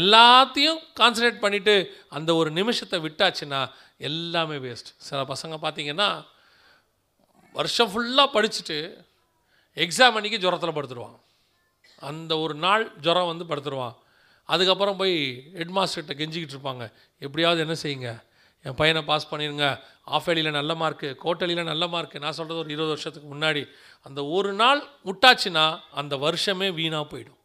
எல்லாத்தையும் கான்சன்ட்ரேட் பண்ணிவிட்டு அந்த ஒரு நிமிஷத்தை விட்டாச்சுன்னா எல்லாமே வேஸ்ட் சில பசங்க பார்த்தீங்கன்னா வருஷம் ஃபுல்லாக படிச்சுட்டு எக்ஸாம் அன்றைக்கி ஜுரத்தில் படுத்துருவான் அந்த ஒரு நாள் ஜுரம் வந்து படுத்துருவான். அதுக்கப்புறம் போய் ஹெட்மாஸ்டர்கிட்ட கெஞ்சிக்கிட்டு இருப்பாங்க. எப்படியாவது என்ன செய்யுங்க? என் பையனை பாஸ் பண்ணிடுங்க ஆஃபேலியில் நல்ல மார்க்கு கோட்டலியில் நல்ல மார்க்கு நான் சொல்கிறது ஒரு இருபது வருஷத்துக்கு முன்னாடி. அந்த ஒரு நாள் விட்டாச்சுன்னா அந்த வருஷமே வீணாக போயிடும்.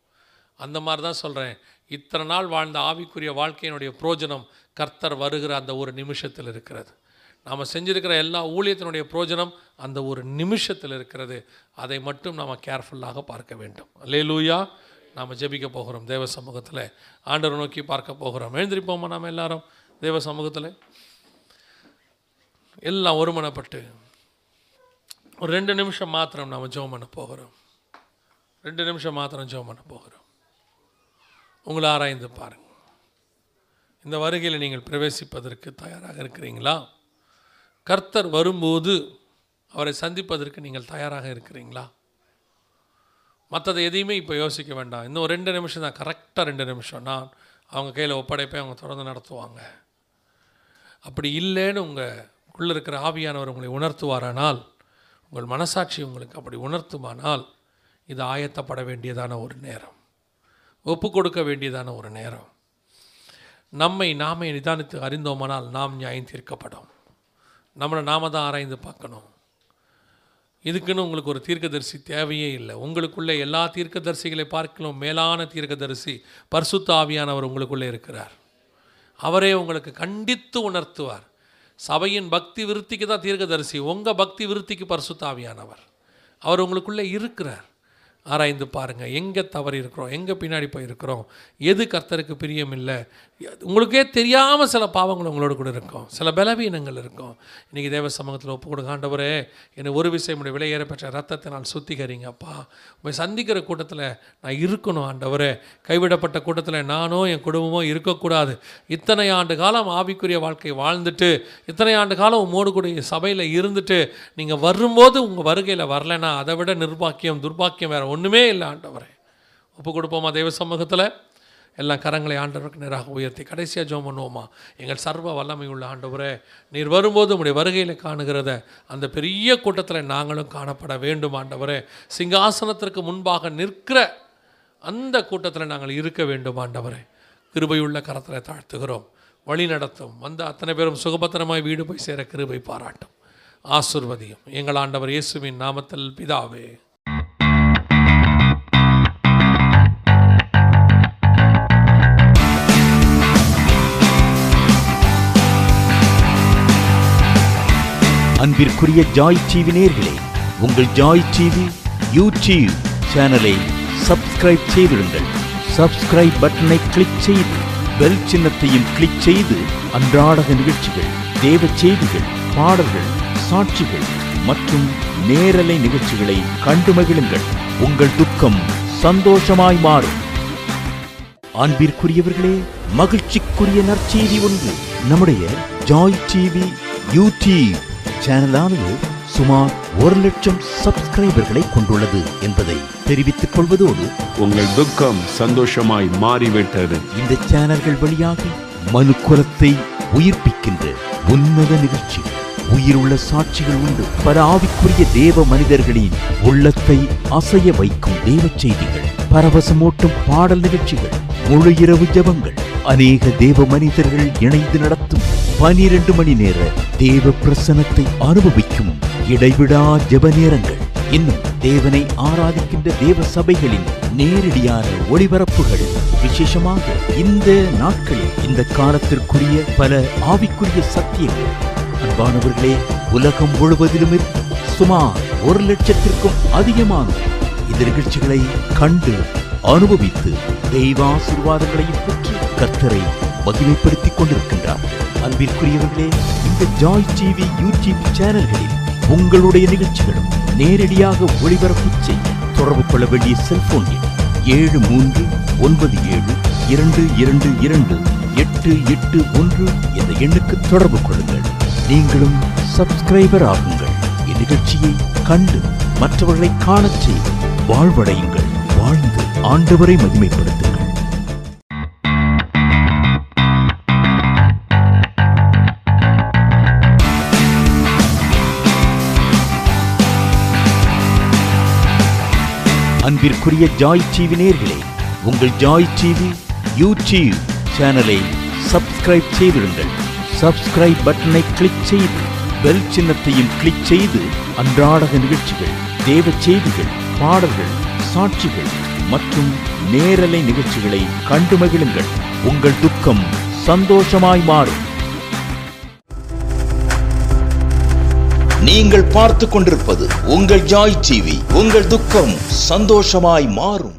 அந்த மாதிரி தான் சொல்கிறேன் இத்தனை நாள் வாழ்ந்த ஆவிக்குரிய வாழ்க்கையினுடைய புரோஜனம் கர்த்தர் வருகிற அந்த ஒரு நிமிஷத்தில் இருக்கிறது. நாம் செஞ்சிருக்கிற எல்லா ஊழியத்தினுடைய புரோஜனம் அந்த ஒரு நிமிஷத்தில் இருக்கிறது. அதை மட்டும் நாம் கேர்ஃபுல்லாக பார்க்க வேண்டும். அல்லேலூயா. நாம் ஜெபிக்க போகிறோம். தேவ சமூகத்தில் ஆண்டவர் நோக்கி பார்க்க போகிறோம். எழுந்திருப்போமா நாம் எல்லாரும்? தேவ சமூகத்தில்? எல்லாம் ஒருமனப்பட்டு ஒரு ரெண்டு நிமிஷம் மாத்திரம் நாம் ஜோம் பண்ண போகிறோம். ரெண்டு நிமிஷம் மாத்திரம் ஜோம் பண்ண போகிறோம். உங்களை ஆராய்ந்து பாருங்கள் இந்த வருகையில் நீங்கள் பிரவேசிப்பதற்கு தயாராக இருக்கிறீங்களா? கர்த்தர் வரும்போது அவரை சந்திப்பதற்கு நீங்கள் தயாராக இருக்கிறீங்களா? மற்றதை எதையுமே இப்போ யோசிக்க வேண்டாம். இன்னும் ரெண்டு நிமிஷம் தான். கரெக்டாக ரெண்டு நிமிஷம். நான் அவங்க கையில் ஒப்படைப்பை அவங்க தொடர்ந்து நடத்துவாங்க. அப்படி இல்லைன்னு உங்கள் உள்ளே இருக்கிற ஆவியானவர் உங்களை உணர்த்துவாரானால் உங்கள் மனசாட்சி உங்களுக்கு அப்படி உணர்த்துமானால் இது ஆயத்தப்பட வேண்டியதான ஒரு நேரம். ஒப்பு கொடுக்க வேண்டியதான ஒரு நேரம். நம்மை நாமே நிதானித்து அறிந்தோமானால் நாம் நியாயம் தீர்க்கப்படும். நம்மளை நாம தான் ஆராய்ந்து பார்க்கணும். இதுக்குன்னு உங்களுக்கு ஒரு தீர்க்கதரிசி தேவையே இல்லை. உங்களுக்குள்ளே எல்லா தீர்க்கதரிசிகளை பார்க்கலாம் மேலான தீர்க்கதரிசி பர்சுத்த ஆவியானவர் உங்களுக்குள்ளே இருக்கிறார். அவரே உங்களுக்கு கண்டித்து உணர்த்துவார். சபையின் பக்தி விருத்திக்கு தான் தீர்க்கதரிசி உங்கள் பக்தி விருத்திக்கு பர்சுத்த ஆவியானவர். அவர் உங்களுக்குள்ளே இருக்கிறார். ஆராய்ந்து பாருங்கள் எங்கே தவறி இருக்கிறோம்? எங்கே பின்னாடி போயிருக்கிறோம்? எது கர்த்தருக்கு பிரியம் இல்லை உங்களுக்கே தெரியாமல் சில பாவங்கள் உங்களோட கூட இருக்கும். சில பலவீனங்கள் இருக்கும். இன்றைக்கி தேவ சமூகத்தில் ஒப்பு கொடுங்க. ஆண்டவரே என்னை ஒரு விஷயம் உடைய விலையேற பெற்ற ரத்தத்தை நான் சுத்திகரிங்கப்பா உங்களை சந்திக்கிற கூட்டத்தில் நான் இருக்கணும் ஆண்டவரே. கைவிடப்பட்ட கூட்டத்தில் நானோ என் குடும்பமோ இருக்கக்கூடாது. இத்தனை ஆண்டு காலம் ஆவிக்குரிய வாழ்க்கை வாழ்ந்துட்டு இத்தனை ஆண்டு காலம் உம்மோடு கூட சபையில் இருந்துட்டு நீங்கள் வரும்போது உங்கள் வருகையில் வரலைன்னா அதை விட நிர்பாக்கியம் துர்பாக்கியம் வேறு ஒன்றுமே இல்லை ஆண்டவரே. ஒப்பு கொடுப்போமா தெய்வ சமூகத்தில்? எல்லாம் கரங்களை ஆண்டவருக்கு நேராக உயர்த்தி கடைசியாக ஜோம் பண்ணுவோமா? எங்கள் சர்வ வல்லமை உள்ள ஆண்டவரே நீர் வரும்போது உடைய வருகையில் காணுகிறத அந்த பெரிய கூட்டத்தில் நாங்களும் காணப்பட வேண்டும் ஆண்டவரே. சிங்காசனத்திற்கு முன்பாக நிற்கிற அந்த கூட்டத்தில் நாங்கள் இருக்க வேண்டும் ஆண்டவரே. கிருபையுள்ள கரத்தில் தாழ்த்துகிறோம். வழி நடத்தும். வந்த அத்தனை பேரும் சுகபத்திரமாய் வீடு போய் சேர கிருபை பாராட்டும். ஆசிர்வதியும். எங்கள் ஆண்டவர் இயேசுவின் நாமத்தில் பிதாவே. அன்பிற்குரிய ஜாய் டிவி நேர்களே உங்கள் ஜாய் டிவி யூடியூப் சேனலை சப்ஸ்கிரைப் செய்திருங்கள் சப்ஸ்கிரைப் பட்டனை கிளிக் செய்து பெல் சின்னத்தையும் கிளிக் செய்து அன்றாடக நிகழ்ச்சிகள் தேவ செய்திகள் பாடல்கள் சாட்சிகள் மற்றும் நேரலை நிகழ்ச்சிகளை கண்டு மகிழுங்கள். உங்கள் துக்கம் சந்தோஷமாய் மாறும். அன்பிற்குரியவர்களே மகிழ்ச்சிக்குரிய நற்செய்தி ஒன்று நம்முடைய ஜாய் டிவி யூடியூப் சேனலானது சுமார் ஒரு லட்சம் சப்ஸ்கிரைபர்களை கொண்டுள்ளது என்பதை தெரிவித்துக் கொள்வதோடு உங்கள் துக்கம் சந்தோஷமாய் மாறிவிட்டது. இந்த சேனல்கள் வழியாக மனு குலத்தை உயிர்ப்பிக்கின்ற உன்னத நிகழ்ச்சிகள் உயிருள்ள சாட்சிகள் உண்டு. பல ஆவிக்குரிய தேவ மனிதர்களின் உள்ளத்தை அசைய வைக்கும் தேவ செய்திகள் பரவசமூட்டும் பாடல் நிகழ்ச்சிகள் முழு இரவு ஜபங்கள் அநேக தேவ மனிதர்கள் இணைந்து நடத்தும் பனிரெண்டு மணி நேர தேவ பிரசனத்தை அனுபவிக்கும் இடைவிடா ஜெப நேரங்கள் இன்னும் தேவனை ஆராதிக்கின்ற தேவ சபைகளின் நேரடியான ஒளிபரப்புகள். விசேஷமாக இந்த நாட்களில் இந்த காலத்திற்குரிய பல ஆவிக்குரிய சத்தியங்கள். அன்பானவர்களே உலகம் முழுவதிலும் சுமார் ஒரு லட்சத்திற்கும் அதிகமான இந்த நிகழ்ச்சிகளை கண்டு அனுபவித்து தெய்வாசிர்வாதங்களையும் பெற்று கர்த்தரை மகிமைப்படுத்திக் கொண்டிருக்கின்றார். அன்பிற்குரியவர்களே அனைத்து ஜாய் டிவி யூடியூப் சேனல்களில் உங்களுடைய நிகழ்ச்சிகளும் நேரடியாக ஒளிபரப்பு செய்ய தொடர்பு கொள்ள வேண்டிய செல்போன் எண் ஏழு மூன்று ஒன்பது ஏழு இரண்டு இரண்டு இரண்டு எட்டு எட்டு ஒன்று என்ற எண்ணுக்கு தொடர்பு கொள்ளுங்கள். நீங்களும் சப்ஸ்கிரைபர் ஆகுங்கள். இந்நிகழ்ச்சியை கண்டு மற்றவர்களை காணச் செய்து வாழ்வடையுங்கள். வாழ்ந்து ஆண்டவரை மகிமைப்படுத்துங்கள். அன்பிற்குரிய ஜாய் டிவி நேர்களே உங்கள் ஜாய் டிவி யூடியூப் சேனலை சப்ஸ்கிரைப் செய்திருங்கள் சப்ஸ்கிரைப் பட்டனை கிளிக் செய்து பெல் சின்னத்தையும் கிளிக் செய்து அன்றாடக நிகழ்ச்சிகள் தேவ செய்திகள் பாடல்கள் சாட்சிகள் மற்றும் நேரலை நிகழ்ச்சிகளை கண்டு மகிழுங்கள். உங்கள் துக்கம் சந்தோஷமாய் மாறும். நீங்கள் பார்த்து கொண்டிருப்பது உங்கள் ஜாய் டிவி. உங்கள் துக்கம் சந்தோஷமாய் மாறும்.